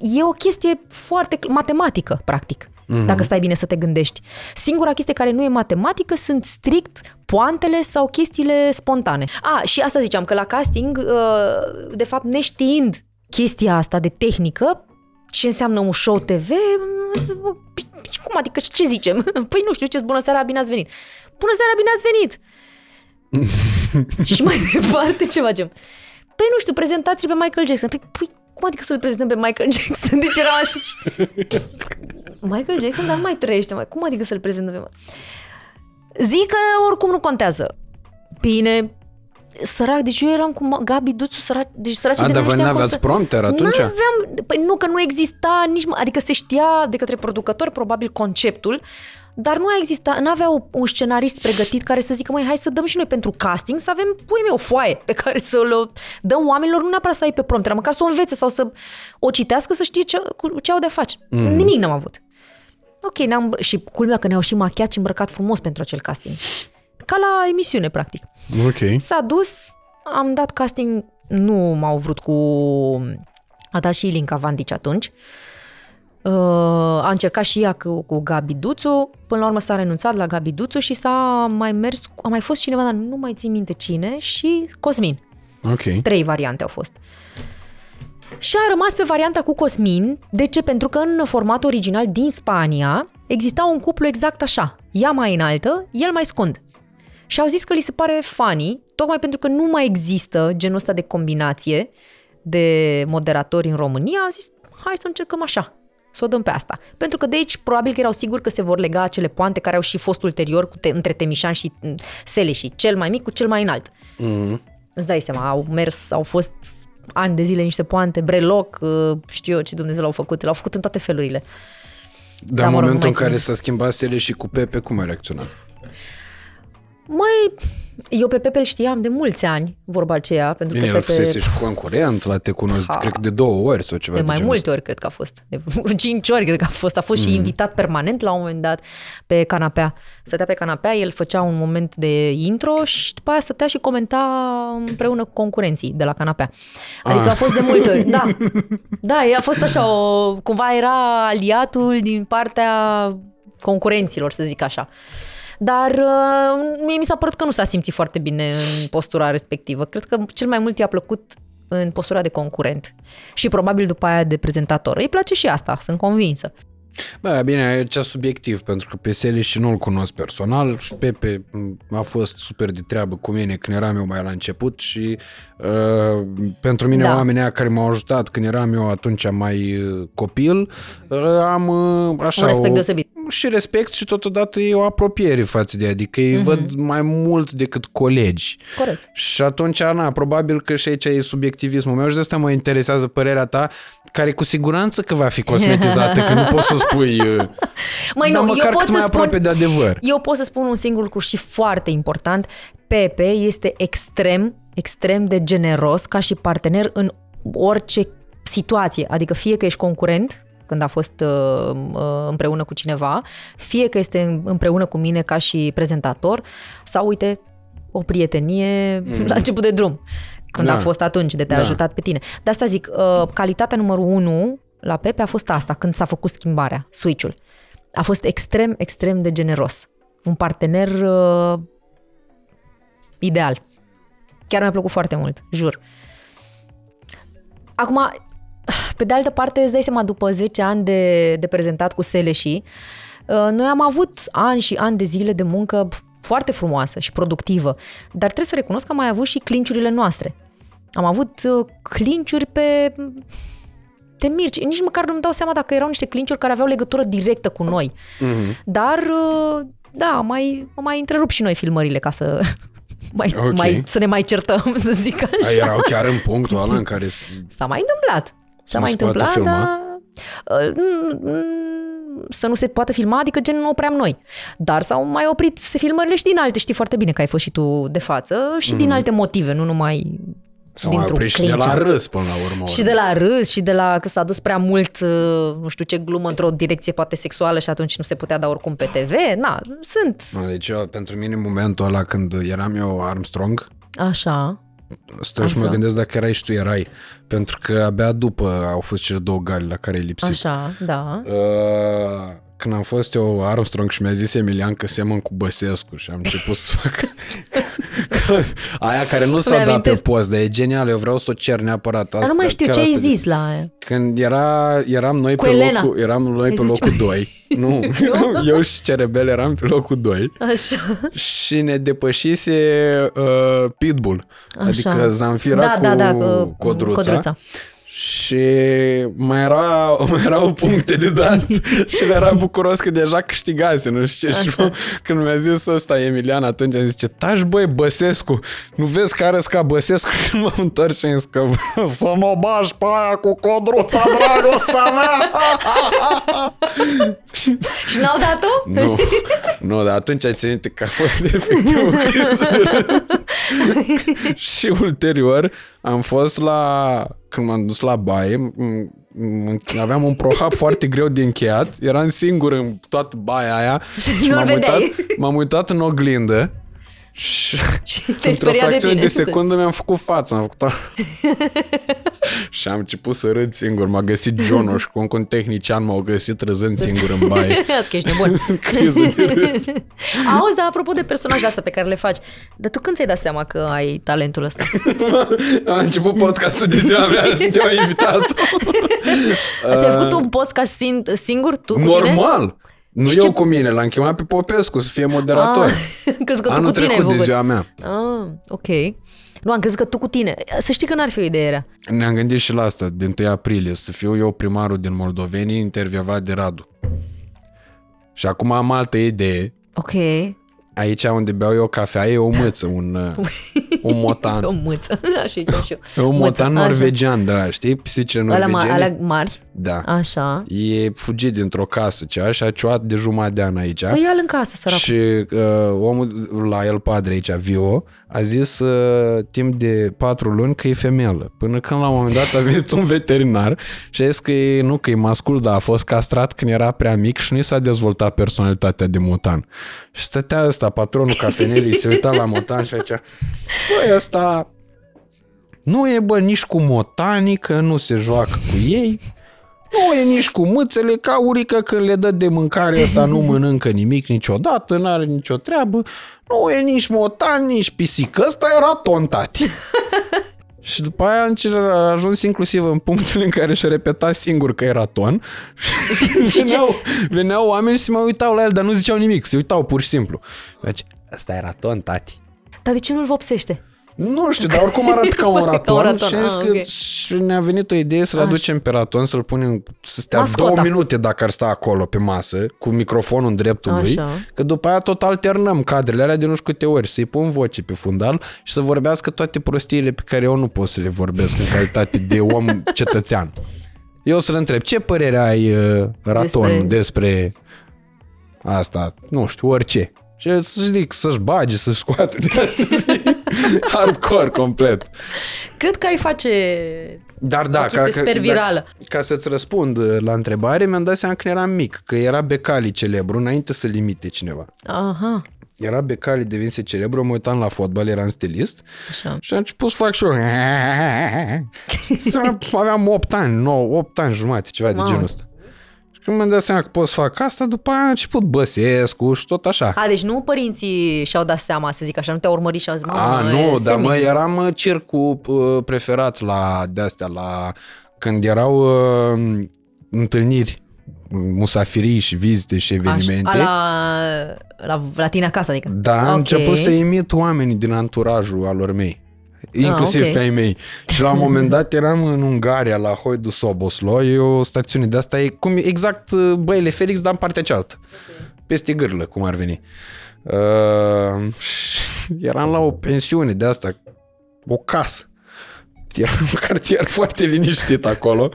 E o chestie foarte matematică, practic. Mm-hmm. Dacă stai bine să te gândești. Singura chestie care nu e matematică sunt strict poantele sau chestiile spontane. A, și asta ziceam, că la casting, de fapt, neștiind chestia asta de tehnică, ce înseamnă un show TV? Cum adică ce zicem? Păi nu știu, ce bună seara, bine ați venit. Bună seara, bine ați venit! și mai departe ce facem? Păi nu știu, prezentați pe Michael Jackson. Păi, păi cum adică să-l prezentăm pe Michael Jackson? Deci era așa... Michael Jackson, dar nu mai trăiește. Mai. Cum adică să-l prezentăm pe Zic că oricum nu contează. Bine, sărac, deci eu eram cu Gabi Duțu, sărac, deci săraci A, de dar nu voi știam cum n-aveați să... prompter atunci? N-aveam, păi nu, că nu exista nici, adică se știa de către producător probabil conceptul, dar nu a existat, nu avea un scenarist pregătit care să zică, mai hai să dăm și noi pentru casting, să avem, pui mei, o foaie pe care să o dăm oamenilor, nu neapărat să ai pe prompter, măcar să o învețe sau să o citească, să știe ce, cu ce au de face. Mm. Nimic n-am avut. Ok, ne-am, și culmea că ne-au și machiat și îmbrăcat frumos pentru acel casting. Ca la emisiune, practic. Ok. S-a dus, am dat casting, nu m-au vrut cu... A dat și Ilinca Vandici atunci. Uh, a încercat și ea cu, cu Gabi Duțu, până la urmă s-a renunțat la Gabi Duțu și s-a mai mers, a mai fost cineva, dar nu mai țin minte cine, și Cosmin. Ok. Trei variante au fost. Și a rămas pe varianta cu Cosmin. De ce? Pentru că în formatul original din Spania exista un cuplu exact așa. Ea mai înaltă, el mai scund. Și au zis că li se pare funny, tocmai pentru că nu mai există genul ăsta de combinație de moderatori în România, au zis, hai să încercăm așa, să o dăm pe asta. Pentru că de aici probabil că erau siguri că se vor lega acele poante care au și fost ulterior cu te- între Temișan și mm, Seleși, cel mai mic cu cel mai înalt. Mm. Îți dai seama, au mers, au fost ani de zile niște poante, breloc, uh, știu eu ce Dumnezeu l-au făcut, l-au făcut în toate felurile. Dar Da, în mă rog, momentul nu în mai care țin s-a schimbat Sele și cu Pepe, cum ai reacționat? Măi, eu pe Pepe îl știam de mulți ani, vorba aceea, pentru Bine, că el Pepe... fusese și concurent, la te cunosc, Ha. cred că de două ori sau ceva De de mai genul multe ori cred că a fost. De vreo cinci ori cred că a fost. A fost Mm. și invitat permanent la un moment dat pe canapea. Stătea pe canapea, el făcea un moment de intro și după aia stătea și comenta împreună cu concurenții de la canapea. Adică Ah. a fost de multe ori. Da, da, a fost așa, o, cumva era aliatul din partea concurenților, să zic așa. Dar uh, mie mi s-a părut că nu s-a simțit foarte bine în postura respectivă. Cred că cel mai mult i-a plăcut în postura de concurent și probabil după aia de prezentator. Îi place și asta, sunt convinsă. Bă, bine, e cea subiectiv, pentru că pe Sele și nu-l cunosc personal și Pepe m, a fost super de treabă cu mine când eram eu mai la început și uh, pentru mine Da. oamenii aia care m-au ajutat când eram eu atunci mai uh, copil, uh, am uh, așa Un respect o, deosebit. și respect și totodată e o apropiere față de ea, adică îi Mhm. văd mai mult decât colegi. Corect. Și atunci, Ana, probabil că și aici e subiectivismul meu și de asta mă interesează părerea ta, care cu siguranță că va fi cosmetizată, că nu poți să o spui, uh, Măi, dar nu, măcar eu pot cât mai să spun, aproape de adevăr. Eu pot să spun un singur lucru și foarte important. Pepe este extrem, extrem de generos ca și partener în orice situație. Adică fie că ești concurent, când a fost uh, uh, împreună cu cineva, fie că este împreună cu mine ca și prezentator, sau uite, o prietenie mm. la început de drum, când Da. a fost atunci de te-a Da. ajutat pe tine. De asta zic, uh, calitatea numărul unu la Pepe a fost asta, când s-a făcut schimbarea, switch-ul. A fost extrem, extrem de generos. Un partener uh, ideal. Chiar mi-a plăcut foarte mult, jur. Acum, pe de altă parte, îți dai seama, după 10 ani de, de prezentat cu Seleși, uh, noi am avut ani și ani de zile de muncă foarte frumoasă și productivă, dar trebuie să recunosc că am mai avut și clinciurile noastre. Am avut uh, clinciuri pe te mirci. Nici măcar nu-mi dau seama dacă erau niște clinciuri care aveau legătură directă cu noi. Mhm. Dar, uh, da, am mai, am mai întrerup și noi filmările ca să, mai, Ok. mai, să ne mai certăm, să zic A, așa. erau chiar în punctul ăla în care... s- S-a mai întâmplat. S-a nu mai se poate întâmplat, filma? dar... uh, mm, mm, să nu se poată filma, adică gen nu opream noi. Dar s-au mai oprit filmările și din alte, știi foarte bine că ai fost și tu de față, și mm. din alte motive, nu numai S-au mai dintr-un oprit și de clinch. la râs până la urmă. Și de la râs și de la că s-a dus prea mult, uh, nu știu ce glumă într-o direcție poate sexuală și atunci nu se putea da oricum pe TV. Na, sunt Nu, Deci eu, pentru mine momentul ăla când eram eu Armstrong, așa. Stă și mă Așa. gândesc dacă erai și tu erai, pentru că abia după au fost cele două gali la care ai lipsit. Așa, da. Uh, când am fost eu Armstrong și mi-a zis Emilian că semăn cu Băsescu și am început să fac aia care nu s-a dat pe Mi-amintesc. post, dar e genial, eu vreau să o cer neapărat. Dar nu mai știu chiar ce ai asta- zis la aia. Când era, eram noi Cu pe Elena. locul, eram noi Ai pe zis locul ceva? 2. Nu, eu și Cerebel eram pe locul 2 Așa. și ne depășise uh, Pitbull, Așa. adică Zamfira Da, cu da, da, cu- Codruța. Codruța. Și mai, era, mai erau puncte de dat și era bucuros că deja câștigase, nu știu ce. Și Așa. mă, când mi-a zis ăsta Emilian, atunci am zis, ce taci băi Băsescu, nu vezi că arăți ca Băsescu? Și m-am întors și am zis că să mă bași pe aia cu codruța, dragostea mea! Și n-au dat-o? nu, nu, dar atunci ai ținut că a fost efectiv o criză de râs. Și ulterior am fost la, când m-am dus la baie, m- m- aveam un prohap foarte greu de încheiat, eram singur în toată baia aia și nu-l m-am uitat, vedeai. m-am uitat în oglindă și Și te-ai într-o speriat de fracțiune tine. de secundă mi-am făcut față, am făcut a- și am început să râd singur. M-a găsit Jonoș și cu un tehnician m-au găsit râzând singur în baie. Azi că ești nebun. Criză de râs. Auzi, dar apropo de personajele astea pe care le faci, dar tu când ți-ai dat seama că ai talentul ăsta? A început podcastul de ziua mea, să te-au invitat. Ți-ai făcut un post ca sin- singur, tu cu tine? Normal. Nu Și eu ce- cu mine, l-am chemat pe Popescu să fie moderator. Ah, crezi că tu Anul cu tine ai trecut de făcut. ziua mea. Ah, ok. Nu, am crezut că tu cu tine. Să știi că n-ar fi o idee rea. Ne-am gândit și la asta, din 1 aprilie, să fiu eu primarul din Moldovenii, intervievat de Radu. Și acum am altă idee. Ok. Aici unde beau eu cafea e o mâță, un, uh, un motan. O mâță. Așa e și eu. E un Mâță, motan așa. norvegian de la, știi? Pisicile Alea, ma- norvegiene. alea mari. Da. Așa. E fugit dintr-o casă cea și a ciuat de jumătate de an aici. Păi ia-l în casă, săracul. Și uh, omul la el padre aici, Vio, a zis uh, timp de patru luni că e femeală. Până când la un moment dat a venit un veterinar și a zis că e, nu, că e mascul, dar a fost castrat când era prea mic și nu i s-a dezvoltat personalitatea de mutan. Și stătea ăsta, patronul cafenelii, se uita la mutan și făcea, băi, ăsta nu e bă nici cu motanii, că nu se joacă cu ei, nu e nici cu mâțele, ca urică când le dă de mâncare ăsta nu mănâncă nimic niciodată, n-are nicio treabă, nu e nici motan, nici pisică, ăsta era tontati. Și după aia încel- a ajuns inclusiv în punctele în care și-a repetat singur că era ton. Și veneau, veneau oameni și se mai uitau la el, dar nu ziceau nimic, se uitau pur și simplu. Deci, ăsta era ton, tati. Dar de ce nu-l vopsește? Nu știu, dar oricum arată ca un Ca un raton, raton, și, am zis ah, că ok. și ne-a venit o idee să-l Așa. aducem pe raton, să-l punem să stea Mascota. două minute dacă ar sta acolo pe masă, cu microfonul în dreptul lui, Așa. că după aia tot alternăm cadrele alea de nu știu câte ori, să-i pun voce pe fundal și să vorbească toate prostiile pe care eu nu pot să le vorbesc în calitate de om cetățean. Eu să-l întreb, ce părere ai, uh, raton, despre... Despre- despre asta, nu știu, orice. Și el să zic, să-și bage, să-și scoate de asta. Hardcore, complet. Cred că ai face Dar da, o chestie super virală. Da, ca să-ți răspund uh, la întrebare, mi-am dat seama când eram mic, că era Becali celebru înainte să limite cineva. Aha, Era Becali devinse celebru, mă uitam la fotbal, eram stilist așa. și am început să fac și eu. Aveam 8 ani, 9, 8 ani jumate, ceva de Mamă. genul ăsta. Și când mi-am dat seama că pot să fac asta, după aia a început Băsescu și tot așa. A, deci nu părinții și-au dat seama, să zic așa, nu te-au urmărit și au zis, mamă, A, e nu, dar semnic." mă, eram uh, circul uh, preferat la de-astea, la când erau uh, întâlniri, musafirii și vizite și evenimente. Așa, la, la, la tine acasă, adică. Da, am Ok. început să imit oamenii din anturajul alor mei. Inclusiv Ah, ok. pe ai mei. Și la un moment dat eram în Ungaria, la Hoidu Soboslo, e o stațiune de asta, e cum, exact uh, băile Felix, dar în partea cealaltă. Peste gârlă, cum ar veni. Uh, și eram la o pensiune de asta, o casă. Era un cartier foarte liniștit acolo.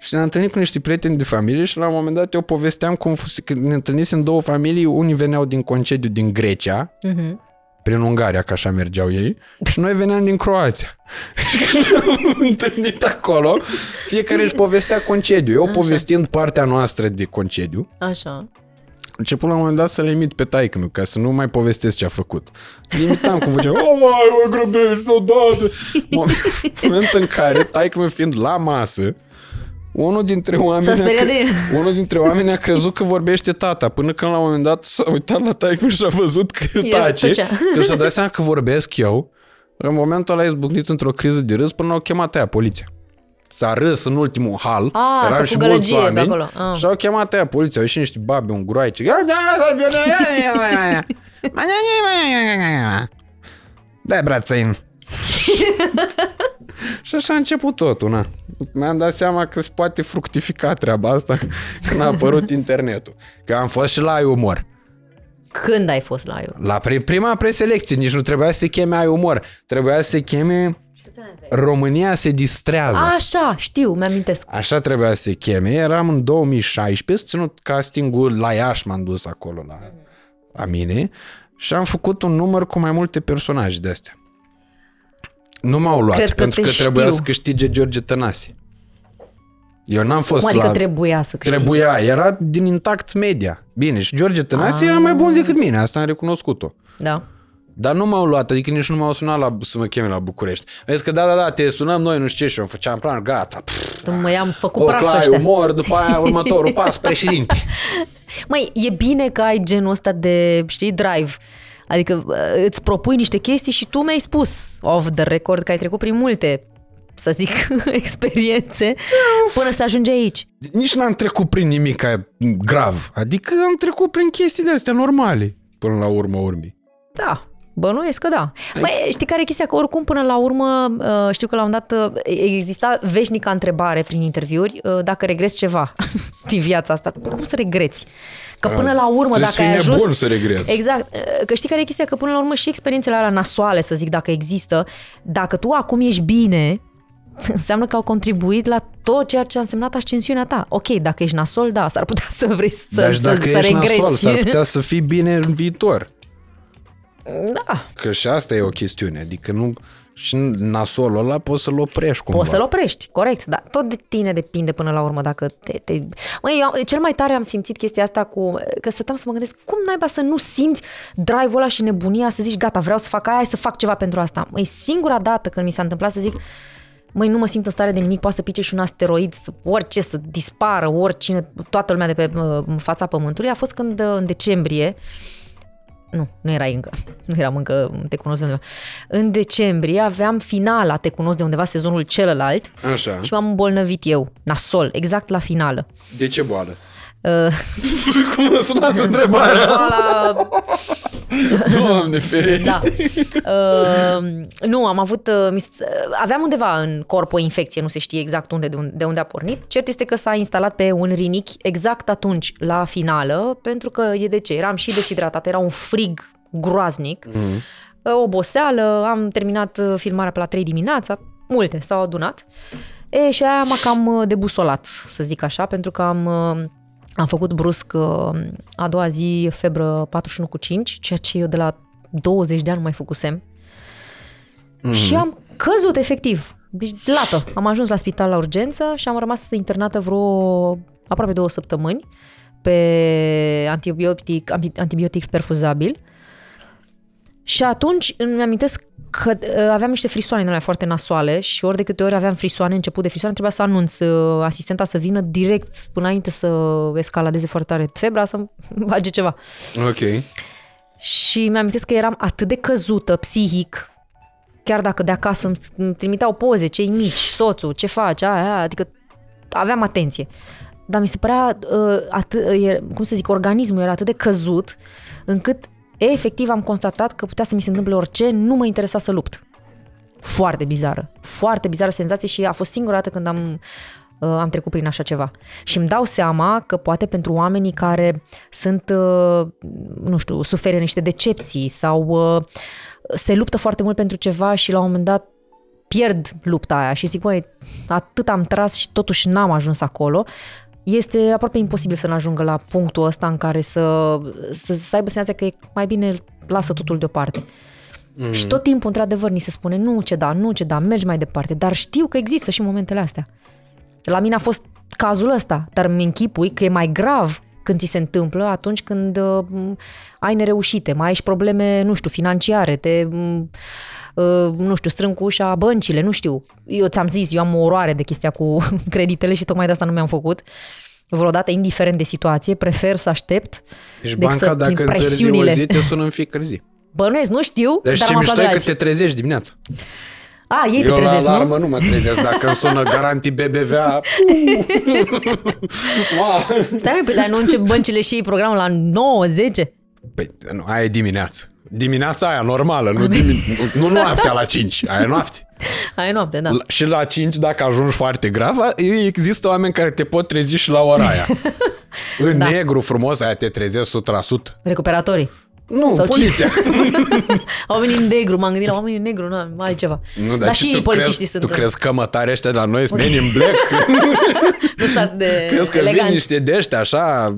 Și ne-am întâlnit cu niște prieteni de familie și la un moment dat eu povesteam cum fus- că ne întâlnisem două familii, unii veneau din concediu din Grecia, Mhm. Prin Ungaria, că așa mergeau ei, și noi veneam din Croația. Și când ne-am întâlnit acolo, fiecare își povestea concediu. Eu povestind partea noastră de concediu, Așa. început la un moment dat să le imit pe taică meu, ca să nu mai povestesc ce a făcut. Îl imitam cum făcea, o, mai mă grăbești odată. Moment, moment în care taică meu fiind la masă, unul dintre oameni, S-a speriat a, de el. unul dintre oameni a crezut că vorbește tata, până când la un moment dat s-a uitat la taică meu și a văzut că el El tace, tăcea. că și-a dat seama că vorbesc eu. În momentul ăla a izbucnit într-o criză de râs până au chemat aia poliția. S-a râs în ultimul hal, A, eram s-a și făcut mulți gălăgie de oameni acolo. Ah. și au chemat aia poliția, au ieșit niște babe, un groaice. Dai brațăin. Și așa a început totul, na. Mi-am dat seama că se poate fructifica treaba asta când a apărut internetul. Că am fost și la ai umor. Când ai fost la eu? La pri- prima preselecție nici nu trebuia să se cheme ai umor. Trebuia să se cheme România se distrează. Așa, știu, mi-amintesc. Așa trebuia să se cheme. Eram în 2016, ținut castingul la Iași, m-am dus acolo la, la mine și am făcut un număr cu mai multe personaje de astea. Nu m-au luat, Cred că pentru te că trebuia știu. să câștige George Tănase. Eu n-am fost Cum adică la... trebuia să câștigi? Trebuia, era din intact media. Bine, și George Tănase Ah. era mai bun decât mine, asta am recunoscut-o. Da. Dar nu m-au luat, adică nici nu m-au sunat la, să mă cheme la București. Vezi că da, da, da, te sunăm noi, nu știu ce, și eu făceam plan, gata. Pff, Tu mă i-am făcut o praf clai, ăștia. umor, după aia următorul pas, președinte. Măi, e bine că ai genul ăsta de, știi, drive. Adică uh, îți propui niște chestii și tu mi-ai spus off the record că ai trecut prin multe, să zic, experiențe până să ajungi aici. Nici n-am trecut prin nimic grav, adică am trecut prin chestii de astea normale, până la urmă urmii. Da, bănuiesc că da. Băi, știi care e chestia? Că oricum până la urmă, uh, știu că la un dat uh, exista veșnica întrebare prin interviuri uh, dacă regreți ceva din viața asta. Cum să regreți? Că până la urmă, Trebuie dacă să fii ai ajuns... nebun să regreți. Exact. Că știi care e chestia? Că până la urmă și experiențele alea nasoale, să zic, dacă există, dacă tu acum ești bine, înseamnă că au contribuit la tot ceea ce a însemnat ascensiunea ta. Ok, dacă ești nasol, da, s-ar putea să vrei să, Dar și să, dacă să ești regreți. nasol, s-ar putea să fii bine în viitor. Da, Că și asta e o chestiune, adică nu... Și nasolul ăla poți să-l oprești cumva. Poți să-l oprești, corect, dar tot de tine depinde până la urmă dacă te... te... Măi, eu, cel mai tare am simțit chestia asta cu... Că stăteam să mă gândesc, cum naiba să nu simți drive-ul ăla și nebunia să zici, gata, vreau să fac aia, hai să fac ceva pentru asta. Măi, singura dată când mi s-a întâmplat să zic, măi, nu mă simt în stare de nimic, poate să pice și un asteroid, să, orice, să dispară, oricine, toată lumea de pe uh, fața Pământului, a fost când uh, în decembrie, nu, nu erai încă, nu eram încă Te cunosc de undeva. În decembrie aveam finala Te cunosc de undeva, sezonul celălalt Așa. și m-am îmbolnăvit eu, nasol, exact la finală. De ce boală? Uh, Cum a sunat întrebarea la, Doamne ferește. da. Uh, nu, am avut, uh, mi s- uh, aveam undeva în corp o infecție, nu se știe exact unde, de unde, de unde a pornit. Cert este că s-a instalat pe un rinichi exact atunci, la finală, pentru că e de ce, eram și deshidratat, era un frig groaznic, mm. oboseală, am terminat uh, filmarea pe la 3 dimineața, multe s-au adunat. E, și aia m-a cam uh, debusolat, să zic așa, pentru că am, uh, am făcut brusc uh, a doua zi febră 41 cu 5, ceea ce eu de la 20 de ani nu mai făcusem. Mm. Și am căzut efectiv. Deci, lată. Am ajuns la spital la urgență și am rămas internată vreo aproape două săptămâni pe antibiotic, antibiotic perfuzabil. Și atunci îmi amintesc că uh, aveam niște frisoane în alea foarte nasoale și ori de câte ori aveam frisoane, început de frisoane, trebuia să anunț uh, asistenta să vină direct înainte să escaladeze foarte tare febra, să-mi bage ceva. Ok. Și mi-am că eram atât de căzută psihic, chiar dacă de acasă îmi- îmi trimiteau poze, cei mici, soțul, ce faci, aia, aia, adică aveam atenție. Dar mi se părea, uh, atât, uh, cum să zic, organismul era atât de căzut, încât efectiv am constatat că putea să mi se întâmple orice, nu mă interesa să lupt. Foarte bizară, foarte bizară senzație și a fost singura dată când am, uh, am trecut prin așa ceva. Și îmi dau seama că poate pentru oamenii care sunt, uh, nu știu, suferă niște decepții sau uh, se luptă foarte mult pentru ceva și la un moment dat pierd lupta aia și zic, băi, atât am tras și totuși n-am ajuns acolo, este aproape imposibil să ne ajungă la punctul ăsta în care să, să, să aibă senzația că e mai bine lasă totul deoparte. Mm. Și tot timpul, într-adevăr, ni se spune nu ce da, nu ce da, mergi mai departe. Dar știu că există și momentele astea. La mine a fost cazul ăsta, dar îmi închipui că e mai grav când ți se întâmplă atunci când uh, ai nereușite, mai ai și probleme, nu știu, financiare, te, uh, nu știu, strâng cu ușa băncile, nu știu. Eu ți-am zis, eu am o oroare de chestia cu creditele și tocmai de asta nu mi-am făcut vreodată, indiferent de situație, prefer să aștept Deci decât banca, să- dacă prin întârzi o presiunile. zi, te sună în fiecare zi. Bănuiesc, nu știu, Deci dar ce am mișto aflat e de că te alții. trezești dimineața. A, ei te Eu la trezesc, alarmă nu? nu mă trezesc. Dacă îmi sună garantii BBVA... Wow. Stai mai, păi, dar nu încep băncile și ei programul la 9, 10? Păi, nu, aia e dimineață. Dimineața aia normală, nu, dimi- nu noaptea la 5, aia e noapte. Ai noapte, da. La- Și la 5, dacă ajungi foarte grav, a- există oameni care te pot trezi și la ora aia. În Da. negru frumos, aia te trezesc 100%. Recuperatorii. Nu, Sau ce? poliția. Oamenii în negru, m-am gândit la oamenii în negru, nu, mai altceva. Nu, dar ce, și tu polițiștii crezi, sunt Tu crezi că mătare ăștia la noi sunt Men in Black? nu sunt atât de crezi că vin eleganți. niște de ăștia așa,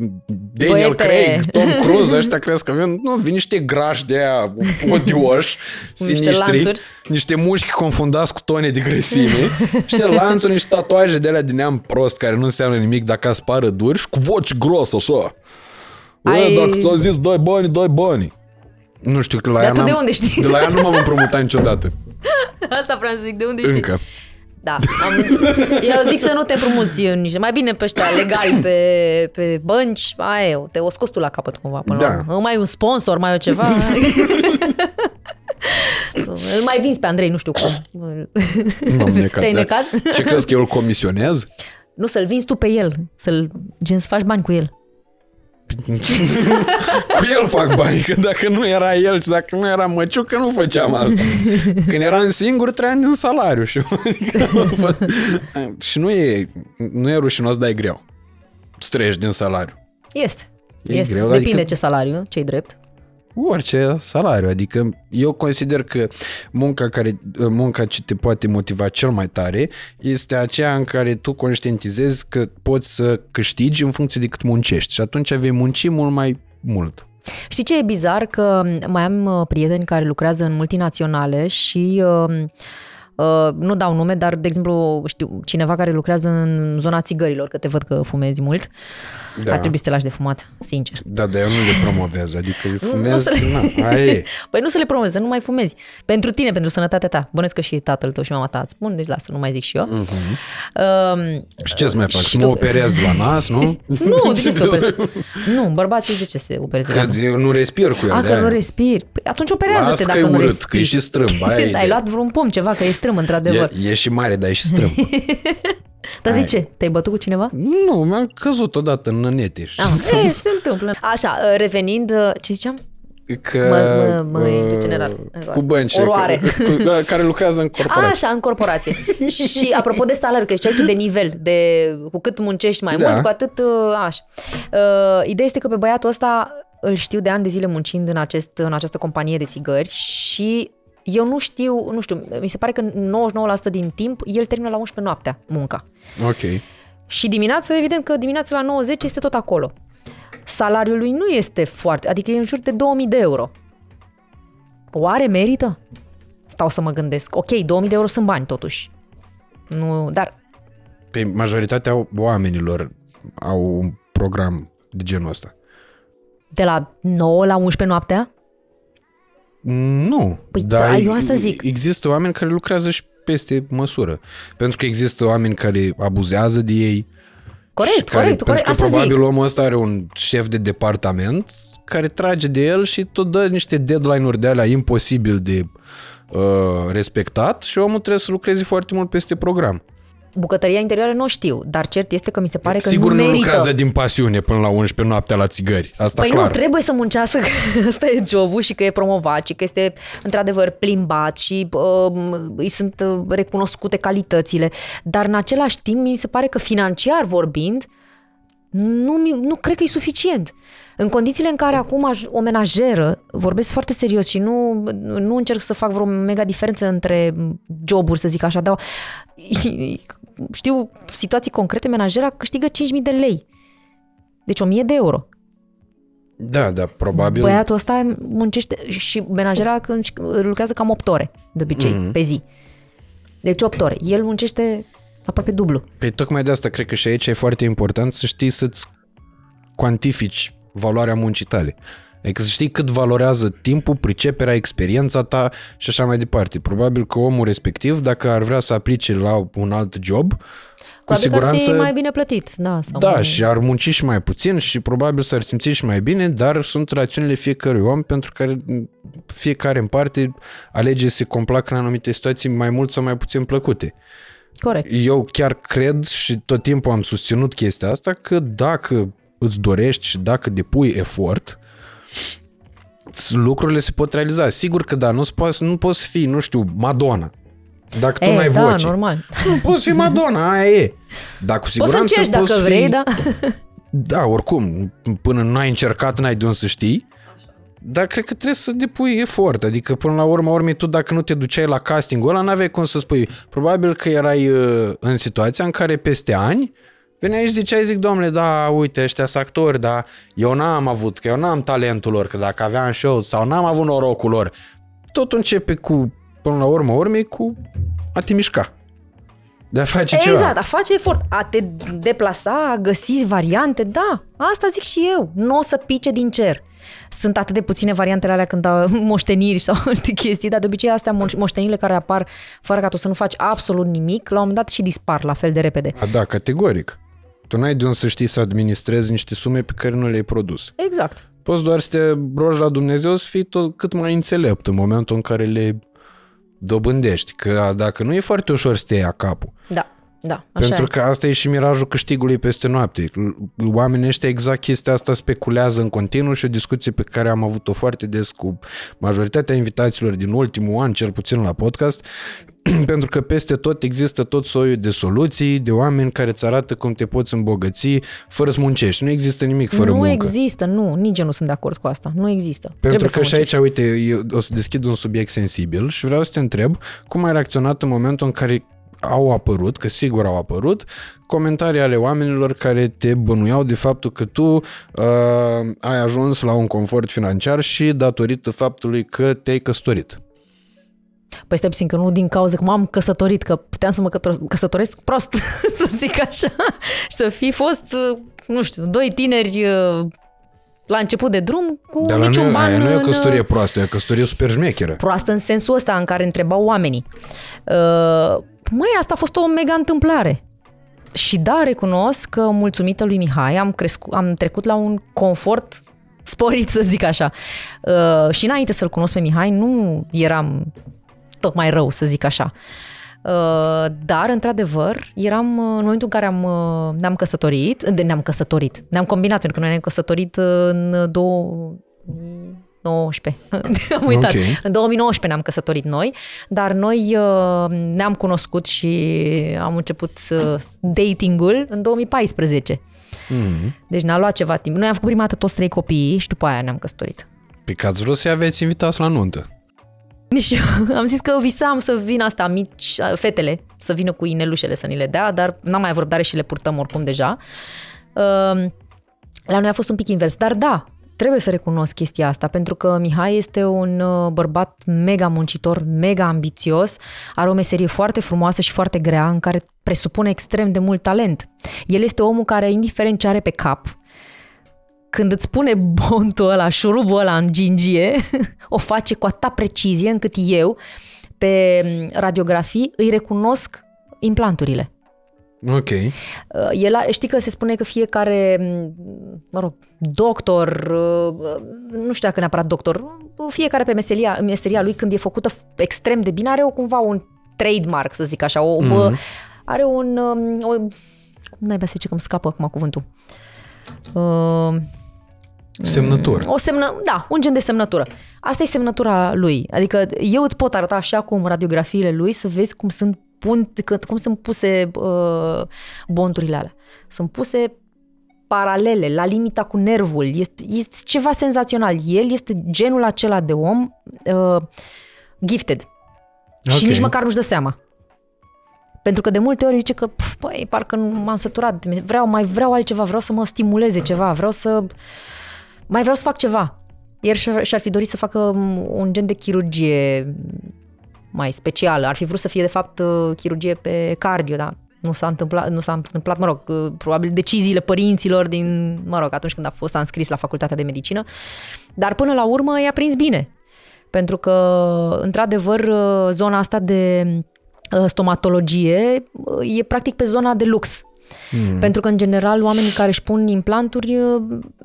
Daniel Băiete. Craig, Tom Cruise, ăștia crezi că vin? Nu, vin niște grași de aia odioși, Cu niște sinistri, lanțuri. niște mușchi confundați cu tone de grăsime, niște lanțuri, niște tatuaje de alea din neam prost care nu înseamnă nimic dacă aspară duri și cu voci gros așa. Ai... Ai- dacă ți-au zis dai bani, dai bani. Nu știu, că la Dar ea tu de n-am- unde știi? De la ea nu m-am împrumutat niciodată. Asta vreau să zic, de unde știi? Încă. Da. Am, eu zic să nu te împrumuți în niște, mai bine pe ăștia legali pe, pe bănci, aia e, te o scos tu la capăt cumva până Da. la urmă. Mai un sponsor, mai o ceva. Îl mai vinzi pe Andrei, nu știu cum. M-am necat. Te-ai Dar necat? Ce crezi că eu îl comisionez? Nu, să-l vinzi tu pe el, să-l, gen să faci bani cu el. Cu el fac bani, că dacă nu era el și dacă nu era măciucă, nu făceam asta. Când eram singur, trăiam din salariu. Și, și nu, e, nu e rușinos, dar e greu. Să trăiești din salariu. Este. E este. greu, Depinde adică- ce salariu, ce-i drept. Orice salariu. Adică eu consider că munca, care, munca ce te poate motiva cel mai tare este aceea în care tu conștientizezi că poți să câștigi în funcție de cât muncești. Și atunci vei munci mult mai mult. Știi ce e bizar? Că mai am uh, prieteni care lucrează în multinaționale și uh, uh, nu dau nume, dar, de exemplu, știu cineva care lucrează în zona țigărilor, că te văd că fumezi mult. Da. Ar trebui să te lași de fumat, sincer. Da, dar eu nu le promovez, adică îl fumez, să le- na, aia e. Păi nu să le promovezi, să nu mai fumezi. Pentru tine, pentru sănătatea ta. Bănesc că și tatăl tău și mama ta îți spun, deci lasă, nu mai zic și eu. Uh-huh. Uh, Și ce să mai fac? Și Să mă că- operez la nas, nu? nu, de ce să te operezi? Nu, bărbații de ce se opereze la Că eu nu respir cu el. A, de că aia. nu respiri. Păi atunci operează-te Las că dacă e nu urât, respiri. că e și strâmb, aia e Ai ideea. luat vreun pom, ceva, că e strâm, într-adevăr. E, e și mare, dar e și strâmb. Dar de Hai. ce? Te-ai bătut cu cineva? nu, mi-am căzut odată în nănete. și- Ah, e, se întâmplă. Așa, uh, revenind, uh, ce ziceam? Că, Mă- mă- mă- uh, general. Cu bănci. Oroare. Că, cu, care lucrează în A, corporație. așa, în corporație. și apropo de salariu, că ziceai tu de nivel, de cu cât muncești mai Da. mult, cu atât uh, așa. Uh, ideea este că pe băiatul ăsta îl știu de ani de zile muncind în, acest, în această companie de țigări și eu nu știu, nu știu, mi se pare că 99% din timp el termină la 11 noaptea munca. Ok. Și dimineața, evident că dimineața la 90 este tot acolo. Salariul lui nu este foarte, adică e în jur de 2000 de euro. Oare merită? Stau să mă gândesc. Ok, 2000 de euro sunt bani totuși. Nu, dar Pe majoritatea oamenilor au un program de genul ăsta. de la 9 la 11 noaptea? Nu. Păi da, eu asta zic. Există oameni care lucrează și peste măsură. Pentru că există oameni care abuzează de ei. Corect, și care, corect, corect, Pentru asta că probabil zic. omul ăsta are un șef de departament care trage de el și tot dă niște deadline-uri de alea imposibil de uh, respectat și omul trebuie să lucreze foarte mult peste program. Bucătăria interioară nu o știu, dar cert este că mi se pare că Sigur nu nu merită. lucrează din pasiune până la 11 noaptea la țigări. Asta Păi clar. nu, trebuie să muncească, că ăsta e jobul și că e promovat și că este într-adevăr plimbat și uh, îi sunt uh, recunoscute calitățile. Dar în același timp mi se pare că financiar vorbind, Nu, mi- nu cred că e suficient. În condițiile în care acum aj- o menajeră, vorbesc foarte serios și nu, nu încerc să fac vreo mega diferență între joburi, să zic așa, dar știu situații concrete, menajera câștigă 5.000 de lei. Deci 1.000 de euro. Da, da, probabil. Băiatul ăsta muncește și menajera când lucrează cam 8 ore, de obicei, Mhm. mm-hmm. pe zi. Deci 8 ore. El muncește aproape dublu. Păi tocmai de asta cred că și aici e foarte important să știi să-ți cuantifici valoarea muncii tale. Adică să știi cât valorează timpul, priceperea, experiența ta și așa mai departe. Probabil că omul respectiv, dacă ar vrea să aplice la un alt job, cu Probabil că ar siguranță... fi mai bine plătit. Da, sau Da, mai... și ar munci și mai puțin și probabil s-ar simți și mai bine, dar sunt rațiunile fiecărui om pentru care fiecare în parte alege să se complacă în anumite situații mai mult sau mai puțin plăcute. Corect. Eu chiar cred și tot timpul am susținut chestia asta că dacă îți dorești și dacă depui efort, lucrurile se pot realiza. Sigur că da, nu poți, nu poți fi, nu știu, Madonna. Dacă tu E, n-ai da, voce. normal. Nu poți fi Madonna, aia e. Dar cu Poți siguranță să încerci dacă poți vrei, fi... da? Da, oricum, până n-ai încercat, n-ai de unde să știi. Dar cred că trebuie să depui efort. Adică, până la urmă, urmei, tu dacă nu te duceai la castingul ăla, n-aveai cum să spui. Probabil că erai uh, în situația în care peste ani veneai și ziceai, zic, domnule, da, uite, ăștia sunt actori, dar eu n-am avut, că eu n-am talentul lor, că dacă aveam show sau n-am avut norocul lor. Totul începe cu, până la urmă, urmei, cu a te mișca. De a face ceva. Exact, a face efort, a te deplasa, a găsi variante, da, asta zic și eu, nu o să pice din cer. Sunt atât de puține variantele alea când au moșteniri sau alte chestii, dar de obicei astea mo- moștenirile care apar fără ca tu să nu faci absolut nimic, la un moment dat și dispar la fel de repede. A, da, categoric. Tu n-ai de unde să știi să administrezi niște sume pe care nu le-ai produs. Exact. Poți doar să te rogi la Dumnezeu să fii tot cât mai înțelept în momentul în care le dobândești. Că dacă nu e foarte ușor să te ia capul. Da, da, așa Pentru e. că asta e și mirajul câștigului peste noapte. Oamenii ăștia exact chestia asta speculează în continuu și o discuție pe care am avut-o foarte des cu majoritatea invitaților din ultimul an, cel puțin la podcast, pentru că peste tot există tot soiul de soluții, de oameni care îți arată cum te poți îmbogăți fără să muncești. Nu există nimic fără nu muncă. există, nu, nici eu nu sunt de acord cu asta. Nu există. Pentru Trebuie că să și aici, muncești. uite, eu o să deschid un subiect sensibil și vreau să te întreb cum ai reacționat în momentul în care au apărut, că sigur au apărut, comentarii ale oamenilor care te bănuiau de faptul că tu uh, ai ajuns la un confort financiar și datorită faptului că te-ai căsătorit. Păi stai puțin că nu din cauza că m-am căsătorit, că puteam să mă cător- căsătoresc prost, să zic așa, și să fi fost, uh, nu știu, doi tineri uh, la început de drum cu Dar la niciun nu, ban aia nu e o în- căsătorie proastă, e o căsătorie super șmecheră. proastă în sensul ăsta în care întrebau oamenii. Uh, măi, asta a fost o mega întâmplare. Și da, recunosc că mulțumită lui Mihai am, crescut, am trecut la un confort sporit, să zic așa. Uh, și înainte să-l cunosc pe Mihai, nu eram tocmai rău, să zic așa. Uh, dar, într-adevăr, eram uh, în momentul în care am, uh, ne-am căsătorit, de- ne-am căsătorit, ne-am combinat, pentru că noi ne-am căsătorit uh, în 2019. am uitat. Ok. În 2019 ne-am căsătorit noi, dar noi uh, ne-am cunoscut și am început uh, datingul în 2014. Mm-hmm. Deci ne-a luat ceva timp. Noi am făcut prima dată toți trei copii și după aia ne-am căsătorit. Pe că ați vrut să-i aveți invitați la nuntă. Nici am zis că visam să vină asta mici, fetele, să vină cu inelușele să ni le dea, dar n-am mai avut răbdare și le purtăm oricum deja. Uh, La noi a fost un pic invers, dar da, trebuie să recunosc chestia asta, pentru că Mihai este un uh, bărbat mega muncitor, mega ambițios, are o meserie foarte frumoasă și foarte grea, în care presupune extrem de mult talent. El este omul care, indiferent ce are pe cap, când îți pune bontul ăla, șurubul ăla în gingie, o face cu atâta precizie încât eu, pe radiografii, îi recunosc implanturile. Ok. Uh, El, are- știi că se spune că fiecare, m, mă rog, doctor, uh, nu știu dacă neapărat doctor, fiecare pe meseria, meseria lui, când e făcută f- extrem de bine, are o, cumva un trademark, să zic așa, o, Mhm. are un, um, o, cum naiba să zice că îmi scapă acum cuvântul? Uh, Semnătură. o semnă, da, un gen de semnătură. Asta e semnătura lui. Adică eu îți pot arăta așa cum radiografiile lui să vezi cum sunt punt, că- cum sunt puse uh, bonturile alea. Sunt puse paralele, la limita cu nervul. Este, este ceva senzațional. El este genul acela de om uh, gifted. Okay. Și Ok. nici măcar nu-și dă seama. Pentru că de multe ori zice că, "Pf, băi, parcă nu m-am săturat, vreau, mai vreau altceva, vreau să mă stimuleze ceva, vreau să... Mai vreau să fac ceva. El și-ar, și-ar fi dorit să facă un gen de chirurgie mai specială. Ar fi vrut să fie, de fapt, uh, chirurgie pe cardio, dar nu s-a întâmplat, nu s-a întâmplat, mă rog, uh, probabil deciziile părinților din, mă rog, atunci când a fost înscris la facultatea de medicină. Dar până la urmă i-a prins bine. Pentru că, într-adevăr, uh, zona asta de uh, stomatologie uh, e practic pe zona de lux. Mm. Pentru că, în general, oamenii care își pun implanturi uh,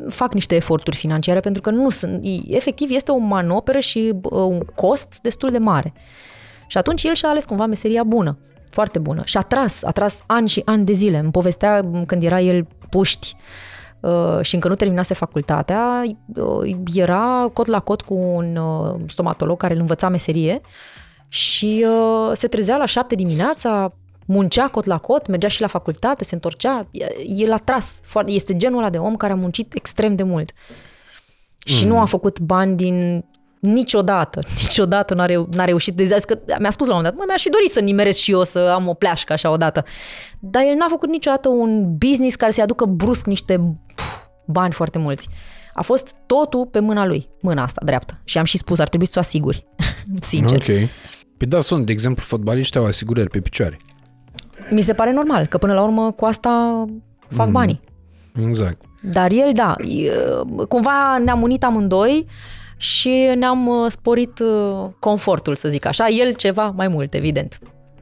fac niște eforturi financiare pentru că nu sunt. Efectiv, este o manoperă și uh, un cost destul de mare. Și atunci el și-a ales cumva meseria bună, foarte bună. Și a tras, a tras ani și ani de zile. Îmi povestea m, când era el puști uh, și încă nu terminase facultatea, uh, era cot la cot cu un uh, stomatolog care îl învăța meserie și uh, se trezea la șapte dimineața, muncea cot la cot, mergea și la facultate, se întorcea. El a tras. foarte- Este genul ăla de om care a muncit extrem de mult. Și nu a făcut bani din niciodată, niciodată n-a, reu- n-a reușit. Deci, că mi-a spus la un moment dat, mă, mi-aș fi dorit să nimeresc și eu să am o pleașcă așa odată. Dar el n-a făcut niciodată un business care să-i aducă brusc niște pf, bani foarte mulți. A fost totul pe mâna lui, mâna asta dreaptă. Și am și spus, ar trebui să o asiguri, sincer. Ok. Păi da, sunt, de exemplu, fotbaliști au asigurări pe picioare. Mi se pare normal, că până la urmă cu asta fac banii. Exact. Dar el, da, e, cumva ne-am unit amândoi și ne-am uh, sporit uh, confortul, să zic așa. El ceva mai mult, evident.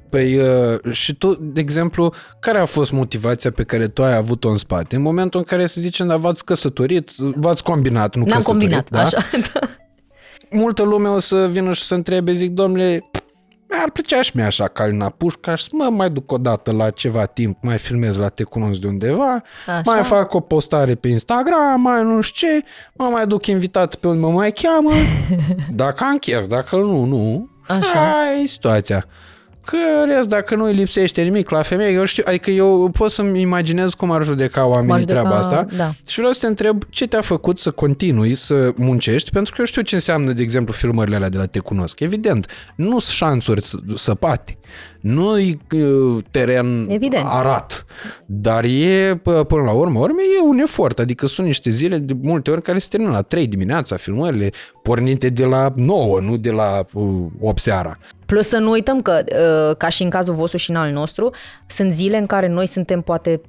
Păi uh, și tu, de exemplu, care a fost motivația pe care tu ai avut-o în spate? În momentul în care, să zicem, da, v-ați căsătorit, v-ați combinat, nu Ne-am căsătorit, combinat, da? așa. Da. Multă lume o să vină și să întrebe, zic, domnule, mi-ar plăcea și mie așa Calina Pușca și să mă mai duc o dată la ceva timp, mai filmez la Te Cunosc de undeva, Așa. mai fac o postare pe Instagram, mai nu știu ce, mă mai duc invitat pe unde mă mai cheamă, dacă am chef, dacă nu, nu. Așa. Aia e situația. Că rest, dacă nu îi lipsește nimic la femeie, eu știu, adică eu pot să-mi imaginez cum ar judeca oamenii Cum ar judeca, treaba asta da. și vreau să te întreb ce te-a făcut să continui să muncești, pentru că eu știu ce înseamnă, de exemplu, filmările alea de la Te Cunosc. Evident, nu sunt șanțuri să- săpate, nu e uh, teren Evident. arat, dar e, pă- până la urmă, urme, e un efort, adică sunt niște zile de multe ori care se termină la 3 dimineața, filmările pornite de la 9, nu de la uh, 8 seara. Plus să nu uităm că, uh, ca și în cazul vostru și în al nostru, sunt zile în care noi suntem poate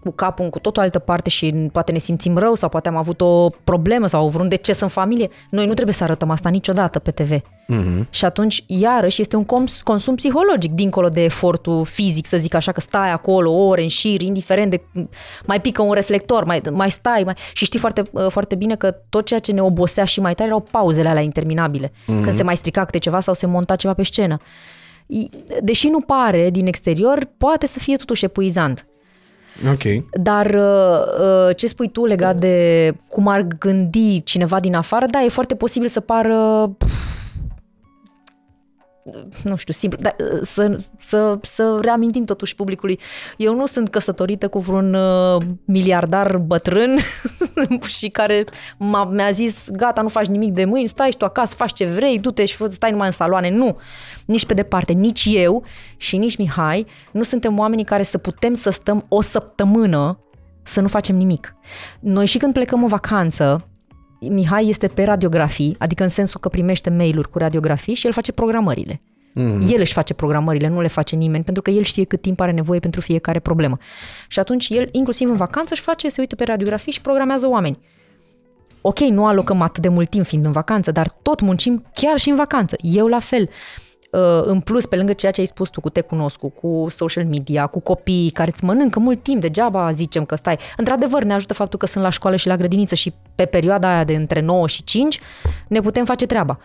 cu capul în cu tot o altă parte și poate ne simțim rău sau poate am avut o problemă sau vreun deces în familie. Noi nu trebuie să arătăm asta niciodată pe TV. Mhm. Și atunci, iarăși, este un cons- consum psihologic, dincolo de efortul fizic, să zic așa, că stai acolo ore în șir, indiferent de... Mai pică un reflector, mai, mai stai, mai... și știi foarte, foarte bine că tot ceea ce ne obosea și mai tare erau pauzele alea interminabile, mm-hmm. când se mai strica câte ceva sau se monta ceva pe scenă. I- Deși nu pare din exterior, poate să fie totuși epuizant. Ok. Dar uh, uh, ce spui tu legat de cum ar gândi cineva din afară, da, e foarte posibil să pară pf, nu știu, simplu, dar uh, să, să, să reamintim totuși publicului. Eu nu sunt căsătorită cu vreun uh, miliardar bătrân și care m-a, mi-a zis, gata, nu faci nimic de mâini, stai și tu acasă, faci ce vrei, du-te și fă- stai numai în saloane. Nu, nici pe departe, nici eu și nici Mihai nu suntem oamenii care să putem să stăm o săptămână să nu facem nimic. Noi și când plecăm în vacanță, Mihai este pe radiografii, adică în sensul că primește mail-uri cu radiografii și el face programările. Mm. El își face programările, nu le face nimeni, pentru că el știe cât timp are nevoie pentru fiecare problemă. Și atunci el, inclusiv în vacanță, își face, se uită pe radiografii și programează oameni. Ok, nu alocăm atât de mult timp fiind în vacanță, dar tot muncim chiar și în vacanță. Eu la fel. Uh, În plus, pe lângă ceea ce ai spus tu cu Te Cunosc, cu social media, cu copiii care îți mănâncă mult timp, degeaba zicem că stai. Într-adevăr, ne ajută faptul că sunt la școală și la grădiniță și pe perioada aia de între 9 și 5 ne putem face treaba.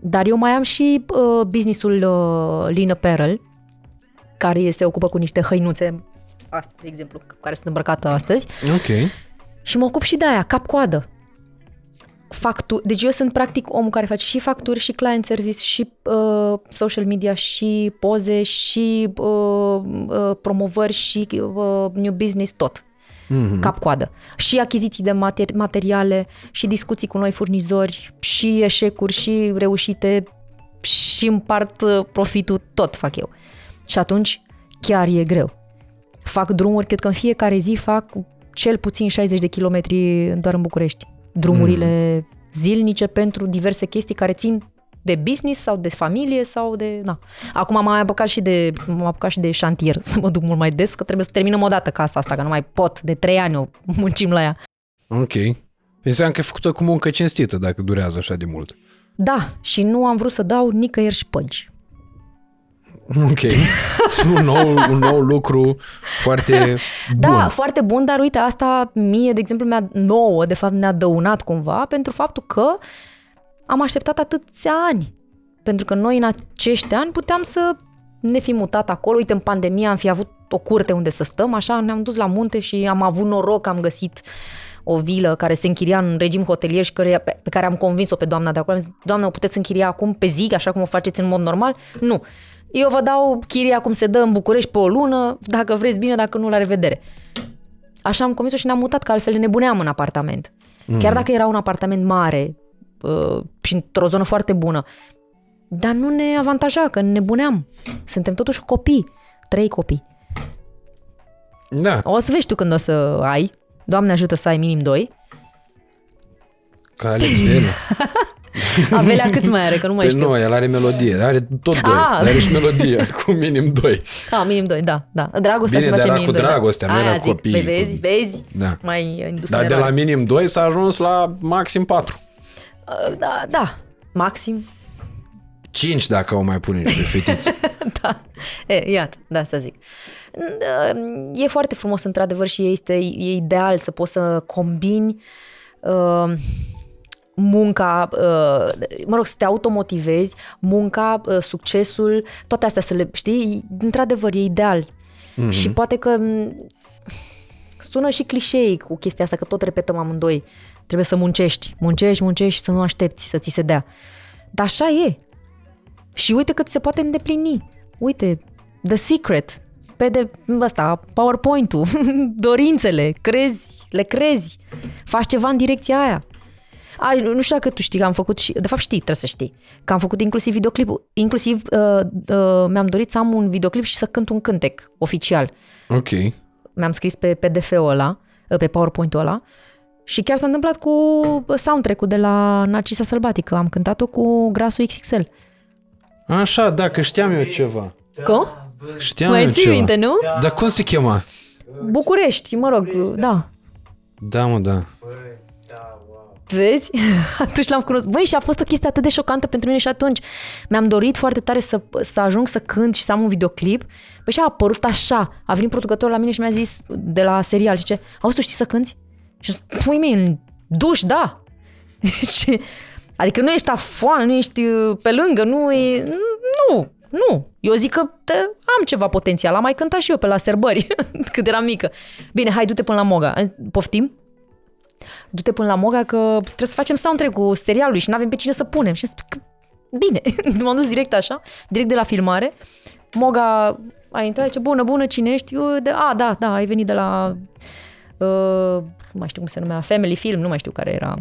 Dar eu mai am și uh, businessul uh, Lean Apparel, care se ocupă cu niște hăinuțe, asta, de exemplu, care sunt îmbrăcate astăzi, Ok. și mă ocup și de aia, cap-coadă. Factu- deci eu sunt practic omul care face și facturi, și client service, și uh, social media, și poze, și uh, uh, promovări, și uh, new business, tot. Mm-hmm. Cap-coadă. Și achiziții de mater- materiale, și discuții cu noi furnizori, și eșecuri, și reușite, și împart uh, profitul, tot fac eu. Și atunci chiar e greu. Fac drumuri, cred că în fiecare zi fac cel puțin 60 de kilometri doar în București. Drumurile mm. zilnice pentru diverse chestii care țin de business sau de familie sau de... Na. Acum m-am mai apucat și de, m-am apucat și de șantier, să mă duc mult mai des, că trebuie să terminăm o dată casa asta, că nu mai pot, de trei ani o muncim la ea. Ok. Înseamnă că e făcută cu muncă cinstită dacă durează așa de mult. Da, și nu am vrut să dau nicăieri șpăgi. Ok. un, nou, un nou lucru foarte Da, bun. foarte bun, dar uite, asta mie, de exemplu, mi-a nouă, de fapt, ne-a dăunat cumva pentru faptul că am așteptat atâția ani. Pentru că noi în acești ani puteam să ne fi mutat acolo. Uite, în pandemie am fi avut o curte unde să stăm, așa ne-am dus la munte și am avut noroc că am găsit o vilă care se închiria în regim hotelier și care, pe, pe care am convins-o pe doamna de acolo. Am zis, doamnă, o puteți închiria acum pe zi, așa cum o faceți în mod normal? Nu. Eu vă dau chiria cum se dă în București pe o lună, dacă vreți bine, dacă nu, la revedere. Așa am convins-o și ne-am mutat, că altfel nebuneam în apartament. Mm. Chiar dacă era un apartament mare uh, și într-o zonă foarte bună, dar nu ne avantaja, că nebuneam. Suntem totuși copii, trei copii. Da, O să vezi tu când o să ai, Doamne ajută să ai minim doi. ca Alex Belu. Avelea câți mai are, că nu mai Păi știu. nu, el are melodie, are tot doi, Ah. dar are și melodie, cu minim doi. Ah, minim doi, da, da. Dragostea Bine, se face dar era minim cu doi. dragostea, da. nu era Aia zic, copii, Vezi, cu- vezi, vezi? Da. Mai indus Dar de la minim 2 s-a ajuns la maxim 4. Da, da, maxim. 5 dacă o mai pune niște fetițe. da. E, iată, de asta zic. E foarte frumos, într-adevăr, și este e ideal să poți să combini uh, munca, uh, mă rog, să te automotivezi, munca, uh, succesul, toate astea să le știi, într-adevăr, e ideal. Mm-hmm. Și poate că m, sună și clișeic cu chestia asta, că tot repetăm amândoi. Trebuie să muncești, muncești, muncești și să nu aștepți să ți se dea. Dar așa e. Și uite cât se poate îndeplini. Uite, The Secret, pe de ăsta, PowerPoint-ul, dorințele, crezi, le crezi, faci ceva în direcția aia. A, nu știu dacă tu știi că am făcut și, de fapt știi, trebuie să știi, că am făcut inclusiv videoclipul, inclusiv uh, uh, mi-am dorit să am un videoclip și să cânt un cântec oficial. Ok. Mi-am scris pe PDF-ul ăla, uh, pe PowerPoint-ul ăla și chiar s-a întâmplat cu soundtrack-ul de la Narcisa Sălbatică. Am cântat-o cu Grasul XXL. Așa, da, că știam eu ceva. Cum? Știam Mai eu ții ceva. minte, nu? Dar cum se chema? București, mă rog, da. Da, mă, da. Vezi? Atunci l-am cunoscut. Băi, și a fost o chestie atât de șocantă pentru mine și atunci mi-am dorit foarte tare să, să ajung să cânt și să am un videoclip. Păi și a apărut așa. A venit producătorul la mine și mi-a zis de la serial, zice, auzi, tu știi să cânti? Și am zis, pui mei, în duș, da. și, adică nu ești afoană, nu ești uh, pe lângă, nu e... Nu, nu. Eu zic că te, am ceva potențial. Am mai cântat și eu pe la serbări, când eram mică. Bine, hai, du-te până la Moga. Am zis, Poftim? Du-te până la Moga că trebuie să facem soundtrack-ul serialului și nu avem pe cine să punem. Și am zis, că, bine, m-am dus direct așa, direct de la filmare. Moga a intrat, ce bună, bună, cine ești? Eu, de, a, da, da, ai venit de la, uh, nu mai știu cum se numea, Family Film, nu mai știu care era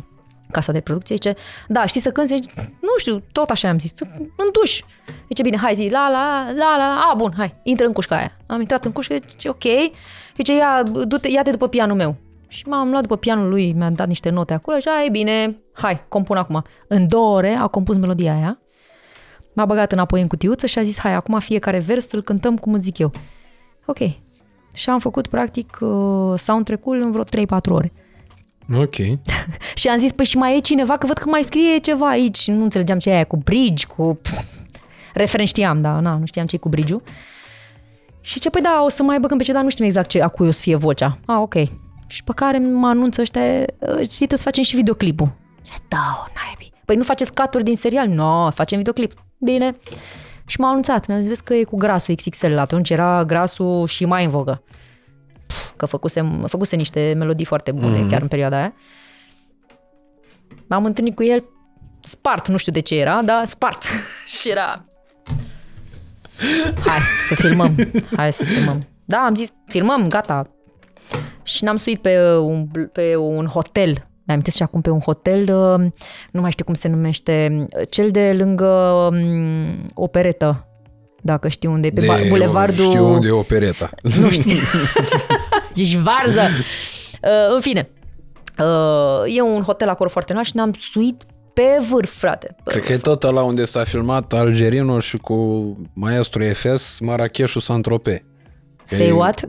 casa de producție, zice, da, știi să cânti? Zice, nu știu, tot așa am zis, în duș. Zice, bine, hai zi, la, la, la, la, a, bun, hai, intră în cușca aia. Am intrat în cușcă, zice, ok, zice, ia, du-te, ia-te după pianul meu. Și m-am luat după pianul lui, mi-a dat niște note acolo și ai bine, hai, compun acum. În două ore a compus melodia aia, m-a băgat înapoi în cutiuță și a zis, hai, acum fiecare vers îl cântăm cum îți zic eu. Ok. Și am făcut, practic, uh, soundtrack-ul în vreo 3-4 ore. Ok. Și am zis, păi și mai e cineva, că văd că mai scrie ceva aici. Nu înțelegeam ce e aia cu bridge, cu... Referen știam, dar na, nu știam ce e cu bridge-ul. Și ce, păi da, o să mai băgăm pe ce, dar nu știm exact ce, a cui o să fie vocea. A, ok. Și pe care mă anunță ăștia, știi, trebuie să facem și videoclipul. Și da, o naibii. Păi nu faceți caturi din serial? Nu, no, facem videoclip. Bine. Și m-a anunțat, mi-a zis, vezi că e cu grasul XXL. Atunci era grasul și mai în vogă. Pf, Că făcuse, făcuse niște melodii foarte bune mm-hmm. chiar în perioada aia. M-am întâlnit cu el spart, nu știu de ce era, dar spart. și era... Hai să filmăm, hai să filmăm. Da, am zis, filmăm, gata. Și n-am suit pe un, pe un hotel. Mi-am și acum pe un hotel, uh, nu mai știu cum se numește, cel de lângă um, operetă, dacă știu unde e, pe de, bulevardul... Știu unde e opereta. Nu știu. Ești varză. Uh, în fine, uh, e un hotel acolo foarte nou și ne-am suit pe vârf, frate. Pe Cred că e tot la unde s-a filmat Algerino și cu maestru Efes, Marrakeșul Saint-Tropez. Say what?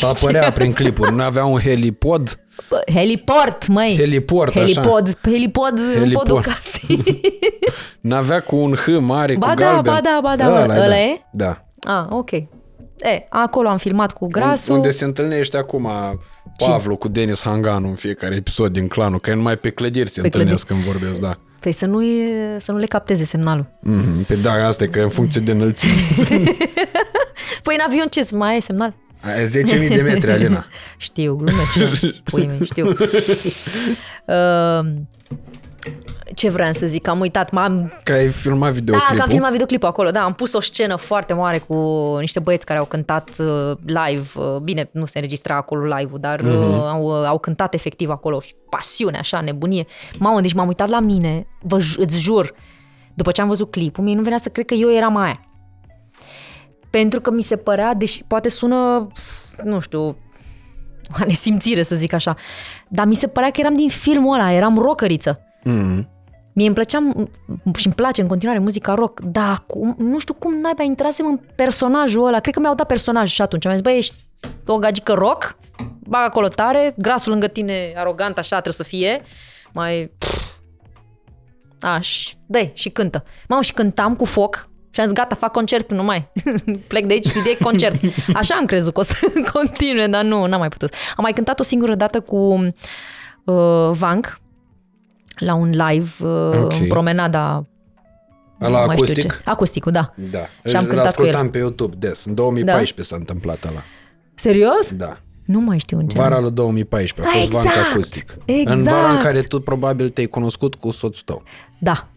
Tot apărea prin clipuri. Nu avea un helipod? Bă, heliport, măi. Heliport, helipod, așa. Helipod, helipod, în podul casei. N-avea cu un H mare, ba cu da, galben. ba da, ba da, Ăla, ăla, ăla da. e? Da. Ah, ok. E, acolo am filmat cu grasul. Unde se întâlnește acum Pavlu cu Denis Hanganu în fiecare episod din clanul, că e numai pe clădiri se Pe întâlnesc când vorbesc, da. Păi să nu, e, să nu le capteze semnalul. Mm-hmm. Pe da, asta e că e în funcție de înălțime. Păi în avion ce mai e semnal? Aia e 10.000 de metri, Alina. Știu, glumesc și eu, puii mei, știu. Uh, ce vreau să zic? Am uitat, m-am... Că ai filmat Da, videoclipul. că am filmat videoclipul acolo, da, am pus o scenă foarte mare cu niște băieți care au cântat uh, live, uh, bine, nu se înregistra acolo live-ul, dar uh, au, uh, au cântat efectiv acolo și pasiune, așa, nebunie. Mamă, deci m-am uitat la mine, vă, ju- îți jur, după ce am văzut clipul, mie nu venea să cred că eu eram aia. Pentru că mi se părea, deși poate sună, nu știu, o nesimțire să zic așa, dar mi se părea că eram din filmul ăla, eram rockeriță. Mm-hmm. Mie îmi plăcea și îmi place în continuare muzica rock, dar acum, nu știu cum naiba intrasem în personajul ăla. Cred că mi-au dat personaj și atunci. Am zis, băi, ești o gagică rock, bag acolo tare, grasul lângă tine, arogant, așa trebuie să fie, mai... Aș, și dă și cântă. Mamă, și cântam cu foc și am zis, gata, fac concert, nu mai. Plec de aici, direct concert. Așa am crezut că o să continue, dar nu, n-am mai putut. Am mai cântat o singură dată cu uh, Vank, la un live uh, Ok. în promenada La nu mai știu acustic? ce. Acusticul, da. Da. Și am Îl cântat cu ascultam el. pe YouTube des. În 2014 s-a întâmplat ăla. Serios? Da. Nu mai știu în ce. Vara lui 2014 a fost Exact! Vanca Acustic. Exact! În vara în care tu probabil te-ai cunoscut cu soțul tău. Da.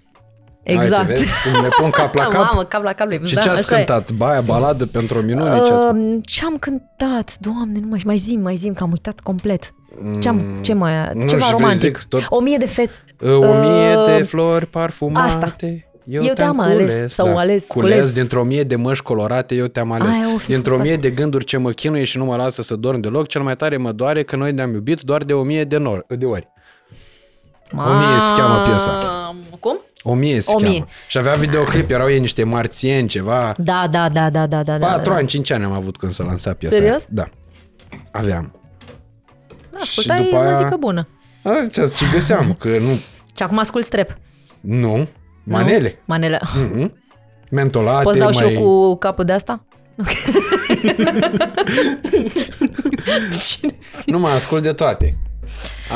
Hai, Exact. te vezi? Cum ne pun cap la cap. Mamă, cap la cap. Și da, ce ați așa e. cântat? Baia, baladă pentru o minune? Ce ați... Uh, ce am cântat? Doamne, nu mai, mai zim, mai zim, că am uitat complet. Ce, am, ce mai, nu ceva știu, vrei romantic. zic tot- O mie de feți. O mie Uh, de flori parfumate. asta. Eu, Eu te-am te-am ales, cules, sau da. ales, cules, cules. dintr-o mie de măști colorate, eu te-am ales. Aia o fi Dintr-o fost mie de gânduri ce mă chinuie și nu mă lasă să dorm deloc, cel mai tare mă doare că noi ne-am iubit doar de o mie de, nor- de ori. O mie se cheamă piesa. Cum? O mie se O mie. cheamă. Și avea videoclip, erau ei niște marțieni, ceva. Da, da, da, da, da, da. Patru da, ani, cinci ani am avut când s-a lansat piesa Serios? aia. Da. Aveam. Da, ascultai după aia- muzică bună. A, ce, ce găseam, că nu... Și acum ascult strep. Nu. Manele. Nu? Manele. Mhm. Mentolate, Poți dau mai... și eu cu capul de asta? Nu mă ascult de toate.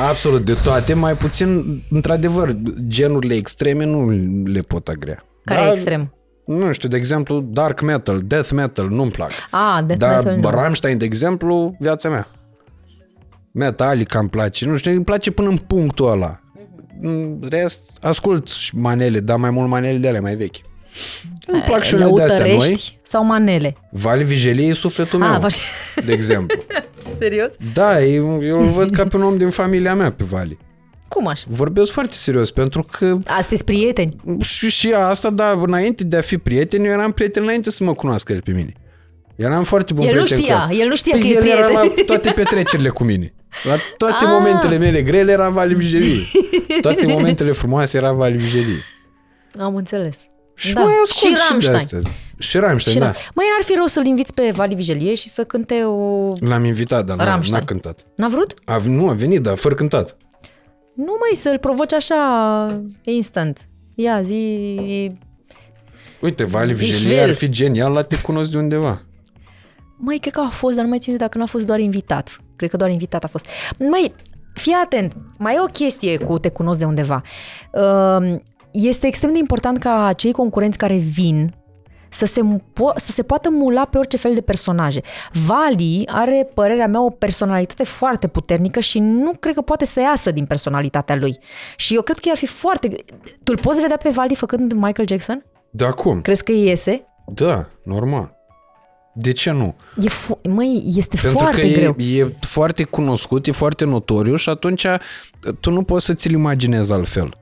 Absolut de toate, mai puțin, într-adevăr, genurile extreme nu le pot agrea. Care Dar, e extrem? Nu știu, de exemplu, dark metal, death metal, nu-mi plac. Ah, death Dar metal nu. Rammstein, de exemplu, viața mea. Metallica îmi place, nu știu, îmi place până în punctul ăla. În rest, ascult și manele, dar mai mult manele de ale mai vechi. Îmi plac și șunele de astea noi. Lăutărești sau manele? Vale Vigelie e sufletul meu, Ah, va- de exemplu. Serios? Da, eu, eu îl văd ca pe un om din familia mea pe Vali. Cum așa? Vorbesc foarte serios, pentru că Astăzi prieteni. și, și asta, dar înainte de a fi prieten, eu eram prieten înainte să mă cunoască el pe mine. Eram foarte bun El nu prieten știa, cu el nu știa Păi că e el era prieten. la toate petrecerile cu mine. La toate Ah. momentele mele grele era Vali Vigelie. Toate momentele frumoase era Vali Vigelie. Am înțeles. Și da. mai ascult și și, de Rammstein. astea. Și Rammstein, Și da. Ram- Măi, n-ar fi rău să-l inviți pe Vali Vigelie și să cânte o... L-am invitat, dar n-a, Rammstein. n-a cântat. N-a vrut? A, nu, a venit, dar fără cântat. Nu, mai să-l provoci așa instant. Ia, zi... Uite, Vali Vișvel. Vigelie ar fi genial la te cunosc de undeva. Măi, cred că a fost, dar nu mai țin minte dacă nu a fost doar invitat. Cred că doar invitat a fost. Măi, fii atent, mai e o chestie cu te cunosc de undeva. Uh, Este extrem de important ca cei concurenți care vin să se, po- să se poată mula pe orice fel de personaje. Vali are, părerea mea, o personalitate foarte puternică și nu cred că poate să iasă din personalitatea lui. Și eu cred că ar fi foarte... Tu îl poți vedea pe Vali făcând Michael Jackson? Da, cum? Crezi că iese? Da, normal. De ce nu? E fo- măi, este Pentru foarte că greu. e, e foarte cunoscut, e foarte notoriu și atunci tu nu poți să ți-l imaginezi altfel.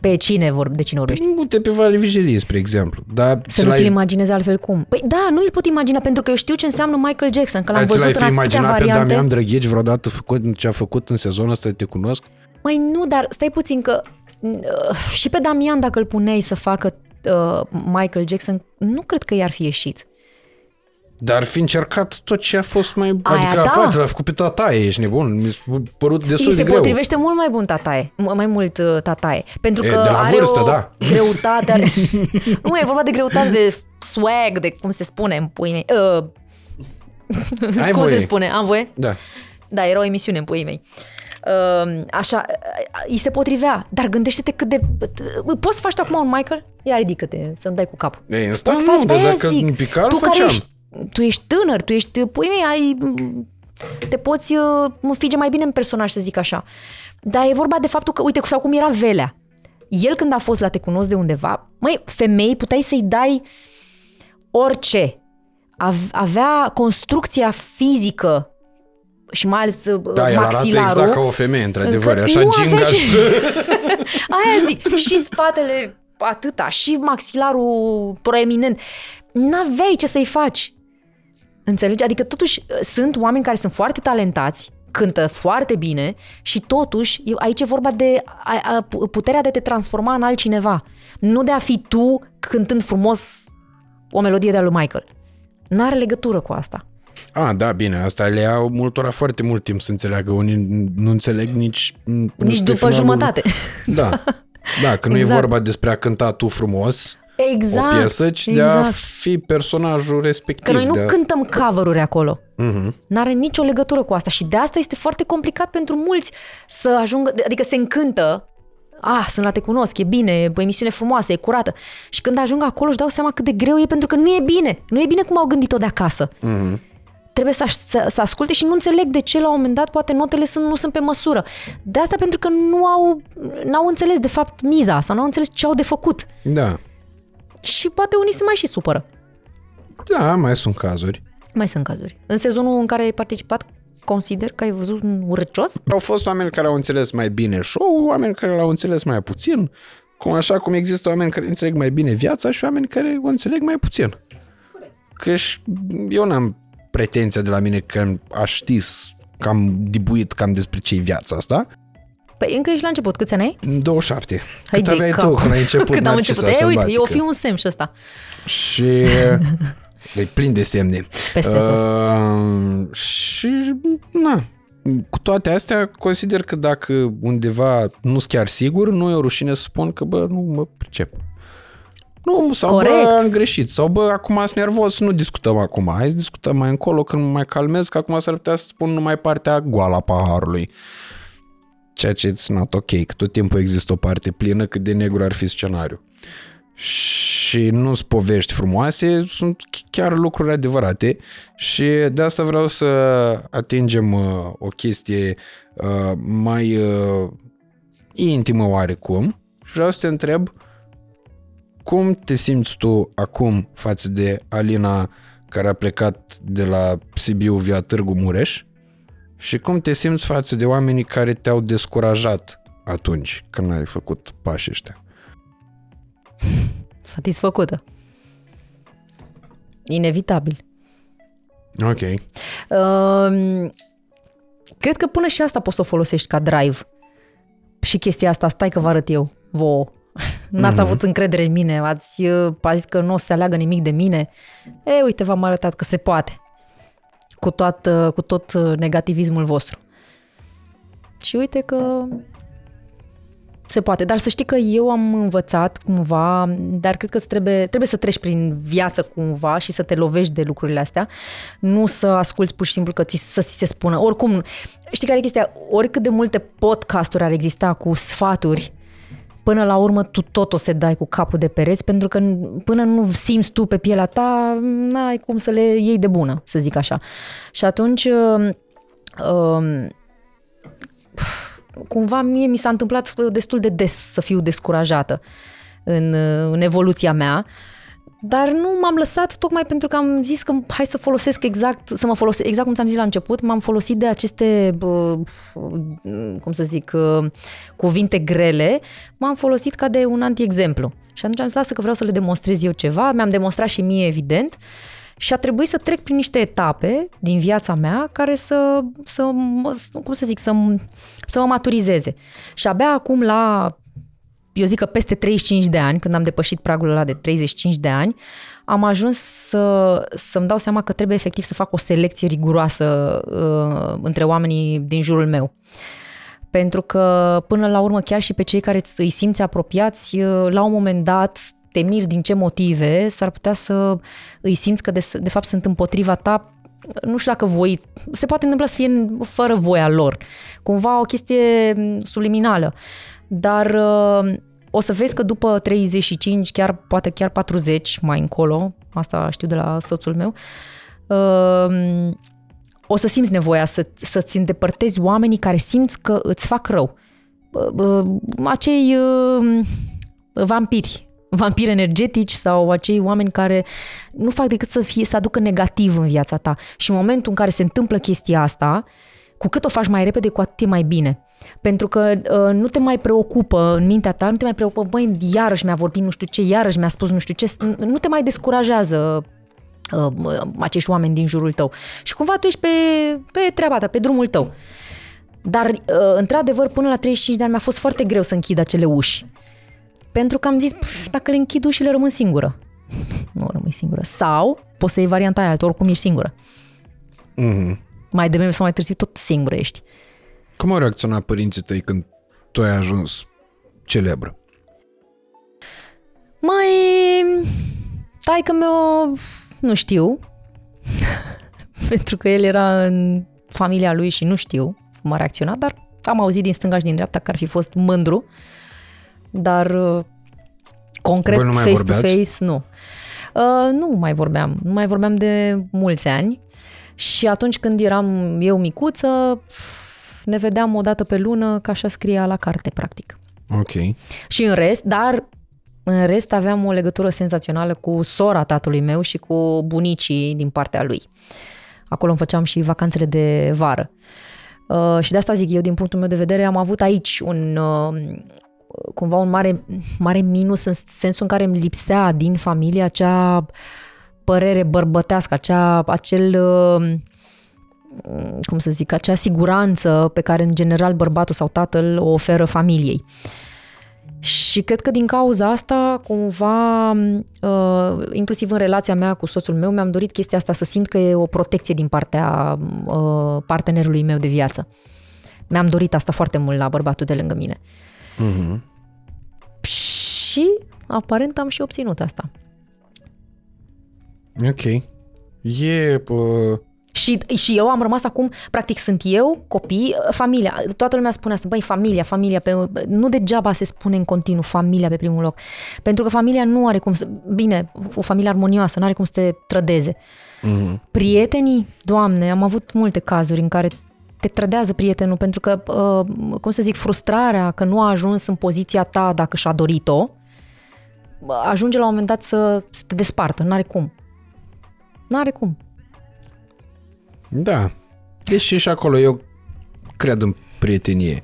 Pe cine vor, de cine vorbești? Nu-te pe Vale Vigelie, spre exemplu. Dar Să nu ți-l imaginezi altfel cum? Păi da, nu îl pot imagina pentru că eu știu ce înseamnă Michael Jackson, că l-am ți l-ai văzut fi în atâtea imaginat pe variante. Damian Drăghici vreodată făcut ce a făcut în sezonul ăsta, te cunosc? Măi, nu, dar stai puțin că uh, și pe Damian dacă îl puneai să facă uh, Michael Jackson, nu cred că i-ar fi ieșit. Dar ar fi încercat tot ce a fost mai... Aia adică da. a face, l-a făcut pe tataie, ești nebun. Mi s-a părut destul Îi se de greu. potrivește mult mai bun tataie, m- mai mult uh, tataie. Pentru E, că de la are vârstă, o da. greutate. Are... nu, e vorba de greutate, de swag, de cum se spune în puii mei. Uh, Ai cum voie. se spune? Am voie? Da. Da, era o emisiune în puii mei. Uh, așa, uh, îi se potrivea, dar gândește-te cât de... uh, Poți să faci tu acum un Michael? Ia ridică-te, să nu dai cu capul. Ei, în ăsta Poți nu, faci, dar aia dacă zic. în picar, tu care făceam. ești, tu ești tânăr, tu ești, pui mei, ai, te poți uh, înfige mai bine în personaj, să zic așa. Dar e vorba de faptul că, uite, sau cum era Velea. El când a fost la Te cunosc de undeva, măi, femei, puteai să-i dai orice. Av- Avea construcția fizică și mai ales uh, Da, el arată maxilarul. exact ca o femeie, într-adevăr. încât Așa nu avea gingaș. și- Aia zic, și spatele atâta, și maxilarul proeminent. N-aveai ce să-i faci. Înțelegi? Adică totuși sunt oameni care sunt foarte talentați, cântă foarte bine și totuși e- aici e vorba de a, a, puterea de a te transforma în altcineva. Nu de a fi tu cântând frumos o melodie de-a lui Michael. N-are legătură cu asta. A, da, bine, asta le ia multora foarte mult timp să înțeleagă. Unii nu înțeleg nici... până Nici spre după finalul- jumătate. Da, da, că nu e Exact. vorba despre a cânta tu frumos Exact. o piesă, ci de a exact. fi personajul respectiv. Că noi nu de a... cântăm cover-uri acolo. Mhm. N-are nicio legătură cu asta și de asta este foarte complicat pentru mulți să ajungă, adică se încântă, ah, sunt la te cunosc, e bine, e o emisiune frumoasă, e curată. Și când ajung acolo își dau seama cât de greu e pentru că nu e bine. Nu e bine cum au gândit-o de acasă. Mhm. Trebuie să, să, să asculte și nu înțeleg de ce la un moment dat poate notele sunt, nu sunt pe măsură. De asta pentru că nu au, n-au înțeles de fapt miza sau n-au înțeles ce au de făcut. Da. Și poate unii se mai și supără. Da, mai sunt cazuri. Mai sunt cazuri. În sezonul în care ai participat, consider că ai văzut un urăcios? Au fost oameni care au înțeles mai bine show, oameni care l-au înțeles mai puțin, cum așa cum există oameni care înțeleg mai bine viața și oameni care o înțeleg mai puțin. Că și eu n-am pretenția de la mine că aș ști că am dibuit cam despre ce e viața asta. Păi încă ești la început. Câți ani ai? 27. Hai Cât de aveai cap. tu când ai început Cât am Narcisa început. E, uite, Sălbatică? eu fi un semn și ăsta. Și e plin de semne. Peste tot. Uh, și, na, cu toate astea, consider că dacă undeva nu sunt chiar sigur, nu e o rușine să spun că, bă, nu mă pricep. Nu, sau Corect. bă, am greșit. Sau bă, acum sunt nervos, nu discutăm acum. Hai să discutăm mai încolo când mă mai calmez, că acum s-ar putea să spun numai partea goală a paharului. Ceea ce it's not ok, că tot timpul există o parte plină cât de negru ar fi scenariu. Și nu sunt povești frumoase, sunt chiar lucruri adevărate și de asta vreau să atingem uh, o chestie uh, mai uh, intimă oarecum și vreau să te întreb cum te simți tu acum față de Alina care a plecat de la Sibiu via Târgu Mureș și cum te simți față de oamenii care te-au descurajat atunci când ai făcut pașii ăștia? Satisfăcută. Inevitabil. Ok. Um, cred că până și asta poți să o folosești ca drive. Și chestia asta, stai că vă arăt eu, vouă. N-ați Mhm. avut încredere în mine, ați uh, a zis că nu o să se aleagă nimic de mine. E, uite, v-am arătat că se poate. Cu tot, uh, cu tot uh, negativismul vostru. Și uite că se poate, dar să știi că eu am învățat cumva, dar cred că îți trebuie, trebuie să treci prin viață cumva și să te lovești de lucrurile astea, nu să asculți pur și simplu că ți, să ți se spună. Oricum, știi care e chestia? Oricât de multe podcasturi ar exista cu sfaturi, până la urmă tu tot o să dai cu capul de pereți, pentru că până nu simți tu pe pielea ta, n-ai cum să le iei de bună, să zic așa. Și atunci... Uh, uh, cumva mie mi s-a întâmplat destul de des să fiu descurajată în, în evoluția mea. Dar nu m-am lăsat tocmai pentru că am zis că hai să folosesc exact, să mă folosesc, exact cum ți-am zis la început, m-am folosit de aceste, bă, cum să zic, uh, cuvinte grele, m-am folosit ca de un anti-exemplu. Și atunci am zis, lasă că vreau să le demonstrez eu ceva, mi-am demonstrat și mie, evident, și a trebuit să trec prin niște etape din viața mea care să, să mă- cum să zic, să, să mă maturizeze. Și abia acum la eu zic că peste 35 de ani, când am depășit pragul ăla de 35 de ani, am ajuns să, să-mi dau seama că trebuie efectiv să fac o selecție riguroasă uh, între oamenii din jurul meu. Pentru că, până la urmă, chiar și pe cei care îți- îi simți apropiați, uh, la un moment dat, te miri din ce motive, s-ar putea să îi simți că de, de fapt sunt împotriva ta nu știu dacă voi, se poate întâmpla să fie în- fără voia lor, cumva o chestie m, subliminală, dar uh, o să vezi că după 35, chiar poate chiar 40 mai încolo, asta știu de la soțul meu, uh, o să simți nevoia să, să-ți îndepărtezi oamenii care simți că îți fac rău. Uh, uh, Acei uh, vampiri, vampiri energetici sau acei oameni care nu fac decât să, fie, să aducă negativ în viața ta. Și în momentul în care se întâmplă chestia asta, cu cât o faci mai repede, cu atât e mai bine. Pentru că uh, nu te mai preocupă în mintea ta, nu te mai preocupă, băi, iarăși mi-a vorbit nu știu ce, iarăși mi-a spus nu știu ce, nu te mai descurajează uh, acești oameni din jurul tău. Și cumva tu ești pe, pe treaba ta, pe drumul tău. Dar, uh, într-adevăr, până la 35 de ani mi-a fost foarte greu să închid acele uși. Pentru că am zis, "Pf, dacă le închid ușile, rămân singură. nu rămâi singură. Sau poți să iei varianta aia, tu oricum ești singură. Mhm. Mai devreme sau mai târziu tot singură ești. Cum au reacționat părinții tăi când tu ai ajuns celebră? Mai... Taică meu, nu știu. Pentru că el era în familia lui și nu știu cum a reacționat, dar am auzit din stânga și din dreapta că ar fi fost mândru. Dar uh, concret, Voi nu mai face-to-face, vorbeați? nu. Uh, nu mai vorbeam. Nu mai vorbeam de mulți ani. Și atunci când eram eu micuță, ne vedeam o dată pe lună, ca așa scria la carte, practic. Ok. Și în rest, dar în rest aveam o legătură senzațională cu sora tatălui meu și cu bunicii din partea lui. Acolo îmi făceam și vacanțele de vară. Uh, și de asta zic eu, din punctul meu de vedere, am avut aici un uh, cumva un mare, mare minus în sensul în care îmi lipsea din familie acea părere bărbătească, acea, acel uh, cum să zic, acea siguranță pe care în general bărbatul sau tatăl o oferă familiei. Și cred că din cauza asta, cumva, uh, inclusiv în relația mea cu soțul meu, mi-am dorit chestia asta, să simt că e o protecție din partea uh, partenerului meu de viață. Mi-am dorit asta foarte mult la bărbatul de lângă mine. Mhm. Și aparent am și obținut asta. Ok. E... Uh, Și, și eu am rămas acum, practic sunt eu, copii, familia. Toată lumea spune asta, băi, familia, familia, pe, nu degeaba se spune în continuu familia pe primul loc. Pentru că familia nu are cum să, bine, o familie armonioasă, nu are cum să te trădeze. mhm. Prietenii, doamne, am avut multe cazuri în care te trădează prietenul pentru că, uh, cum să zic, frustrarea că nu a ajuns în poziția ta dacă și-a dorit-o, ajunge la un moment dat să, să te despartă, n-are cum. N-are cum. Da. Deși și acolo eu cred în prietenie.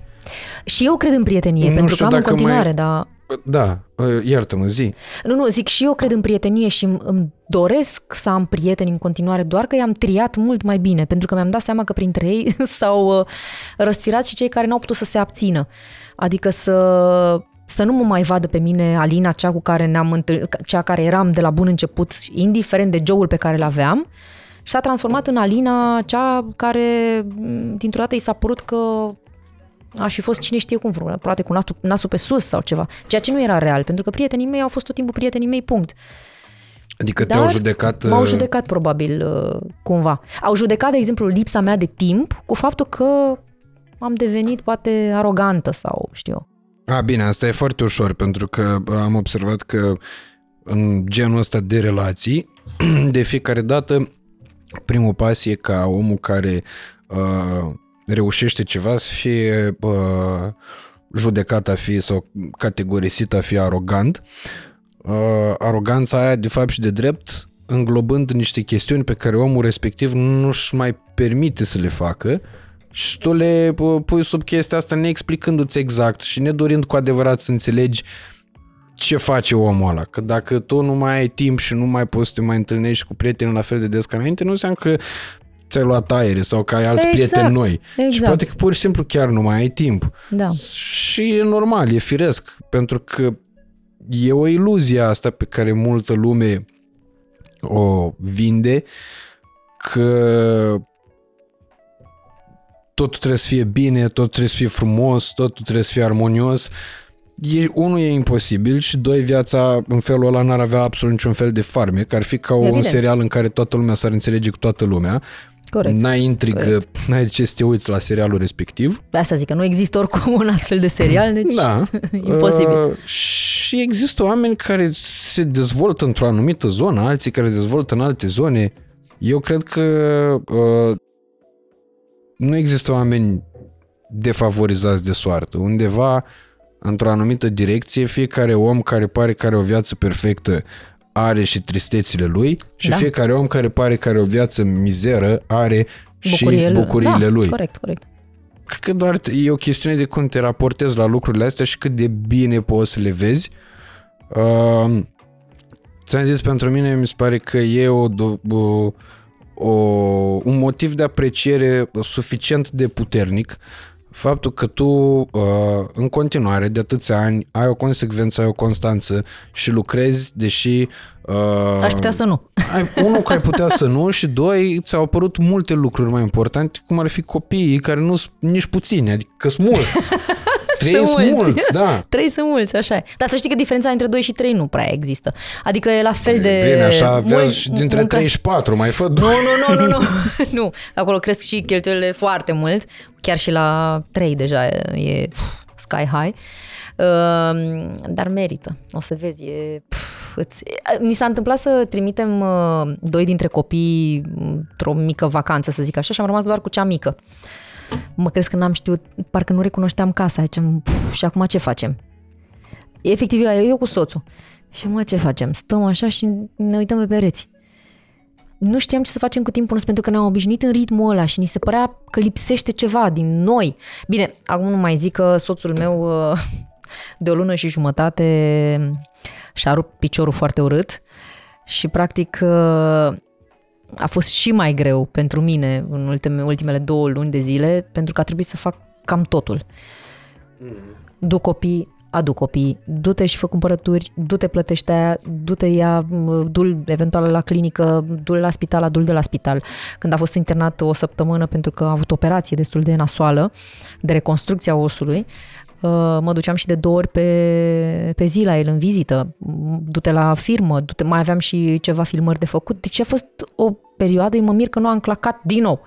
Și eu cred în prietenie, Nu pentru știu că am în dacă mai- continuare, dar... Da, uh, iartă-mă, zi. Nu, nu, zic și eu cred în prietenie și îmi, îmi doresc să am prieteni în continuare, doar că i-am triat mult mai bine, pentru că mi-am dat seama că printre ei s-au uh, răsfirat și cei care n-au putut să se abțină. Adică să, să nu mă mai vadă pe mine Alina, cea cu care ne-am întâlnit, cea care eram de la bun început, indiferent de joul pe care îl aveam, și s-a transformat în Alina, cea care m, dintr-o dată i s-a părut că aș fi fost cine știe cum, vreun- poate cu nasul, nasul pe sus sau ceva, ceea ce nu era real, pentru că prietenii mei au fost tot timpul prietenii mei, punct. Adică Dar te-au judecat... M-au uh, judecat probabil uh, cumva. Au judecat, de exemplu, lipsa mea de timp cu faptul că am devenit poate arogantă sau știu eu. A, bine, asta e foarte ușor, pentru că am observat că în genul ăsta de relații, de fiecare dată, primul pas e ca omul care uh, reușește ceva să fie uh, judecat a fi sau categorisit a fi arogant. uh, aroganța aia de fapt și de drept, înglobând niște chestiuni pe care omul respectiv nu-și mai permite să le facă și tu le uh, pui sub chestia asta neexplicându-ți exact și nedorind cu adevărat să înțelegi ce face omul ăla. Că dacă tu nu mai ai timp și nu mai poți să te mai întâlnești cu prieteni la fel de des ca înainte, nu înseamnă că ți-ai luat aere sau că ai alți Exact, prieteni noi. exact. Și poate că pur și simplu chiar nu mai ai timp. Da. Și e normal, e firesc, pentru că e o iluzie asta pe care multă lume o vinde, că totul trebuie să fie bine, totul trebuie să fie frumos, totul trebuie să fie armonios. E, unul e imposibil și doi, viața în felul ăla n-ar avea absolut niciun fel de farmec, ar fi ca un Evident. serial în care toată lumea s-ar înțelege cu toată lumea, Corect. n-ai intrigă, Corect. n-ai de ce să te uiți la serialul respectiv. Pe asta zic că nu există oricum un astfel de serial, deci Da. imposibil. Uh, și există oameni care se dezvoltă într-o anumită zonă, alții care se dezvoltă în alte zone. Eu cred că uh, nu există oameni defavorizați de soartă. Undeva, într-o anumită direcție, fiecare om care pare că are o viață perfectă are și tristețile lui și Da. fiecare om care pare că are o viață mizeră are Bucurie și bucuriile da, lui. Corect, corect. Cred că doar e o chestiune de cum te raportezi la lucrurile astea și cât de bine poți să le vezi. Uh, ți-am zis, pentru mine mi se pare că e o, do- o, o, un motiv de apreciere suficient de puternic faptul că tu uh, în continuare de atâția ani ai o consecvență, ai o constanță și lucrezi, deși uh, Aș putea să nu. ai, unul că ai putea să nu și doi, ți-au apărut multe lucruri mai importante, cum ar fi copiii care nu sunt nici puțini, adică că sunt mulți. Trei Sunt sunt mulți. mulți, da. Trei sunt mulți, așa e. Dar să știi că diferența între 2 și 3 nu prea există. Adică e la fel de... Bine, așa aveți mult- și dintre muncă- 3 și 4, mai fă Nu, nu, nu, nu, nu. nu. Acolo cresc și cheltuielile foarte mult. Chiar și la 3 deja e pf, sky high. Uh, dar merită. O să vezi, e... Pf, îți, mi s-a întâmplat să trimitem uh, doi dintre copii într-o mică vacanță, să zic așa, și am rămas doar cu cea mică. Mă crezi că n-am știut, parcă nu recunoșteam casa. Ziceam, "Pf, și acum ce facem? Efectiv, eu, eu cu soțul. Și mă, ce facem? Stăm așa și ne uităm pe pereți nu știam ce să facem cu timpul nostru pentru că ne-am obișnuit în ritmul ăla și ni se părea că lipsește ceva din noi. Bine, acum nu mai zic că soțul meu uh, de o lună și jumătate și-a rupt piciorul foarte urât și practic uh, a fost și mai greu pentru mine în ultime, ultimele două luni de zile pentru că a trebuit să fac cam totul. Du copii, adu copii, du-te și fă cumpărături, du-te plătește aia, du-te ia, du eventual la clinică, du la spital, adu de la spital. Când a fost internat o săptămână pentru că a avut operație destul de nasoală de reconstrucția osului, uh, mă duceam și de două ori pe, pe zi la el în vizită, du-te la firmă, du-te, mai aveam și ceva filmări de făcut, deci a fost o perioadă, mă mir că nu am clacat din nou.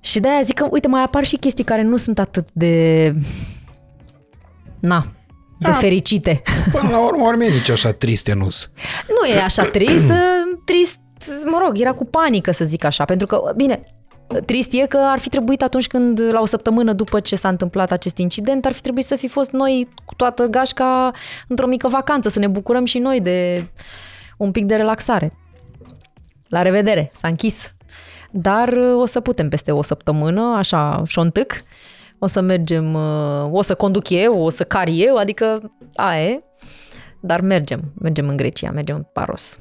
Și de-aia zic că, uite, mai apar și chestii care nu sunt atât de... Na, de Da. fericite. Până la urmă, ori medici așa triste nu Nu e așa trist, trist, mă rog, era cu panică să zic așa, pentru că, bine, trist e că ar fi trebuit atunci când, la o săptămână după ce s-a întâmplat acest incident, ar fi trebuit să fi fost noi cu toată gașca într-o mică vacanță, să ne bucurăm și noi de un pic de relaxare. La revedere, s-a închis. Dar uh, o să putem peste o săptămână, așa, șontâc, o să mergem, uh, o să conduc eu, o să car eu, adică aia e. Dar mergem, mergem în Grecia, mergem în Paros.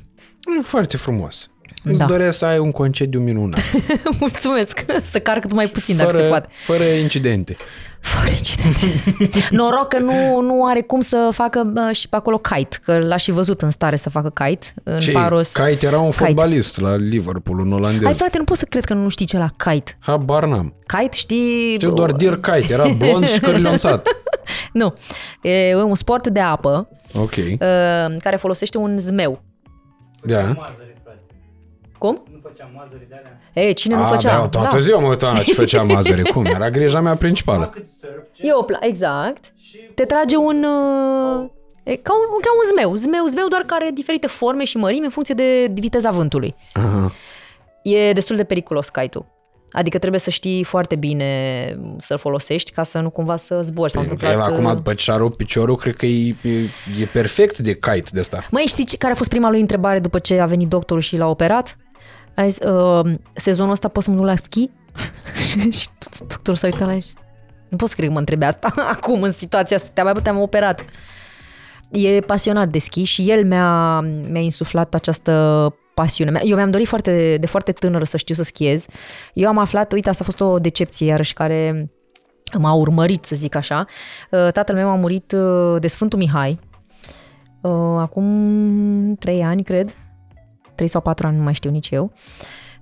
E foarte frumos. Îți Da. doresc să ai un concediu minunat. Mulțumesc, să car cât mai puțin dacă se Fără, poate. fără incidente. Fără incidente. Noroc că nu, nu are cum să facă bă, și pe acolo kite, că l-aș și văzut în stare să facă kite în Ce? Paros. Kite era un Kite. fotbalist la Liverpool, un olandez. Hai frate, nu pot să cred că nu știi ce la kite. Habar n-am. Kite știi... Știu doar Dear Kite, era blond și cărlionțat. Nu, e un sport de apă Ok. uh, care folosește un zmeu. Da. Mazăre, frate. Cum? Nu făceam mazăre de alea. Ei, cine nu A, făcea? da, toată ziua mă uitam la ce făcea Mazăre. Cum? Era grija mea principală. Cât surf, ce? E o pla- exact. Și Te trage un... Uh, e ca un, ca un zmeu. Zmeu, zmeu doar care are diferite forme și mărimi în funcție de viteza vântului. Aha. E destul de periculos kite-ul. Adică trebuie să știi foarte bine să-l folosești ca să nu cumva să zbori. S-au El întâmplat, acum, uh, după ce și-a rupt piciorul, cred că e, e, e perfect de kite de asta. Măi, știi ce- care a fost prima lui întrebare după ce a venit doctorul și l-a operat? A zis, uh, sezonul ăsta pot să mă duc la schi? și doctorul s-a uitat la el și zis, nu pot să cred că mă întrebe asta acum în situația asta, te-am mai te-am operat. E pasionat de schi și el mi-a, mi-a insuflat această pasiune. Eu mi-am dorit foarte, de foarte tânără să știu să schiez. Eu am aflat, uite, asta a fost o decepție iarăși care m-a urmărit, să zic așa. Uh, Tatăl meu a murit uh, de Sfântul Mihai, uh, acum trei ani, cred. Trei sau patru ani, nu mai știu nici eu.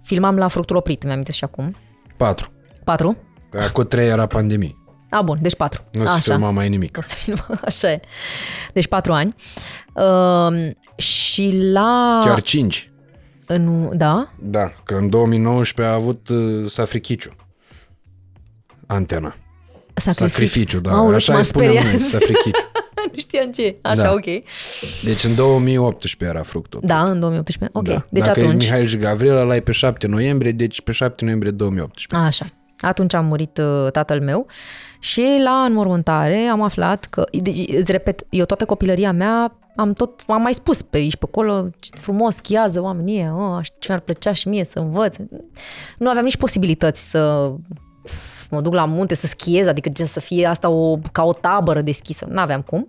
Filmam la Fructul Oprit, mi-am și acum. Patru. Patru? Că Acum trei era pandemie. A, bun, deci patru. Nu se Așa. filma mai nimic. O să filmăm, așa e. Deci patru ani. Uh, și la... Chiar cinci. În, da? Da, că în 2019 a avut uh, sacrificiu. Antena. Sacrificiu, da. Aoleu, Așa m-am îi spunem speriat. noi, sacrificiu. nu știam ce e. Așa, Da. ok. Deci în 2018 era fructul. Da, în 2018. Ok, Da. deci Dacă atunci... e Mihail și Gavrila, l-ai pe 7 noiembrie, deci pe 7 noiembrie 2018. Așa. Atunci a murit uh, tatăl meu și la înmormântare am aflat că, deci, îți repet, eu toată copilăria mea am tot, am mai spus pe aici, pe acolo, ce frumos schiază oamenii ăia, oh, ce mi-ar plăcea și mie să învăț. Nu aveam nici posibilități să mă duc la munte să schiez, adică gen să fie asta o, ca o tabără deschisă. Nu aveam cum.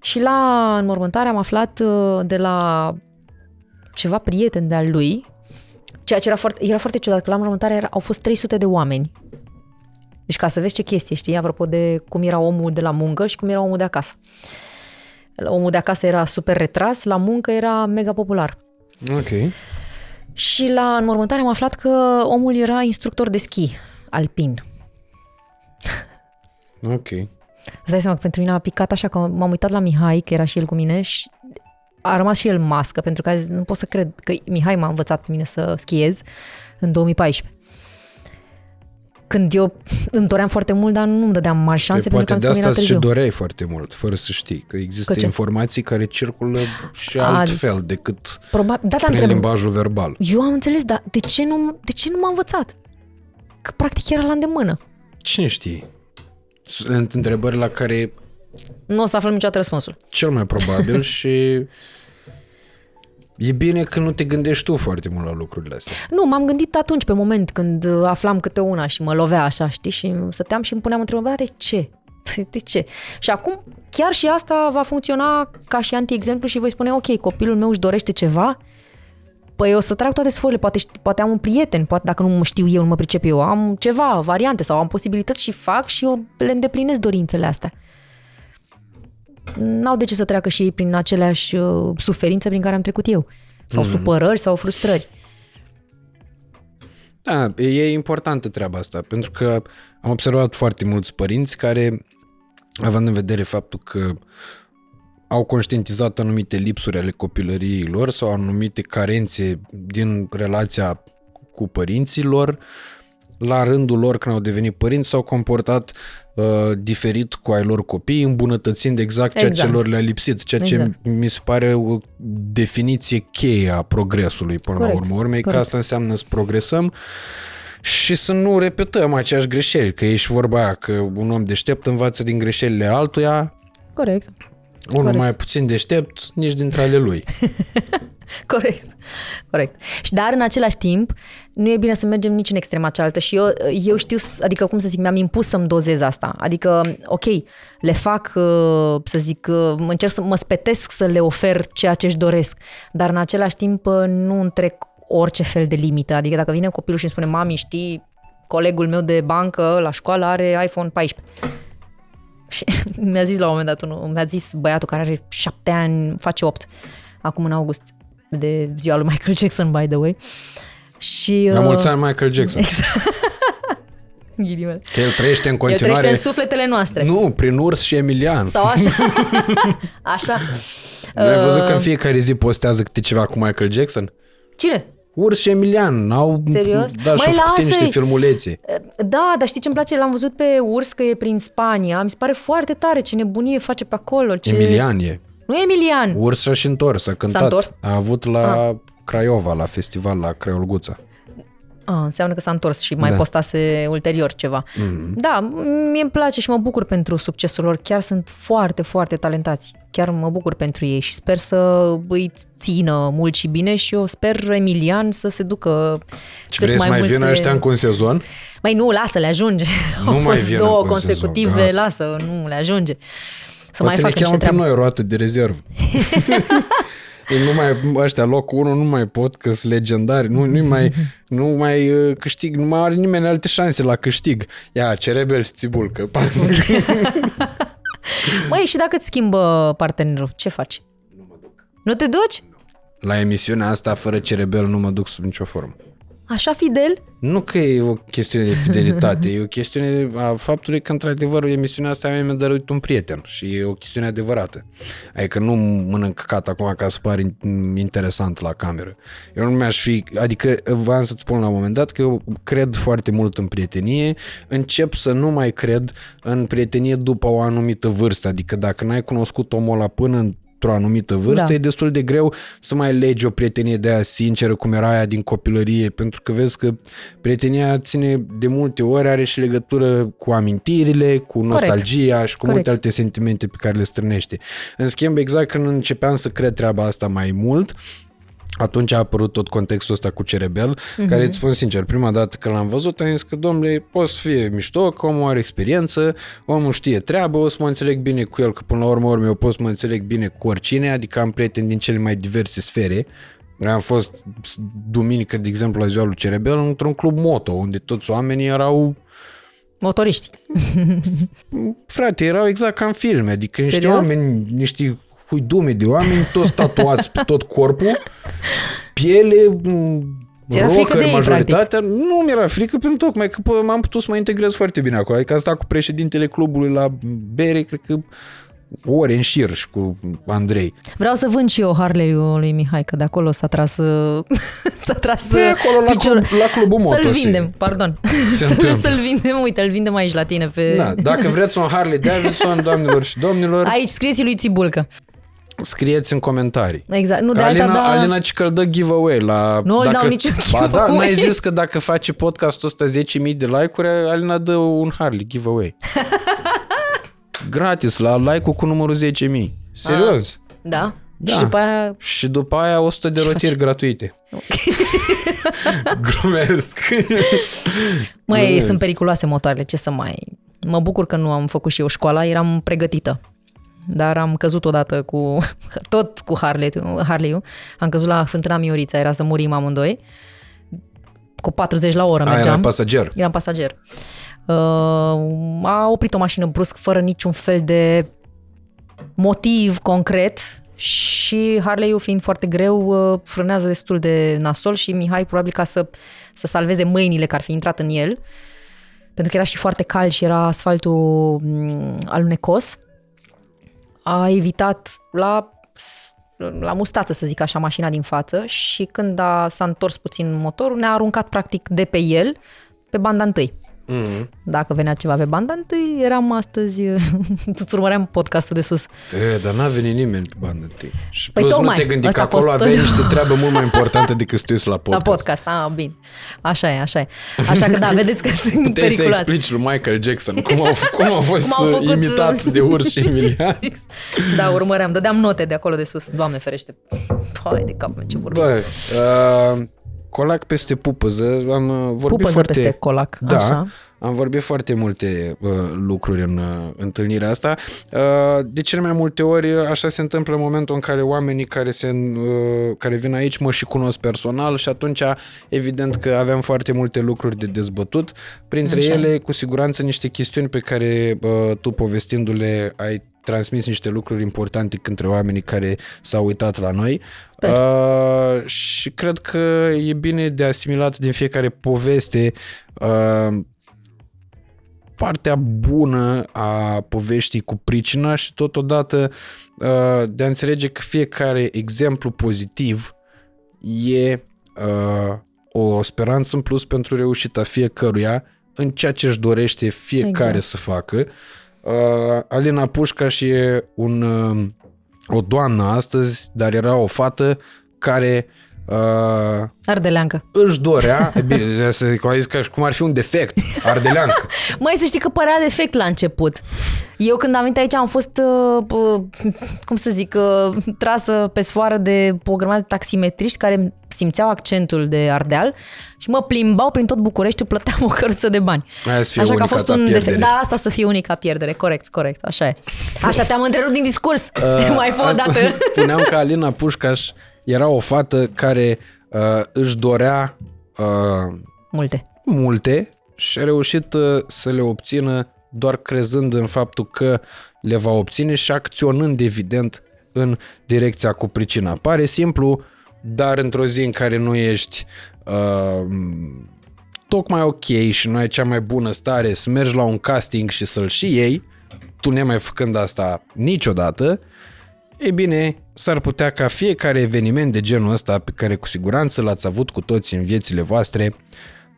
Și la înmormântare am aflat uh, de la ceva prieten de-al lui, ceea ce era foarte, era foarte ciudat, că la înmormântare era, au fost 300 de oameni. Deci ca să vezi ce chestie, știi, apropo de cum era omul de la muncă și cum era omul de acasă. Omul de acasă era super retras, la muncă era mega popular. Ok. Și la înmormântare am aflat că omul era instructor de schi alpin. Ok. Îți dai seama că pentru mine a picat așa că m-am uitat la Mihai, că era și el cu mine și a rămas și el mască, pentru că a zis, nu pot să cred că Mihai m-a învățat pe mine să schiez în 2014. Când eu îmi doream foarte mult, dar nu îmi dădeam mari șanse Păi pentru poate că de am asta zis că și mi era târziu. doreai foarte mult, fără să știi, că există Că ce? informații care circulă și A, altfel decât Probabil, da, da, prin întreb, limbajul verbal. eu am înțeles, dar de ce nu, de ce nu m-a învățat? Că practic era la îndemână. Cine știe? Sunt întrebări la care Nu o să aflăm niciodată răspunsul. cel mai probabil și e bine că nu te gândești tu foarte mult la lucrurile astea. Nu, m-am gândit atunci, pe moment, când uh, aflam câte una și mă lovea așa, știi, și stăteam și îmi puneam întrebarea, "Dar de ce? De ce? Și acum, chiar și asta va funcționa ca și anti-exemplu și voi spune, ok, copilul meu își dorește ceva, păi o să trag toate sforile, poate, ști- poate am un prieten, poate dacă nu mă știu eu, nu mă pricep eu, am ceva, variante sau am posibilități și fac și eu le îndeplinesc dorințele astea. N-au de ce să treacă și ei prin aceleași uh, suferințe prin care am trecut eu. Sau mm. supărări sau frustrări. Da, e importantă treaba asta, pentru că am observat foarte mulți părinți care, având în vedere faptul că au conștientizat anumite lipsuri ale copilăriei lor sau anumite carențe din relația cu părinții lor, la rândul lor când au devenit părinți s-au comportat uh, diferit cu ai lor copii, îmbunătățind exact ceea Exact. ce lor le-a lipsit, ceea ce Exact. mi se pare o definiție cheie a progresului până Corect, la urmă urmei, că corect. asta înseamnă să progresăm și să nu repetăm aceeași greșeli, că e și vorba aia că un om deștept învață din greșelile altuia, Corect. Unul Corect. mai puțin deștept, nici dintre ale lui. Corect. Corect. Și dar în același timp, nu e bine să mergem nici în extrema cealaltă și eu, eu știu, s- adică cum să zic, mi-am impus să-mi dozez asta. Adică, ok, le fac, uh, să zic, uh, încerc să mă spetesc să le ofer ceea ce își doresc, dar în același timp uh, nu întrec orice fel de limită. Adică dacă vine copilul și îmi spune, mami, știi, colegul meu de bancă la școală are iPhone 14. Și mi-a zis la un moment dat, unul, mi-a zis băiatul care are șapte ani, face opt, acum în august, de ziua lui Michael Jackson, by the way. Și, La uh, mulți ani Michael Jackson. ghilimele. Că el trăiește în El continuare... trăiește în sufletele noastre. Nu, prin urs și Emilian. Sau așa. așa. Nu ai văzut Uh, că în fiecare zi postează câte ceva cu Michael Jackson? Cine? Urs și Emilian au Serios? da, și Măi, au făcut niște lasă-i! filmulețe. Da, dar știi ce îmi place? L-am văzut pe urs că e prin Spania. Mi se pare foarte tare ce nebunie face pe acolo. Ce... Emilian e. Nu e Emilian. Urs și-a și întors, a cântat. întors? A avut la Craiova, la festival, la Craiolguța. A, înseamnă că s-a întors și mai Da. postase ulterior ceva. Mm. Da, mie îmi place și mă bucur pentru succesul lor. Chiar sunt foarte, foarte talentați. Chiar mă bucur pentru ei și sper să îi țină mult și bine și eu sper Emilian să se ducă Și cât vrei să mai mult vină pe- ăștia încă un sezon? Mai nu, lasă, le ajunge. Nu Au mai fost vin două încă un sezon, consecutive, gata. lasă, nu le ajunge. Să Poate mai ne facă cheamă niște pe treabă. noi roată de rezervă. Ei nu mai, ăștia locul 1 nu mai pot că sunt legendari, nu, nu mai, nu mai uh, câștig, nu mai are nimeni alte șanse la câștig. Ia, ce rebel și țibulcă. Măi, și dacă îți schimbă partenerul, ce faci? Nu mă duc. Nu te duci? La emisiunea asta, fără cerebel, nu mă duc sub nicio formă. Așa fidel? Nu că e o chestiune de fidelitate, e o chestiune a faptului că, într-adevăr, emisiunea asta mea mi-a dăruit un prieten și e o chestiune adevărată. Adică nu mănânc cat acum ca să par in- interesant la cameră. Eu nu mi-aș fi... Adică v-am să-ți spun la un moment dat că eu cred foarte mult în prietenie, încep să nu mai cred în prietenie după o anumită vârstă. Adică dacă n-ai cunoscut omul ăla până în într-o anumită vârstă, Da. e destul de greu să mai legi o prietenie de aia sinceră, cum era aia din copilărie, pentru că vezi că prietenia ține de multe ori, are și legătură cu amintirile, cu nostalgia și cu Corect. multe alte sentimente pe care le strânește. În schimb, exact când începeam să cred treaba asta mai mult, atunci a apărut tot contextul ăsta cu Cerebel, uh-huh. care îți spun sincer, prima dată când l-am văzut, am zis că, domnule, poți să fie mișto, că omul are experiență, omul știe treabă, o să mă înțeleg bine cu el, că până la urmă, urmă eu pot să mă înțeleg bine cu oricine, adică am prieteni din cele mai diverse sfere. Am fost s- duminică, de exemplu, la ziua lui Cerebel, într-un club moto, unde toți oamenii erau Motoriști. frate, erau exact ca în filme, adică niște Serios? oameni, niște huidume de oameni, toți tatuați pe tot corpul, piele, m, Ți era frică de rocker, ei, majoritatea. Nu mi-era frică pentru tocmai că pă, m-am putut să mă integrez foarte bine acolo. Adică am stat cu președintele clubului la bere, cred că ore în șir și cu Andrei. Vreau să vând și eu Harley-ul lui Mihai, că de acolo s-a tras, uh, s-a tras De acolo la, piciorul. club, la clubul moto. Să-l se- vindem, pardon. se Să-l, întâmplă. să-l vindem, uite, îl vindem aici la tine. Pe... Da, dacă vreți un Harley Davidson, doamnelor și domnilor, Aici scrieți lui Țibulcă. Scrieți în comentarii. Exact. Nu, Că de alta, Alina, da... Alina ci că îl dă giveaway la... Nu îl dacă, dau niciun Ba da, giveaway. n-ai zis că dacă face podcastul ăsta 10.000 de like-uri, Alina dă un Harley giveaway. Gratis, la like-ul cu numărul 10.000. Serios. Da? Da. Și după aia... Și după aia 100 de Ce rotiri faci? gratuite. Glumesc. Măi, Glumesc. sunt periculoase motoarele, ce să mai... Mă bucur că nu am făcut și eu școala, eram pregătită. Dar am căzut odată cu, tot cu Harley, Harley-ul. Am căzut la fântâna Miorița, era să murim amândoi. Cu 40 la oră Aia mergeam. era pasager. Eram pasager. Uh, a oprit o mașină brusc, fără niciun fel de motiv concret și Harley-ul fiind foarte greu, uh, frânează destul de nasol și Mihai probabil ca să, să salveze mâinile care ar fi intrat în el, pentru că era și foarte cald și era asfaltul mm, alunecos, a evitat la la mustață, să zic așa, mașina din față și când a, s-a întors puțin motorul, ne-a aruncat practic de pe el pe banda întâi. Mm-hmm. Dacă venea ceva pe banda întâi, eram astăzi, îți urmăream podcastul de sus. E, dar n-a venit nimeni pe bandă întâi. Și Păi plus tocmai, nu te gândi că ăsta a acolo fost- aveai niște treabă mult mai importantă decât să te uiți la podcast. La podcast, a, bine. Așa e, așa e. Așa că da, vedeți că sunt Puteai să periculoase. explici lui Michael Jackson cum a, cum a fost Cum au uh, făcut, imitat de urs și Emilian. Da, urmăream, dădeam note de acolo de sus. Doamne ferește. Hai de cap, ce vorbim. Bă, uh, colac peste pupăză, am uh, vorbit Pupăză foarte... peste colac, da, așa. am vorbit foarte multe uh, lucruri în uh, întâlnirea asta. Uh, de cele mai multe ori uh, așa se întâmplă în momentul în care oamenii care, se, uh, care vin aici mă și cunosc personal și atunci evident că avem foarte multe lucruri de dezbătut. Printre Așa. ele, cu siguranță, niște chestiuni pe care uh, tu povestindu-le ai transmis niște lucruri importante către oamenii care s-au uitat la noi. Sper. Uh, și cred că e bine de asimilat din fiecare poveste uh, partea bună a poveștii cu pricina și totodată uh, de a înțelege că fiecare exemplu pozitiv e uh, o speranță în plus pentru reușita fiecăruia în ceea ce își dorește fiecare Exact. să facă. Uh, Alina Pușcaș e un, uh, o doamnă astăzi, dar era o fată care uh, Ardeleancă. își dorea, e bine, să zic, cum a zis că cum ar fi un defect, ardeleancă. Măi, să știi că părea defect la început. Eu când am venit aici am fost, uh, uh, cum să zic, uh, trasă pe sfoară de o grămadă de taximetriști care simțeau accentul de Ardeal și mă plimbau prin tot Bucureștiul, plăteam o căruță de bani. Aia să fie așa că a unica fost ta un pierdere. defect. Da, asta să fie unica pierdere, corect, corect, așa e. Așa te-am întrerupt din discurs. Mai fă o Uh, Asta dată. Spuneam că Alina Pușcaș era o fată care uh, își dorea uh, Multe. multe și a reușit uh, să le obțină doar crezând în faptul că le va obține și acționând evident în direcția cu pricina. Pare simplu, dar într-o zi în care nu ești uh, tocmai ok și nu ai cea mai bună stare să mergi la un casting și să-l și iei, tu nemai făcând asta niciodată, e bine, s-ar putea ca fiecare eveniment de genul ăsta pe care cu siguranță l-ați avut cu toți în viețile voastre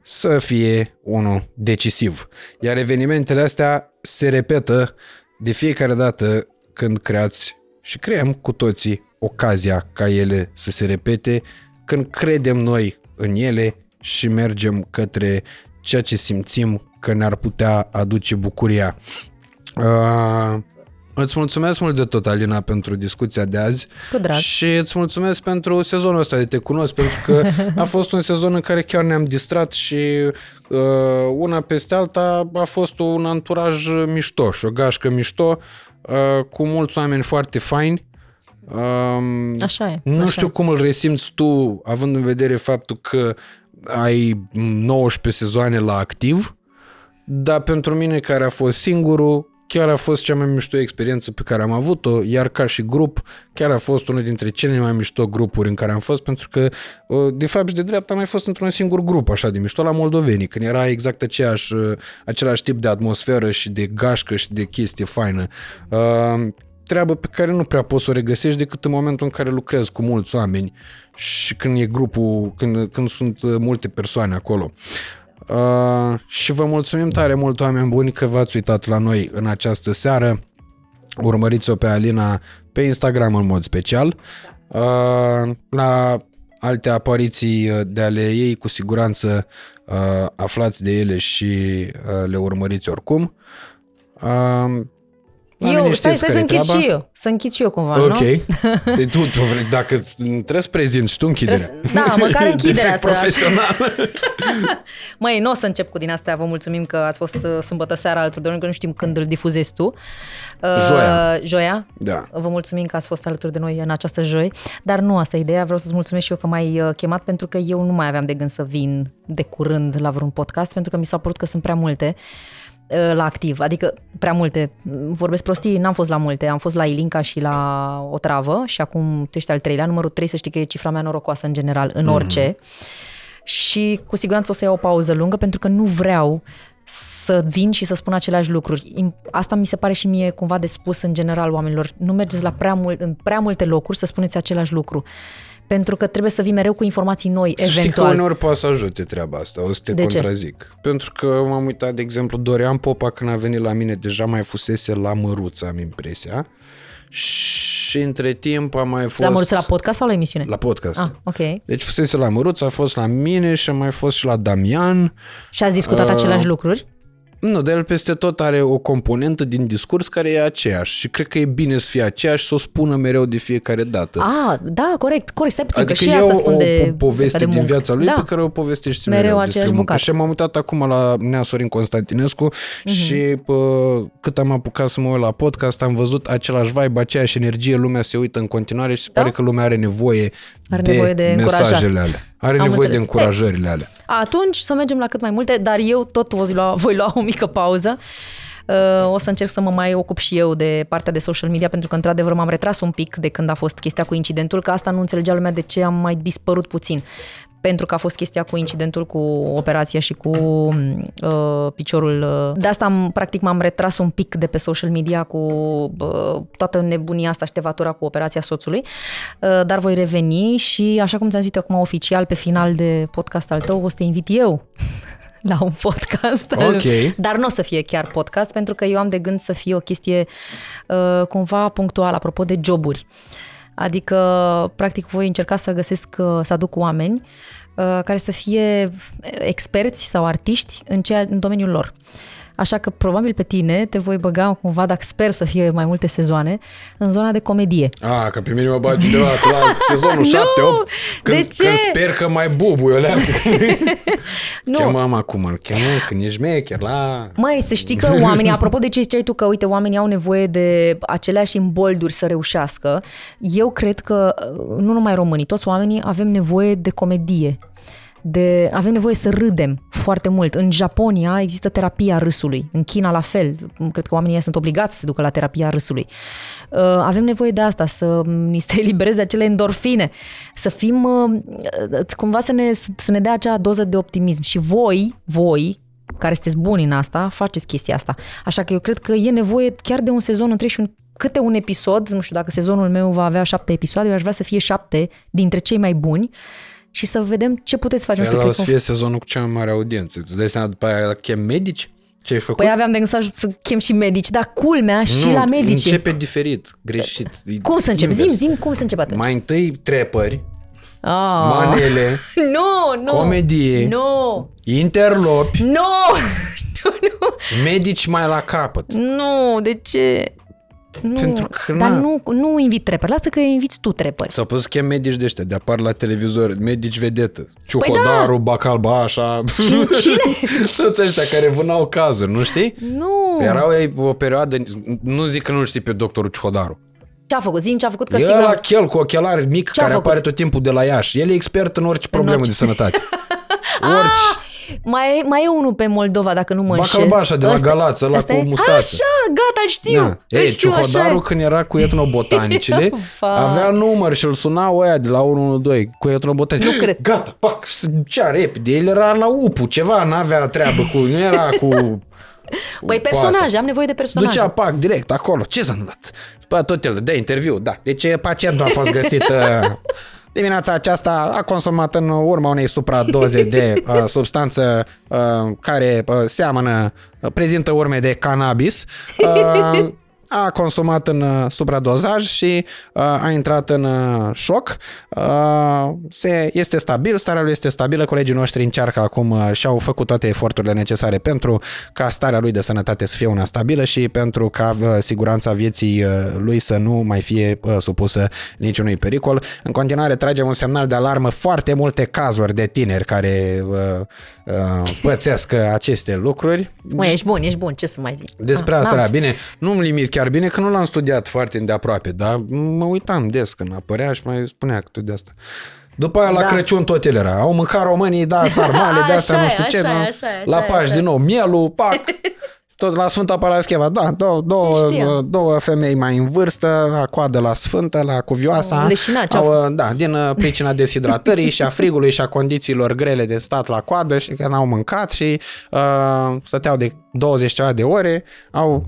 să fie unul decisiv. Iar evenimentele astea se repetă de fiecare dată când creați și creăm cu toții ocazia ca ele să se repete, când credem noi în ele și mergem către ceea ce simțim că ne-ar putea aduce bucuria. Uh, îți mulțumesc mult de tot, Alina, pentru discuția de azi. Cu drag. Și îți mulțumesc pentru sezonul ăsta de Te Cunosc, pentru că a fost un sezon în care chiar ne-am distrat și uh, una peste alta a fost un anturaj mișto și o gașcă mișto uh, cu mulți oameni foarte faini. Um, Așa e, Nu așa știu e. cum îl resimți tu, având în vedere faptul că ai 19 sezoane la activ, dar pentru mine care a fost singurul, chiar a fost cea mai mișto experiență pe care am avut-o, iar ca și grup, chiar a fost unul dintre cele mai mișto grupuri în care am fost, pentru că, uh, de fapt și de drept, am mai fost într-un singur grup așa de mișto la moldovenii, când era exact aceeași, uh, același tip de atmosferă și de gașcă și de chestie faină. Uh, treabă pe care nu prea poți să o regăsești decât în momentul în care lucrezi cu mulți oameni și când e grupul, când, când sunt uh, multe persoane acolo. Uh, și vă mulțumim tare mult, oameni buni, că v-ați uitat la noi în această seară. Urmăriți-o pe Alina pe Instagram în mod special. Uh, la alte apariții uh, de ale ei, cu siguranță uh, aflați de ele și uh, le urmăriți oricum. Uh, oamenii Eu, stai, știți stai să care-i închid treaba. și eu. Să închid și eu cumva, Ok. nu? Păi tu, tu vrei, dacă trebuie să prezinți tu închiderea. Trebuie să- da, măcar închiderea Defect să- profesional. Măi, nu o să încep cu din astea. Vă mulțumim că ați fost uh, sâmbătă seara alături de noi, că nu știm când îl difuzezi tu. Uh, Joia. Joia. Da. Vă mulțumim că ați fost alături de noi în această joi. Dar nu asta e ideea. Vreau să-ți mulțumesc și eu că m-ai uh, chemat pentru că eu nu mai aveam de gând să vin de curând la vreun podcast pentru că mi s-a părut că sunt prea multe uh, la activ, adică prea multe. Vorbesc prostii, n-am fost la multe, am fost la Ilinca și la o travă și acum tu ești al treilea, numărul 3 să știi că e cifra mea norocoasă în general, în orice. Și cu siguranță o să iau o pauză lungă pentru că nu vreau să vin și să spun aceleași lucruri. Im- Asta mi se pare și mie cumva de spus în general oamenilor. Nu mergeți la prea mult, în prea multe locuri să spuneți același lucru. Pentru că trebuie să vii mereu cu informații noi, Să știi că eventual. uneori poate să ajute treaba asta, o să te De ce? contrazic. Pentru că m-am uitat, de exemplu, Dorian Popa când a venit la mine deja mai fusese la măruță, am impresia. Și între timp a mai fost... La măruță la podcast sau la emisiune? La podcast. Ah, ok. Deci fusese la Măruță, a fost la mine și a mai fost și la Damian. Și ați discutat Uh, aceleași lucruri? Nu, dar el peste tot are o componentă din discurs care e aceeași și cred că e bine să fie aceeași, să o spună mereu de fiecare dată. Ah, da, corect, corect, stai puțin, Adică că și e asta o, spun o de po- poveste de din muncă. viața lui da. pe care o povestești Mereu mereu, aceeași despre muncă. bucată. Și m-am uitat acum la Nea Sorin Constantinescu Mhm. și pă, cât am apucat să mă uit la podcast, am văzut același vibe, aceeași energie, lumea se uită în continuare și se Da? pare că lumea are nevoie, Are de, nevoie de mesajele alea. Are Am nevoie de înțeles. încurajările alea. Atunci să mergem la cât mai multe, dar eu tot voi lua, voi lua o mică pauză. Uh, O să încerc să mă mai ocup și eu de partea de social media, pentru că într-adevăr m-am retras un pic de când a fost chestia cu incidentul, că asta nu înțelegea lumea de ce am mai dispărut puțin. Pentru că a fost chestia cu incidentul cu operația și cu uh, piciorul. Uh. De asta am, practic m-am retras un pic de pe social media cu uh, toată nebunia asta, ștevatura cu operația soțului, uh, dar voi reveni și așa cum ți-am zis eu acum oficial pe final de podcast al tău, o să te invit eu la un podcast. Ok. Dar nu o să fie chiar podcast, pentru că eu am de gând să fie o chestie uh, cumva punctuală, apropo de joburi. Adică, practic, voi încerca să găsesc, uh, să aduc oameni uh, care să fie experți sau artiști în, ceea, în domeniul lor. Așa că probabil pe tine te voi băga cumva, dacă sper să fie mai multe sezoane, în zona de comedie. A, că pe mine mă bagi undeva la sezonul 7-8, când, de ce? când sper că mai bubu eu leac. Nu. Chemam acum, îl chemă când ești mecher la... Măi, să știi că oamenii, apropo de ce ziceai tu, că uite, oamenii au nevoie de aceleași imbolduri să reușească, eu cred că, nu numai românii, toți oamenii avem nevoie de comedie. De, avem nevoie să râdem foarte mult. În Japonia există terapia râsului, în China la fel. Cred că oamenii ăia sunt obligați să se ducă la terapia râsului. Uh, Avem nevoie de asta, să ni se elibereze acele endorfine, să fim, uh, cumva să ne, să ne dea acea doză de optimism. Și voi, voi, care sunteți buni în asta, faceți chestia asta. Așa că eu cred că e nevoie chiar de un sezon întreg și un, câte un episod, nu știu dacă sezonul meu va avea șapte episoade, eu aș vrea să fie șapte dintre cei mai buni și să vedem ce puteți face. Nu știu, Ăla o cred să că- fie sezonul cu cea mai mare audiență. Îți dai seama după aia chem medici? Ce ai făcut? Păi aveam de gând să, aj- să chem și medici, dar culmea și nu, la medici. începe diferit, greșit. Cum să încep? Zim, Invers. zim cum să încep atunci. Mai întâi trepări, Ah. manele, Nu, nu. Comedie. Nu. interlopi, Nu. Nu, nu. medici mai la capăt. Nu, de ce? Nu, Pentru că dar na. nu, nu invit trepări. Lasă că inviți tu trepări. S-au pus să chem medici de ăștia, de apar la televizor, medici vedetă. Păi Ciuhodaru, Bacalba, așa. Cine? Toți ăștia care vânau cazuri, nu știi? Nu. Erau ei o perioadă, nu zic că nu ști pe doctorul Ciuhodaru. Ce a făcut? Zim ce a făcut, că E sigur... la am- chel cu ochelari mic Ce-a care făcut? apare tot timpul de la Iași. El e expert în orice problemă orice. de sănătate. Orice. Mai, e- mai e unul pe Moldova, dacă nu mă înșel. Bacalbașa de la Ăsta- Galați, ăla ăsta cu e? mustață. Așa, gata, îl știu. Da. Îl Ei, știu, așa Ciuhodaru e. când era cu etnobotanicele, Vai. avea număr și îl sunau ăia de la 112 cu etnobotanicele. Nu cred. Gata, pac, ce repede. El era la UPU, ceva, n-avea treabă cu, nu era cu... Păi cu personaje, asta. am nevoie de personaje. Ducea pac direct acolo. Ce s-a întâmplat? După aceea tot el de interviu, da. Deci pacientul a fost găsit uh, dimineața aceasta, a consumat în urma unei supradoze de uh, substanță uh, care uh, seamănă, uh, prezintă urme de cannabis. Uh, a consumat în uh, supradozaj și uh, a intrat în uh, șoc. Uh, se, este stabil, starea lui este stabilă, colegii noștri încearcă acum uh, și-au făcut toate eforturile necesare pentru ca starea lui de sănătate să fie una stabilă și pentru ca uh, siguranța vieții uh, lui să nu mai fie uh, supusă niciunui pericol. În continuare tragem un semnal de alarmă foarte multe cazuri de tineri care uh, uh, pățesc uh, aceste lucruri. Măi, ești bun, ești bun, ce să mai zic? Despre Ah, asta n-am era bine. Nu-mi limit chiar bine că nu l-am studiat foarte îndeaproape, dar mă uitam des când apărea și mai spunea câte de asta. După aia la Da. Crăciun tot el era. Au mâncat românii, da, sarmale, de asta Așa nu e, știu ce. așa e, nu? așa e, la așa e, Paști așa e. din nou, mielul, pac. Tot la Sfânta Parascheva, da, două, două, Știam. două femei mai în vârstă, la coadă la Sfântă, la Cuvioasa. Leșinat, ce-au au, da, din uh, pricina deshidratării și a frigului și a condițiilor grele de stat la coadă și că n-au mâncat și uh, stăteau de 20 ceva de ore, au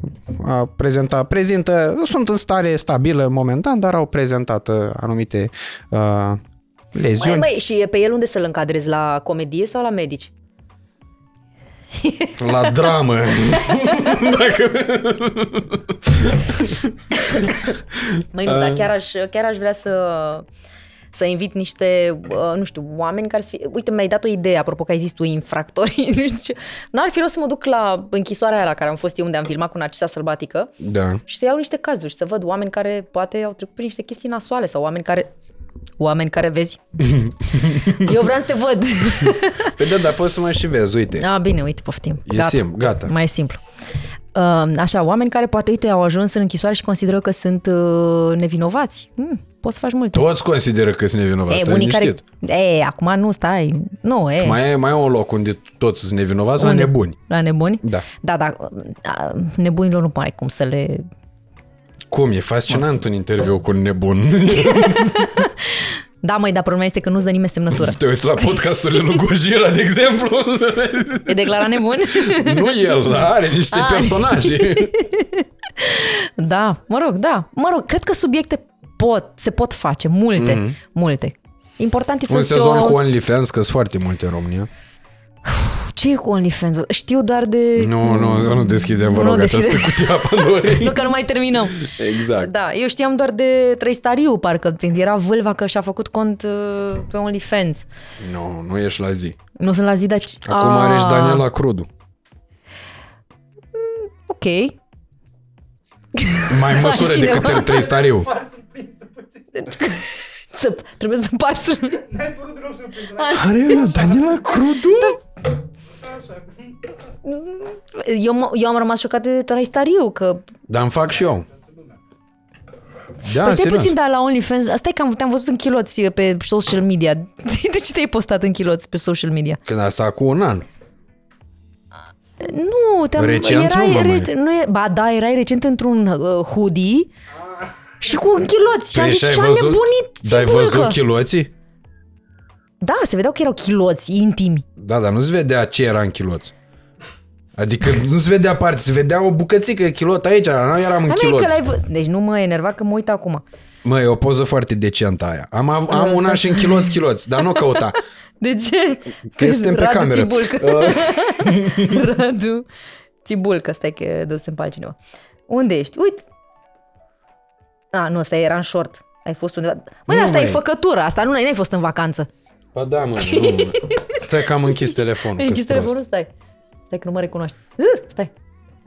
uh, prezentat, prezintă, sunt în stare stabilă momentan, dar au prezentat uh, anumite uh, leziuni. Măi, măi, și pe el unde să-l încadrezi? La comedie sau la medici? La dramă. Dacă... Măi, nu, dar chiar aș, chiar aș vrea să să invit niște, uh, nu știu, oameni care să fie... Uite, mi-ai dat o idee, apropo că ai zis tu infractori, nu știu ce. N-ar fi rost să mă duc la închisoarea aia la care am fost eu, unde am filmat cu Narcisa Sălbatică Da. și să iau niște cazuri și să văd oameni care poate au trecut prin niște chestii nasoale sau oameni care Oameni care vezi? Eu vreau să te văd. Păi da, dar poți să mă și vezi, uite. A, bine, uite, poftim. E simplu, gata. Mai e simplu. Uh, Așa, oameni care poate, uite, au ajuns în închisoare și consideră că sunt uh, nevinovați. Hmm, poți să faci multe. Toți consideră că sunt nevinovați, e, stai unii care... liniștit. E, acum nu stai. Nu, e. Mai e, mai e un loc unde toți sunt nevinovați, la Unde? nebuni. La nebuni? Da. Da, da. a, Nebunilor nu mai cum să le... Cum? E fascinant un interviu cu un nebun. Da, măi, dar problema este că nu-ți dă nimeni semnătură. Te uiți la podcasturile lui Gojira, de exemplu. E declarat nebun? nu el, dar are niște Ah. personaje. Da, mă rog, da. Mă rog, cred că subiecte pot, se pot face, multe, mm-hmm. multe. Important e un să sezon o... cu OnlyFans, că sunt foarte multe în România. Ce e cu OnlyFans? Știu doar de... Nu, nu, să nu deschidem, vă Nu rog, deschide. această cutie a Pandorei. Nu că nu mai terminăm. Exact. Da, eu știam doar de Trăistariu, parcă când era vâlva că și-a făcut cont uh, pe OnlyFans. Nu, nu ești la zi. Nu sunt la zi, dar... Acum Ah, are și Daniela Crudu. Ok. Mai în măsură Cineva? decât el trei stariu. Par surprinsă puțin. Să, trebuie să par să... N-ai părut deloc surprins. Are ăla Daniela Crudu? Așa. Eu, m- eu am rămas șocat de Trăistariu, că... Dar îmi fac și eu. Da, Păi stai serios. puțin, dar la OnlyFans... Asta e că am, te-am văzut în chiloți pe social media. De ce te-ai postat în chiloți pe social media? Când asta cu un an. Nu, te-am... Recent erai, nu, mă, re, nu e, ba da, erai recent într-un uh, hoodie și cu chiloți. Și am Păi zis, și ai ce-a văzut, nebunit dar ai țibulcă. văzut chiloții? Da, se vedeau că erau chiloți intimi. Da, dar nu se vedea ce era în chiloți. Adică nu se vedea parte, se vedea o bucățică de chilot aici, dar nu eram în Dar nu e că chiloți. l-ai vă... Deci nu mă enerva că mă uit acum. Mă, e o poză foarte decentă aia. Am, av- am una și în chiloți, chiloți, dar nu căuta. De ce? Că suntem pe Radu cameră. Țibulcă. Radu Țibulcă, stai că dusem pe altcineva. Unde ești? Uite. A, nu, asta era în short. Ai fost undeva. Mă, Nu, dar asta e măi. făcătură. Asta nu n-ai fost în vacanță. Ba da, mă, nu. Stai că am închis telefonul. Ai că-s închis prost. telefonul? Stai. Stai că nu mă recunoaște. Uh, stai.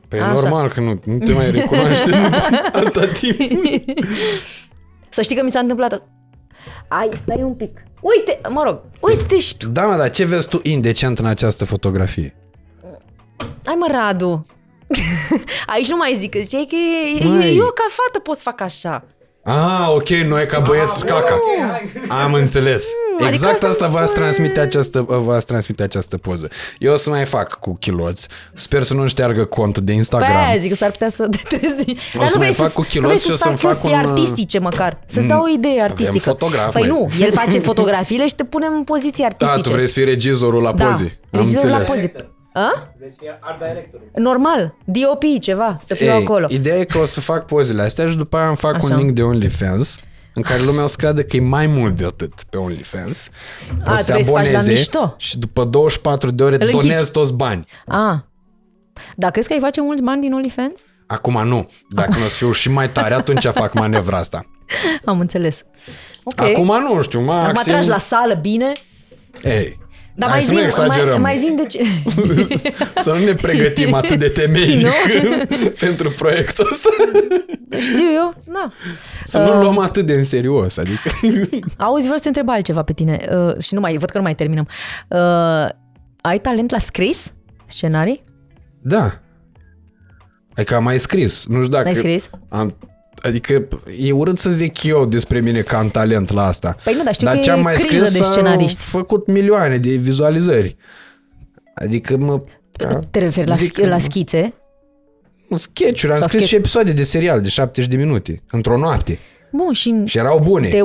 Păi Așa. normal că nu, nu te mai recunoaște atâta timp. Să știi că mi s-a întâmplat. Ai, stai un pic. Uite, mă rog, uite și tu. Da, mă, dar ce vezi tu indecent în această fotografie? Hai mă, Radu. Aici nu mai zic, că ziceai că e, Măi. eu ca fată pot să fac așa. Ah, ok, noi ca băieți caca. Am înțeles. adică Exact asta asta îmi v-ați spune- transmite această, v-ați transmite această poză. Eu o să mai fac cu chiloți. Sper să nu-mi șteargă contul de Pe Instagram. aia zic că s-ar putea să detrezi. O să mai fac cu chiloți și o să-mi fac să fie un, uh, artistice măcar. Să-ți dau o idee artistică. fotograf, Păi măi. nu, el face fotografiile și te punem în poziții Da, artistice. tu vrei să fii regizorul la Da, poze. Am regizorul la înțeles. poze. A? Vrei să fie art director. Normal, DOP, ceva, să fiu Ei, acolo. Ideea e că o să fac pozele astea și după aia îmi fac Așa. un link de OnlyFans în care lumea o să creadă că e mai mult de atât pe OnlyFans. O A, să se vrei să faci la aboneze mișto? și după 24 de ore Îl închizi. donez toți bani. A. Dar crezi că ai face mulți bani din OnlyFans? Acum nu. Dacă nu o să fiu și mai tare, atunci fac manevra asta. Am înțeles. Ok. Acum nu știu, Acum maxim... tragi la sală bine, Ei, dar hai mai să nu zim, exagerăm. mai, mai zim de ce... să nu ne pregătim atât de temeinic Nu? pentru proiectul ăsta. Știu eu, da. Să nu luăm atât de în serios. Adică... Auzi, vreau să te întreb altceva pe tine uh, și nu mai, văd că nu mai terminăm. Uh, ai talent la scris scenarii? Da. Adică am mai scris. Nu știu dacă... Ai scris? Am, adică e urât să zic eu despre mine că am talent la asta. Păi nu, dar știu dar că ce e am mai criză scris de au scenariști. făcut milioane de vizualizări. Adică mă... Da, Te referi la, zic sch- la schițe? sketch-uri, am Sau scris sketch- și episoade de serial de 70 de minute, într-o noapte. Bun, și... Și erau bune. Te...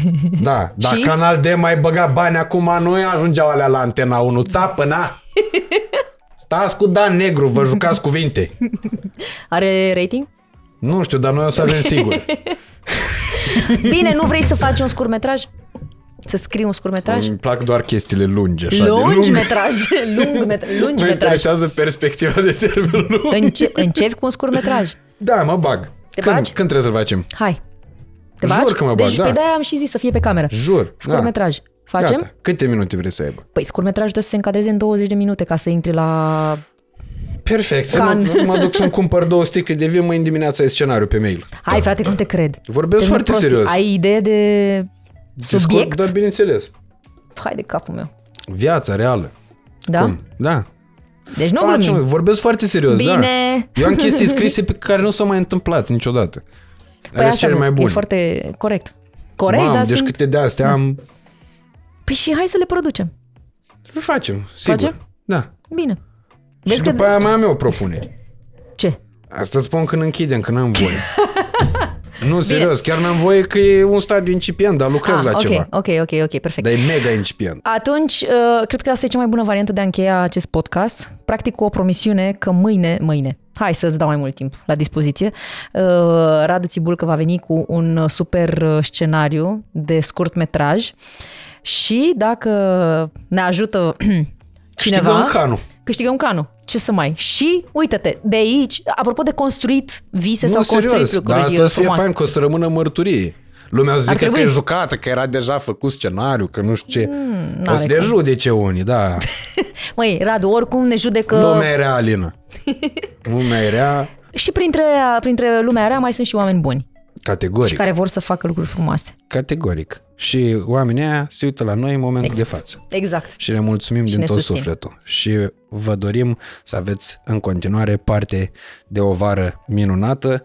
Da, dar Și? Canal D mai băga bani acum, nu ajungeau alea la Antena 1. Țapă, na! Stați cu Dan Negru, vă jucați cuvinte. Are rating? Nu știu, dar noi o să avem sigur. Bine, nu vrei să faci un scurtmetraj? Să scrii un scurtmetraj? Îmi plac doar chestiile lungi, așa de Lungi lung. metraj, lung metraj, lungi Mă metraj. interesează perspectiva de termen lung. Înce- începi cu un scurtmetraj. Da, mă bag. Te când, bagi? când trebuie să-l facem? Hai. Te Jur bagi? că mă bag, deci da. pe de-aia am și zis să fie pe cameră. Jur. Scurtmetraj. Facem? Gata. Câte minute vrei să aibă? Păi scurtmetrajul trebuie să se încadreze în 20 de minute ca să intri la... Perfect. Să Can. mă, mă duc să-mi cumpăr două sticle de vin, mâine dimineața e scenariu pe mail. Hai frate, că nu te cred. Vorbesc Termin foarte prostii. serios. Ai idee de subiect? Da, bineînțeles. Hai de capul meu. Viața reală. Da? Cum? Da. Deci nu Facem, glumim. vorbesc foarte serios, da. Bine. Eu am chestii scrise pe care nu s-au mai întâmplat niciodată. Păi Păi asta cele vezi, mai e bune. foarte corect. Corect, Mam, dar deci sunt... câte de astea am... Păi și hai să le producem. Le facem, sigur. Facem? Da. Bine. Vezi și că- după aia mai am eu propuneri. Ce? Asta îți spun când închidem, când am voie. nu, serios, chiar n-am voie că e un stadiu incipient, dar lucrez ah, la ok, ceva. ok, ok, ok, perfect. Dar e mega incipient. Atunci, uh, cred că asta e cea mai bună variantă de a încheia acest podcast. Practic cu o promisiune că mâine, mâine, hai să-ți dau mai mult timp la dispoziție, uh, Radu Țibulcă va veni cu un super uh, scenariu de scurt metraj și dacă ne ajută Câștigăm cineva, canul. Câștigăm canul. Ce să mai? Și, uite-te, de aici, apropo de construit vise sau construit serios, lucruri dar asta o să fie frumoase. fain că o să rămână mărturie. Lumea o să Ar zică că trebui. e jucată, că era deja făcut scenariu, că nu știu ce. Mm, o n-are să ne cum. judece unii, da. Măi, Radu, oricum ne judecă... Lumea e rea, Alina. Lumea e rea, Și printre, printre lumea rea mai sunt și oameni buni categoric. și care vor să facă lucruri frumoase. Categoric. Și oamenii aia se uită la noi în momentul Exact. de față. Exact. Și le mulțumim Și din ne tot susțin. sufletul. Și vă dorim să aveți în continuare parte de o vară minunată.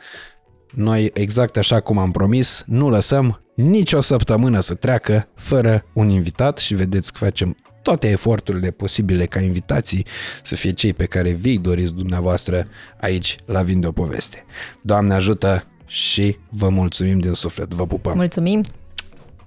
Noi, exact așa cum am promis, nu lăsăm nicio săptămână să treacă fără un invitat și vedeți că facem toate eforturile posibile ca invitații să fie cei pe care vi doriți dumneavoastră aici la Vinde o Poveste. Doamne ajută și vă mulțumim din suflet. Vă pupăm! Mulțumim!